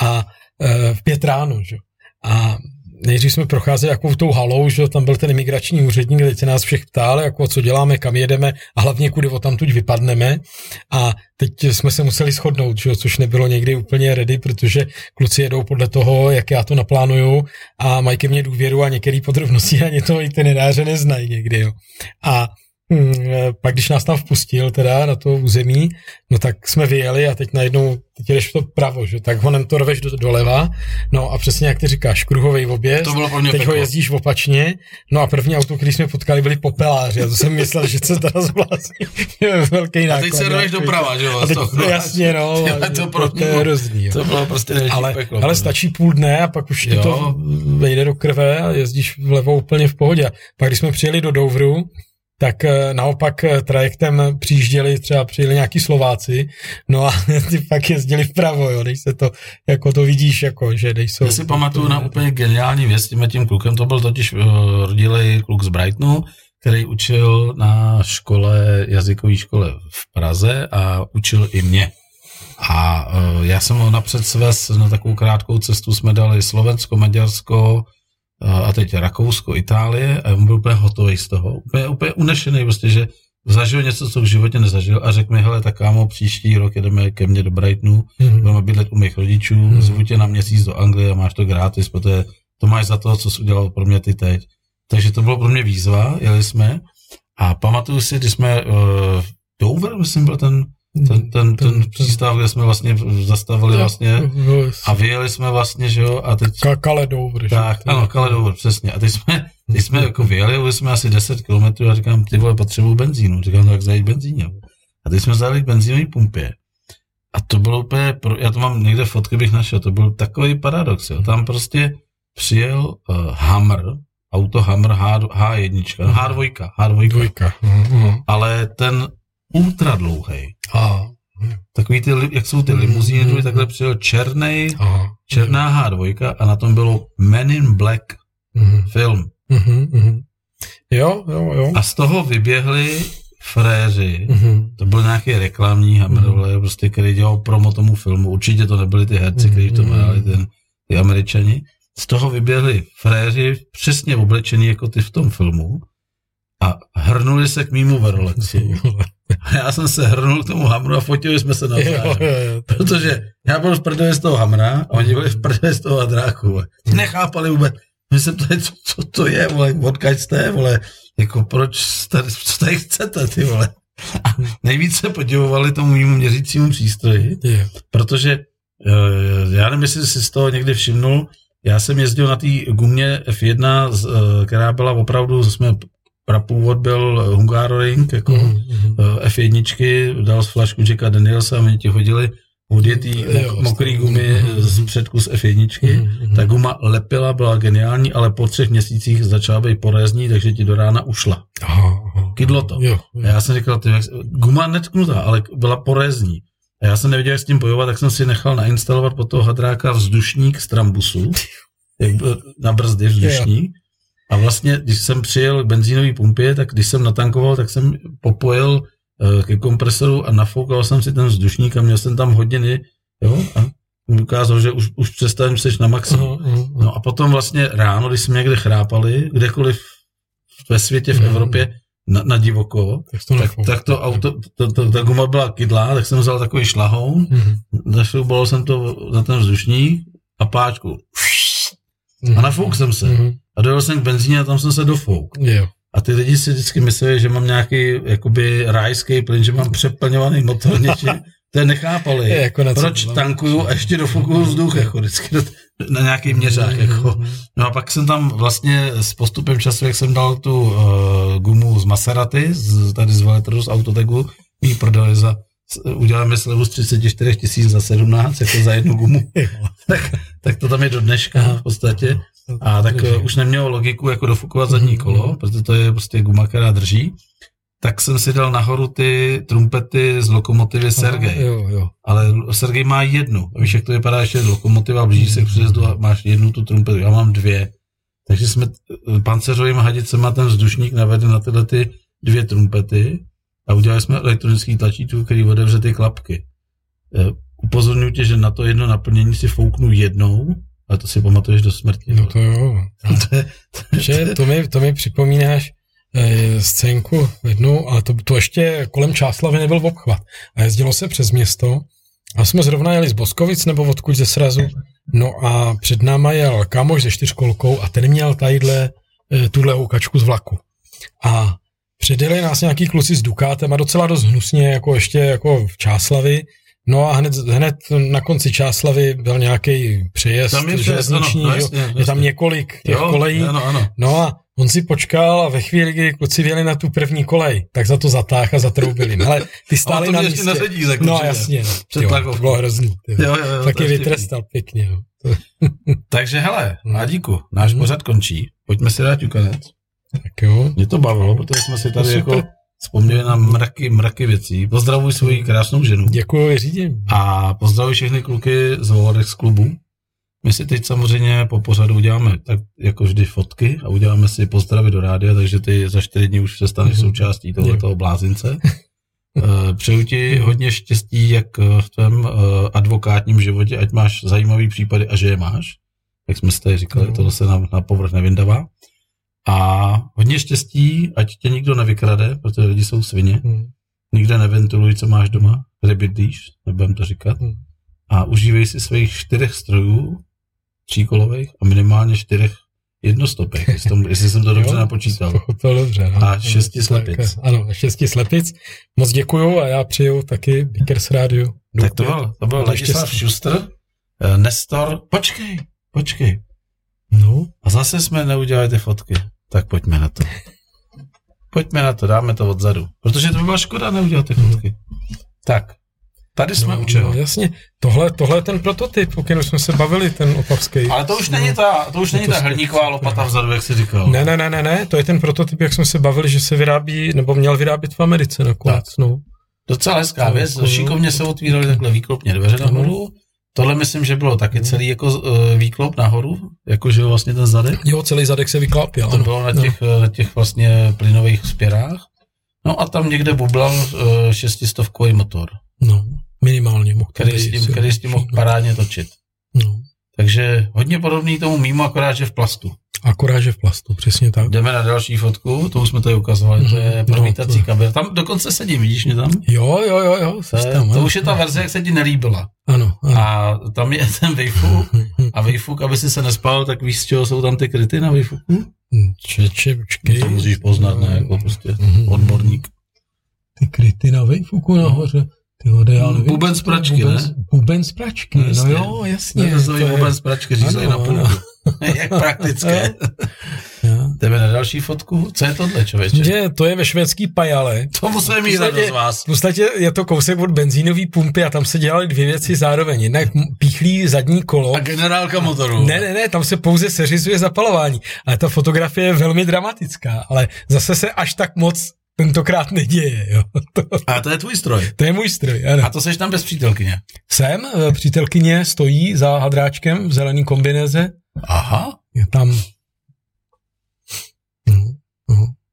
a uh, v pět ráno, že? jo. A nejdřív jsme procházeli jakou tou halou, že tam byl ten imigrační úředník, kde se nás všech ptal, jako co děláme, kam jedeme a hlavně kudy odtamtud vypadneme. A teď jsme se museli shodnout, že což nebylo někdy úplně ready, protože kluci jedou podle toho, jak já to naplánuju a mají ke mně důvěru a některé podrobnosti ani to itineráře neznají někdy. Jo. A pak, když nás tam vpustil teda na to území, no tak jsme vyjeli a teď najednou, teď jdeš to pravo, že? tak honem to rveš do, doleva, no a přesně jak ty říkáš, kruhový objezd, To bylo pro mě teď ho peklo. jezdíš opačně, no a první auto, který jsme potkali, byli popeláři a to jsem myslel, že se teda zblázní, velký A náklad. teď se roveš nějaký. doprava, že jo? A teď, kruháče. jasně, no, to to, pro to je hrozný. Jo. To bylo prostě Ale, peklo. ale stačí půl dne a pak už ti Jo. to vejde do krve a jezdíš vlevo úplně v pohodě. A Pak když jsme přijeli do Douvru, tak eh, naopak eh, trajektem přijížděli, třeba přijeli nějaký Slováci, no a ty pak jezdili vpravo, jo, když se to, jako to vidíš, jako, že nejsou... Já si pamatuju na úplně geniální věc s tím tím klukem, to byl totiž uh, rodilej kluk z Brightonu, který učil na škole, jazykové škole v Praze a učil i mě. A já jsem ho napřed svez na takovou krátkou cestu, jsme dali Slovensko, Maďarsko a teď Rakousko, Itálie a on byl úplně hotový z toho. Úplně, úplně unešený, prostě, že zažil něco, co v životě nezažil a řekl mi, hele, tak kámo, příští rok jedeme ke mně do Brightonu, Mhm. budeme bydlet u mých rodičů, Hmm. zvu tě na měsíc do Anglie a máš to gratis, protože to máš za to, co jsi udělal pro mě ty teď. Takže to bylo pro mě výzva, jeli jsme a pamatuju si, když jsme uh, Dover, myslím, byl ten, ten, ten, ten přístav, kde jsme vlastně zastavili vlastně a vyjeli jsme vlastně, že jo, a teď Ka- Kale Douvr, že? tak, ano, Kale Dover, přesně. A teď jsme, teď jsme jako vyjeli, byli jsme asi 10 km a říkám, ty vole, potřebuju benzínu. Říkám, tak zajít benzíně. A teď jsme zajeli k benzínové pumpě. A to bylo úplně, pro, já to mám někde fotky bych našel, to byl takový paradox, jo. Tam prostě přijel uh, Hammer, auto Hammer H, H1, no, H2, H2, Dvojka. Mhm. ale ten ultra dlouhý. A, Takový ty, jak jsou ty limuzíny, mm. takhle přijel černý, Aha. černá H2 a na tom bylo Men in Black Mhm. film. Mhm, mhm. Jo, jo, jo. A z toho vyběhli fréři, Mhm. to byl nějaký reklamní hammerové, prostě, který dělal promo tomu filmu. Určitě to nebyli ty herci, kteří to Mhm. hráli, ten, ty američani. Z toho vyběhli fréři, přesně oblečení jako ty v tom filmu a hrnuli se k mýmu Verolexu. A já jsem se hrnul k tomu hamru a fotili jsme se to- Protože já byl v prdeli z toho hamra a oni byli v prdeli z toho hadráku. Nechápali vůbec. My jsem tady, co, co to je, vole, odkaď jste, vole, jako proč jste, co tady chcete, ty vole. A nejvíc se podivovali tomu mému měřícímu přístroji, protože eh, já nevím, jestli jsi z toho někdy všimnul, já jsem jezdil na té gumě F1, z, eh, která byla opravdu, jsme prapůvod byl Hungaroring, jako Mhm, mhm. eh, F1, dal z flašku Jacka Danielsa a oni ti hodili odjetý Jo, mok, mokrý gumy mhm. z předku z F1. Mhm, mhm. Ta guma lepila, byla geniální, ale po třech měsících začala být porézní, takže ti do rána ušla. Aha, aha. Kydlo to. Jo, A jo. já jsem říkal, ty, guma netknutá, ale byla porézní. A já jsem nevěděl, jak s tím bojovat, tak jsem si nechal nainstalovat pod toho hadráka vzdušník z trambusu, jak byl na brzdy vzdušník. A vlastně, když jsem přijel k benzínové pumpě, tak když jsem natankoval, tak jsem popojil eh, ke kompresoru a nafoukal jsem si ten vzdušník a měl jsem tam hodiny, jo, a ukázal, že už, už přestávám seš na maximum. Aha, aha, aha. No a potom vlastně ráno, když jsme někde chrápali, kdekoliv ve světě, v Mhm. Evropě, na, na divoko, Tak to tak, tak to auto, to, to, ta guma byla kydlá, tak jsem vzal takový šlahoun, Mhm, zašroubal jsem to na ten vzdušník a páčku. mhm. A nafouk jsem se. Mhm. A dojel jsem k benzíně a tam jsem se dofouk. Jo. A ty lidi si vždycky mysleli, že mám nějaký jakoby rajský plyn, že mám přeplňovaný motor něčím. To je nechápali. Je jako na Proč bylo. tankuju a ještě dofukuju vzduch, jako vždycky na nějaký měřák. Jako. Mhm. No a pak jsem tam vlastně s postupem času, jak jsem dal tu uh, gumu z Maserati, z, tady z Veletru, z Autotegu, jí prodali za, uděláme slevu z 34 tisíc za 17, jako za jednu gumu. tak, tak to tam je do dneška v podstatě. A tak Dobře. uh, už nemělo logiku jako dofukovat zadní Mhm. kolo, protože to je prostě guma, která drží. Tak jsem si dal nahoru ty trumpety z lokomotivy Sergej. Jo, jo. Ale Sergej má jednu. A víš, jak to vypadá ještě lokomotiva, blíží se k příjezdu a máš jednu tu trumpetu. Já mám dvě. Takže jsme eh, pancéřovým hadicema ten vzdušník navedli na tyhle ty dvě trumpety a udělali jsme elektronický tlačítko, který otevře ty klapky. Eh, Upozorňuji tě, že na to jedno naplnění si fouknu jednou, a to si pamatuješ do smrti. No to jo. to je, Že to mi, to mi připomínáš eh, scénku jednu, ale to, to ještě kolem Čáslavy nebyl obchvat. A jezdilo se přes město a jsme zrovna jeli z Boskovic nebo odkud ze srazu. No a před náma jel kamoš se čtyřkolkou a ten měl tadyhle eh, tuhle houkačku z vlaku. A předjeli nás nějaký kluci s Dukátem a docela dost hnusně, jako ještě jako v Čáslavi. No a hned, hned na konci Čáslavy byl nějaký přejezd Tam je ano, železniční, no, že jo. jasně, je tam jasně. několik těch jo, kolejí. Ano, ano. No a on si počkal a ve chvíli, kdy kluci věli na tu první kolej, tak za to zatáh a zatroubili. No, Ale ty stáli to na místě. na řetízek no jasně, no. Jo, to bylo hrozný. Jo, jo, jo, Taky to je vytrestal pěkně. No. To, Takže hele, Hmm. Mladíku, náš Hmm. pořad končí. Pojďme si dát ťukanec. tak jo. Mě to bavilo, protože jsme si tady super. jako vzpomněli na mraky, mraky věcí. Pozdravuj svoji krásnou ženu. Děkuji, řídím. A pozdravuj všechny kluky z Volodex klubu. My si teď samozřejmě po pořadu uděláme tak jako vždy fotky a uděláme si pozdravy do rádia, takže ty za čtyři dny už se staneš Mhm. součástí tohoto blázince. Eh, Přeju ti hodně štěstí, jak eh, v tvém eh, advokátním životě, ať máš zajímavý případy a že je máš. Jak jsme si tady říkali, Mhm. to se na, na povrch nevyndavá. A hodně štěstí, ať tě nikdo nevykrade, protože lidi jsou svině. Hm. Nikde neventiluj, co máš doma, kde bydlíš, nebudem to říkat. Hmm. A užívej si svých čtyřech strojů, tříkolových a minimálně čtyřech jednostopek, jestli, jsem to dobře Jo, napočítal. Pochopil dobře. No. A šesti Tak, slepic. Ano, a šesti slepic. Moc děkuju a já přijdu taky Bikers Radio. Tak to byl, to byl Ladislav. Schuster, eh, Nestor, počkej, počkej. No, A zase jsme neudělali ty fotky. Tak pojďme na to. Pojďme na to, dáme to odzadu. Protože to by byla škoda neudělat ty fotky. Tak, tady jsme no, u čeho. no, jasně. Tohle, tohle je ten prototyp, o kterém jsme se bavili, ten opavský. Ale to už není ta, to už není to ta hrníková lopata vzadu, jak jsi říkal. Ne, ne, ne, ne, ne, to je ten prototyp, jak jsme se bavili, že se vyrábí, nebo měl vyrábět v Americe nakonec, no. Docela hezká věc, šikovně se otvíraly takhle výklopně dveře nahoru. Tohle myslím, že bylo taky celý jako uh, výklop nahoru, jakože vlastně ten zadek. Jo, celý zadek se vyklapil. To bylo na těch, no. těch vlastně plynových spěrách. No a tam někde bublal uh, šestistovkový motor. No, minimálně mohl. Který s tím, který s tím mohl parádně točit. No. Takže hodně podobný tomu mimo, akorát, že v plastu. Akorát, že v plastu, přesně tak. Jdeme na další fotku, to už jsme tady ukazovali, to je mhm. promítací no, to... kabel. Tam dokonce sedím, vidíš mě tam? Jo, jo, jo, jo. To, tam, to už je ta verze, jak se ti nelíbila. Ano, ano. A tam je ten Wayfuk a Wayfuk, aby si se nespal, tak víš, z čeho jsou tam ty kryty na Wayfuku? Čeče, počkej. To musíš poznat, ne, jako prostě mhm. odborník. Ty kryty na Wayfuku nahoře. Ty vody, já nevím. Buben z pračky, buben, ne? Buben z pračky, no, no jo, jasně. Ne, to je buben z pračky, říkají na půl. Jak praktické. Jdeme na další fotku. Co je tohle, člověče? Že, to je ve švédský pajale. To musíme mít radost z vás. V podstatě je to kousek od benzínové pumpy a tam se dělaly dvě věci zároveň. Jednak píchlý zadní kolo. A generálka motoru. Ne, ne, ne, tam se pouze seřizuje zapalování. Ale ta fotografie je velmi dramatická, ale zase se až tak moc tentokrát neděje. Jo. A to je tvůj stroj? To je můj stroj, ano. A to seš tam bez přítelkyně? Jsem, eh, přítelkyně stojí za hadráčkem v zelený kombinéze. Aha. Je tam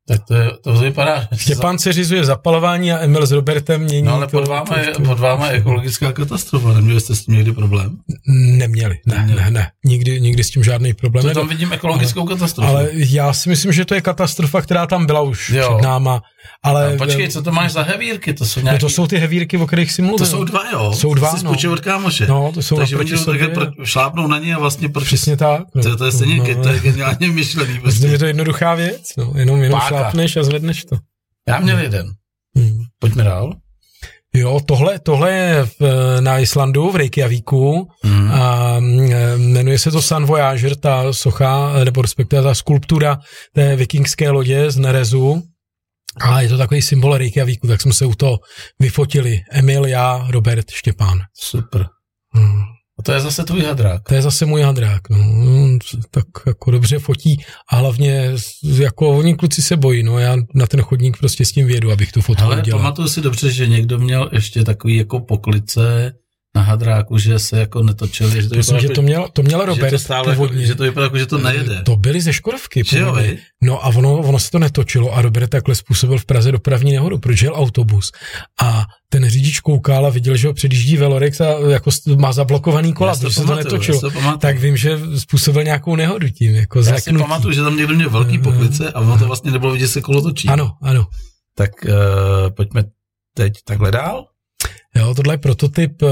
tak to, je, to vypadá... Štěpán se řizuje zapalování a Emil s Robertem mění... No ale pod váma, je, pod váma je ekologická katastrofa, neměli jste s tím někdy problém? Neměli, ne, Neměli. ne, ne, nikdy, nikdy s tím žádný problém. To tam vidím ekologickou ale, katastrofu. Ale já si myslím, že to je katastrofa, která tam byla už jo. před náma. Ale, no, počkej, co to máš za hevírky? To jsou nějaký... no to jsou ty hevírky, o kterých si mluvil. To jsou dva, jo? Jsou dva, Jsi no. od kámoše. No, to jsou Takže oni také šlápnou na ně a vlastně proč... Přesně tak. No. To, to je stejně, no, to je geniálně myšlený. Prostě. Je to jednoduchá věc, no. jenom, jenom šlápneš a zvedneš to. Já měl jeden. Hmm. Pojďme dál. Jo, tohle, tohle je v, na Islandu, v Reykjavíku. Mm. A, jmenuje se to Sun Voyager, ta socha, nebo respektive ta skulptura té vikingské lodě z Nerezu. A je to takový symbol Reykjavíku, tak jsme se u toho vyfotili. Emil, já, Robert, Štěpán. Super. Mm. A to je zase tvůj hadrák. To je zase můj hadrák, no. Tak jako dobře fotí a hlavně jako oni kluci se bojí, no. Já na ten chodník prostě s tím vědu, abych tu fotku Ale udělal. pamatuju si dobře, že někdo měl ještě takový jako poklice na hadráku, že se jako netočili. Že to Myslím, že to měl, to měl Robert že to, stále, původně. Jako, že to vypadá jako, že to nejede. To byly ze Škodovky. Že jo, no a ono, ono se to netočilo a Robert takhle způsobil v Praze dopravní nehodu, protože jel autobus a ten řidič koukal a viděl, že ho předjíždí Velorex a jako má zablokovaný kola, protože se to netočilo. Tak vím, že způsobil nějakou nehodu tím. Jako já si pamatuju, že tam někdo měl velký poklice a ono to vlastně nebylo vidět, se kolo točí. Ano, ano. Tak uh, pojďme teď takhle dál. Jo, tohle je prototyp uh,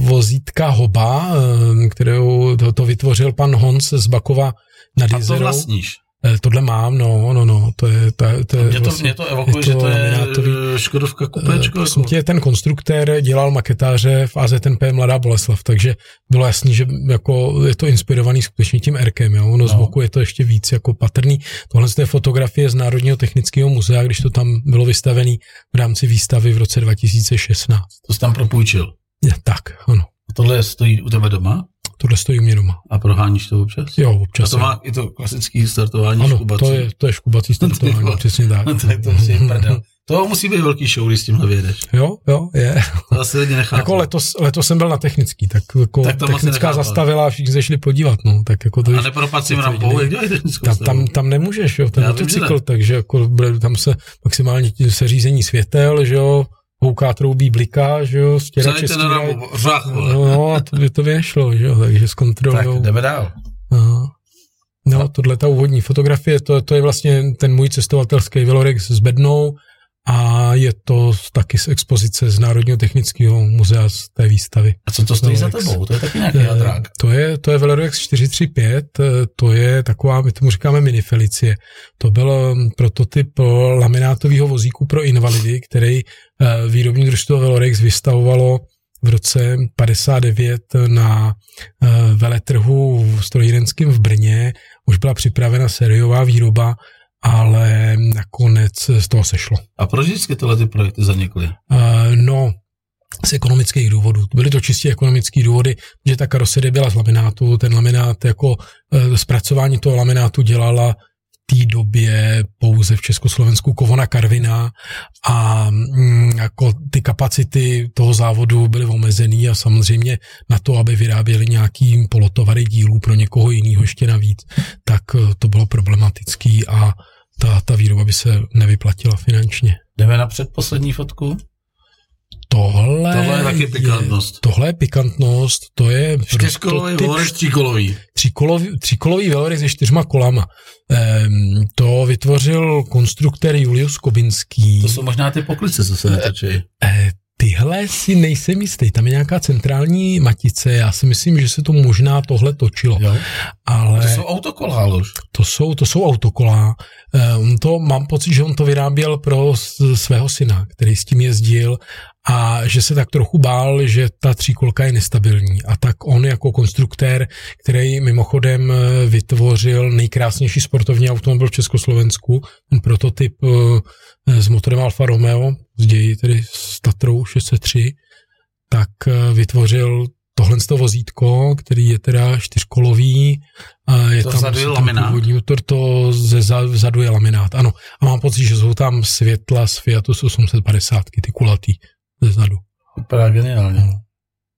vozítka Hoba, uh, kterou to, to vytvořil pan Hons z Bakova nad A to vlastníš? Eh, tohle mám, no, no, no, to je... To, to je mě, to, vlastně, mě to evokuje, je to, že to je laminatový, Škodovka kupečko. Uh, jako. tě, ten konstruktér dělal maketáře v AZNP Mladá Boleslav, takže bylo jasný, že jako je to inspirovaný skutečně tím Erkem, jo, ono no. z boku je to ještě víc jako patrný. Tohle je fotografie z Národního technického muzea, když to tam bylo vystavený v rámci výstavy v roce 2016. To jsi tam propůjčil? Je, tak, ano. A tohle stojí u tebe doma? Tohle stojí u mě doma. A proháníš to občas? Jo, občas. A to má i to klasický startování ano, škubací. to je, to je škubací startování, přesně tak. No, tak to musí prdel. To musí být velký show, když s tímhle vyjedeš. Jo, jo, je. To asi lidi nechápu. Jako letos, letos jsem byl na technický, tak jako tak technická zastavila a všichni se šli podívat, no. Tak jako to a nepropad si rampou, jak dělají technickou tam, tam, tam, nemůžeš, jo, ten motocykl, takže jako tam se maximálně seřízení světel, že jo, houká troubí bliká, že jo, stěrače ten rambu, řach, No, no, a to by to vyšlo, že jo, takže zkontrolujou. Tak jdeme dál. Aha. No, tohle ta úvodní fotografie, to, to je vlastně ten můj cestovatelský Velorex s bednou a je to taky z expozice z Národního technického muzea z té výstavy. A co to stojí za tebou? To je taky nějaký hadrák. To je, to je Velorex 435, to je taková, my tomu říkáme mini Felicie. To byl prototyp laminátového vozíku pro invalidy, který eh, výrobní družstvo Velorex vystavovalo v roce 59 na eh, veletrhu v strojírenském v Brně. Už byla připravena sériová výroba ale nakonec z toho sešlo. A proč vždycky tyhle ty projekty zanikly? Uh, no, z ekonomických důvodů. Byly to čistě ekonomické důvody, že ta karoserie byla z laminátu, ten laminát jako uh, zpracování toho laminátu dělala té době pouze v Československu Kovona Karvina a mm, jako ty kapacity toho závodu byly omezený a samozřejmě na to, aby vyráběli nějaký polotovary dílů pro někoho jiného ještě navíc, tak eh, to bylo problematický a ta, ta výroba by se nevyplatila finančně. Jdeme na předposlední fotku. Tohle, tohle je taky pikantnost. Je, tohle je pikantnost, to je... Čtyřkolový Velorex, tříkolový. Tříkolový, tříkolový Velorex se čtyřma kolama. Ehm, to vytvořil konstruktér Julius Kobinský. To jsou možná ty poklice, co se netočí. E, tyhle si nejsem jistý, tam je nějaká centrální matice, já si myslím, že se to možná tohle točilo. Jo. Ale to jsou autokolá, Lož. To jsou, to jsou autokolá. On to, mám pocit, že on to vyráběl pro svého syna, který s tím jezdil a že se tak trochu bál, že ta tříkolka je nestabilní. A tak on jako konstruktér, který mimochodem eh, vytvořil nejkrásnější sportovní automobil v Československu, ten prototyp eh, s motorem Alfa Romeo, z ději tedy s Tatrou 603, tak eh, vytvořil tohle to vozítko, který je teda čtyřkolový. A je to tam, vzadu je laminát. Původní motor, to ze vzadu je laminát, ano. A mám pocit, že jsou tam světla z Fiatu 850, ty kulatý zezadu. Vypadá geniálně. No.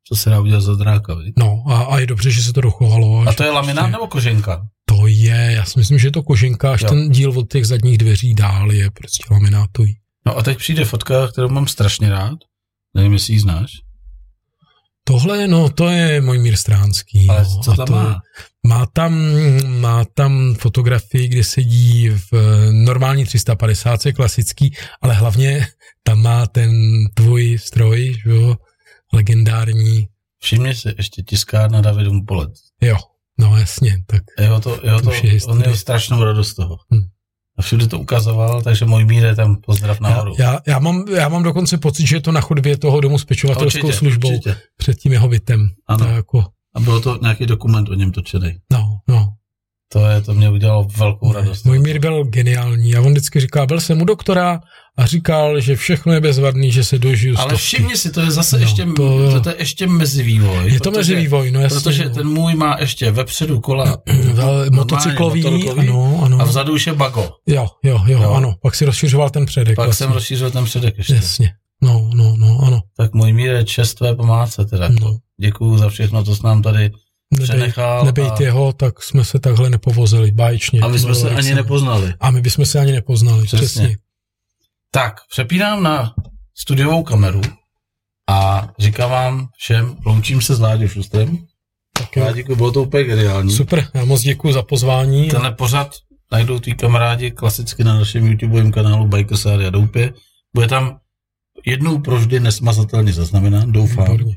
Co se dá udělat za dráka, víc? No a, a je dobře, že se to dochovalo. A, to je laminát prostě... nebo koženka? To je, já si myslím, že je to koženka, až jo. ten díl od těch zadních dveří dál je prostě laminátový. No a teď přijde fotka, kterou mám strašně rád. Nevím, jestli ji znáš. Tohle, no, to je můj mír Stránský. Ale no, co tam to, má? Má tam, má tam fotografii, kde sedí v normální 350 klasický, ale hlavně tam má ten tvůj stroj, jo, legendární. Všimně si, ještě tiskárna Davidům Polet. Jo, no jasně, tak. Jeho to, jeho to, je on měl strašnou radost z toho. Hmm. A všude to ukazoval, takže můj míře tam pozdrav nahoru. Já, já, já, mám, já mám dokonce pocit, že je to na chodbě toho domu s pečovatelskou určitě, službou určitě. před tím jeho bytem. Ano. To jako... A bylo to nějaký dokument o něm točený. No, no. To, je, to mě udělalo velkou radost. Můj mír byl geniální a on vždycky říká, byl jsem u doktora a říkal, že všechno je bezvadný, že se dožiju Ale všimni si, to je zase no, ještě, to, to, to je ještě mezivývoj. Je to mezivývoj, no jasně. Protože no. ten můj má ještě vepředu kola motocyklový, motocyklový ano, ano. a vzadu už je bago. Jo, jo, jo, jo, ano. Pak si rozšiřoval ten předek. Pak vlastně. jsem rozšířil ten předek ještě. Jasně. No, no, no, ano. Tak můj mír je čest tvé pomádce teda. No. Děkuju za všechno, to s nám tady nebej, přenechal. Nebejt a... jeho, tak jsme se takhle nepovozili báječně. A my jsme se ani nepoznali. A my bychom se ani nepoznali, přesně. přesně. Tak, přepínám na studiovou kameru a říkám vám všem, loučím se s Láďou Šustrem. Tak jo. Láďku, bylo to úplně geniální. Super, já moc děkuji za pozvání. Tenhle pořad najdou tví kamarádi klasicky na našem YouTubeovém kanálu Bikers a Doupě. Bude tam jednou proždy nesmazatelně zaznamenán, doufám. Výborně.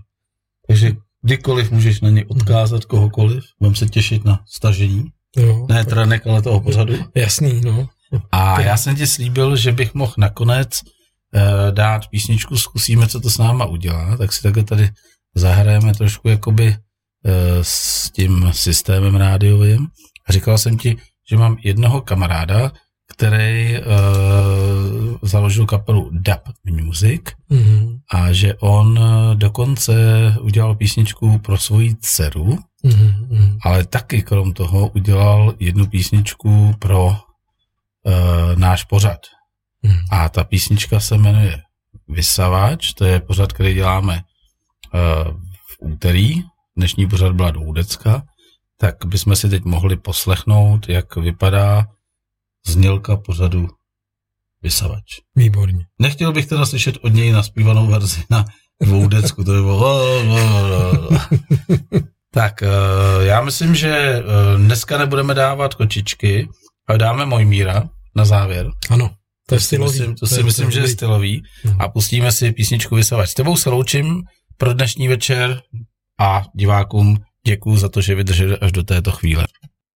Takže kdykoliv můžeš na něj odkázat kohokoliv, budeme se těšit na stažení. Jo, ne tak... trenek, ale toho pořadu. Jasný, no. A já jsem ti slíbil, že bych mohl nakonec uh, dát písničku, zkusíme, co to s náma udělá, tak si takhle tady zahrajeme trošku jakoby uh, s tím systémem rádiovým. Říkal jsem ti, že mám jednoho kamaráda, který uh, založil kapelu Dub Music mm-hmm. a že on dokonce udělal písničku pro svoji dceru, mm-hmm. ale taky krom toho udělal jednu písničku pro uh, náš pořad. Hmm. A ta písnička se jmenuje Vysavač, to je pořad, který děláme uh, v úterý. Dnešní pořad byla do Údecka, tak bychom si teď mohli poslechnout, jak vypadá znělka pořadu Vysavač. Výborně. Nechtěl bych teda slyšet od něj naspívanou verzi na Dvoudecku, to by bylo... tak, uh, já myslím, že uh, dneska nebudeme dávat kočičky, ale dáme Mojmíra, na závěr. Ano, to, je stylový. Myslím, to, to si myslím, že je stylový. Uh-huh. A pustíme si písničku Vysavač. S tebou se loučím pro dnešní večer a divákům děkuji za to, že vydrželi až do této chvíle.